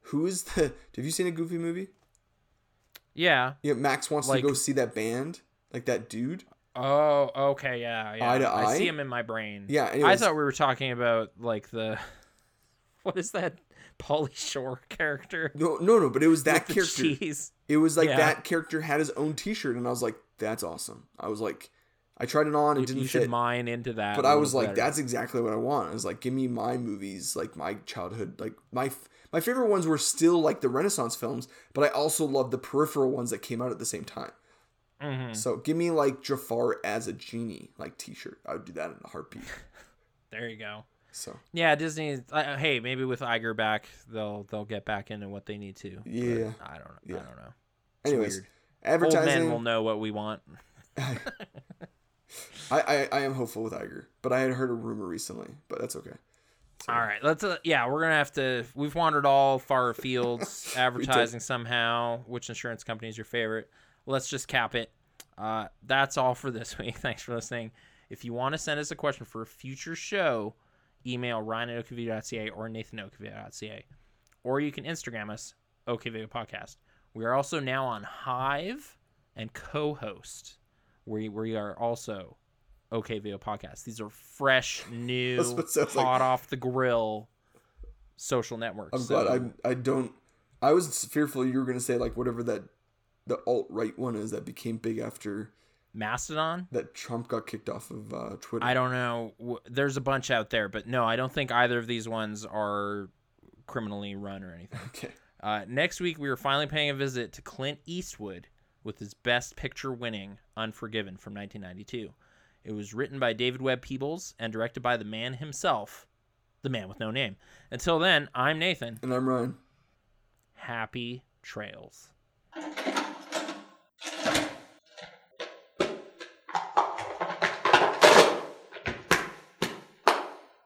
Who is the have you seen a goofy movie? Yeah. Yeah, Max wants Like- to go see that band. Like that dude. Oh, okay, yeah, yeah. Eye to eye. I see him in my brain. Yeah, I thought we were talking about like the what is that Pauly Shore character? No no no, but it was that character. cheese. It was like Yeah. that character had his own t shirt and I was like, that's awesome. I was like I tried it on, it You, didn't you should fit. mine into that. but I was like, better. that's exactly what I want. I was like, give me my movies, like my childhood, like my f- my favorite ones were still like the Renaissance films, but I also love the peripheral ones that came out at the same time. Mhm. So give me like Jafar as a genie, like T-shirt. I would do that in a heartbeat. There you go. So Yeah, Disney. Uh, hey, maybe with Iger back, they'll they'll get back into what they need to. Yeah. I don't know. Yeah. I don't know. It's anyways, weird. Old men advertising. will know what we want. I, I I am hopeful with Iger, but I had heard a rumor recently, but that's okay. So, All right, let's. Uh, yeah, we're gonna have to. We've wandered all far fields, advertising somehow. Which insurance company is your favorite? Let's just cap it. Uh, that's all for this week. Thanks for listening. If you want to send us a question for a future show, email ryan at okvideo.ca or nathan at okvideo.ca. Or you can Instagram us, OKVideo Podcast. We are also now on Hive and co-host, where we are also OK Video Podcast. These are fresh, new, That's what it sounds like. hot off the grill social networks. I'm So, glad I I don't. I was fearful you were gonna say like whatever that the alt right one is that became big after Mastodon. that Trump got kicked off of uh, Twitter. I don't know. There's a bunch out there, but no, I don't think either of these ones are criminally run or anything. Okay. Uh, next week, we are finally paying a visit to Clint Eastwood with his Best Picture winning Unforgiven from 1992. It was written by David Webb Peoples and directed by the man himself, the man with no name. Until then, I'm Nathan. And I'm Ryan. Happy trails.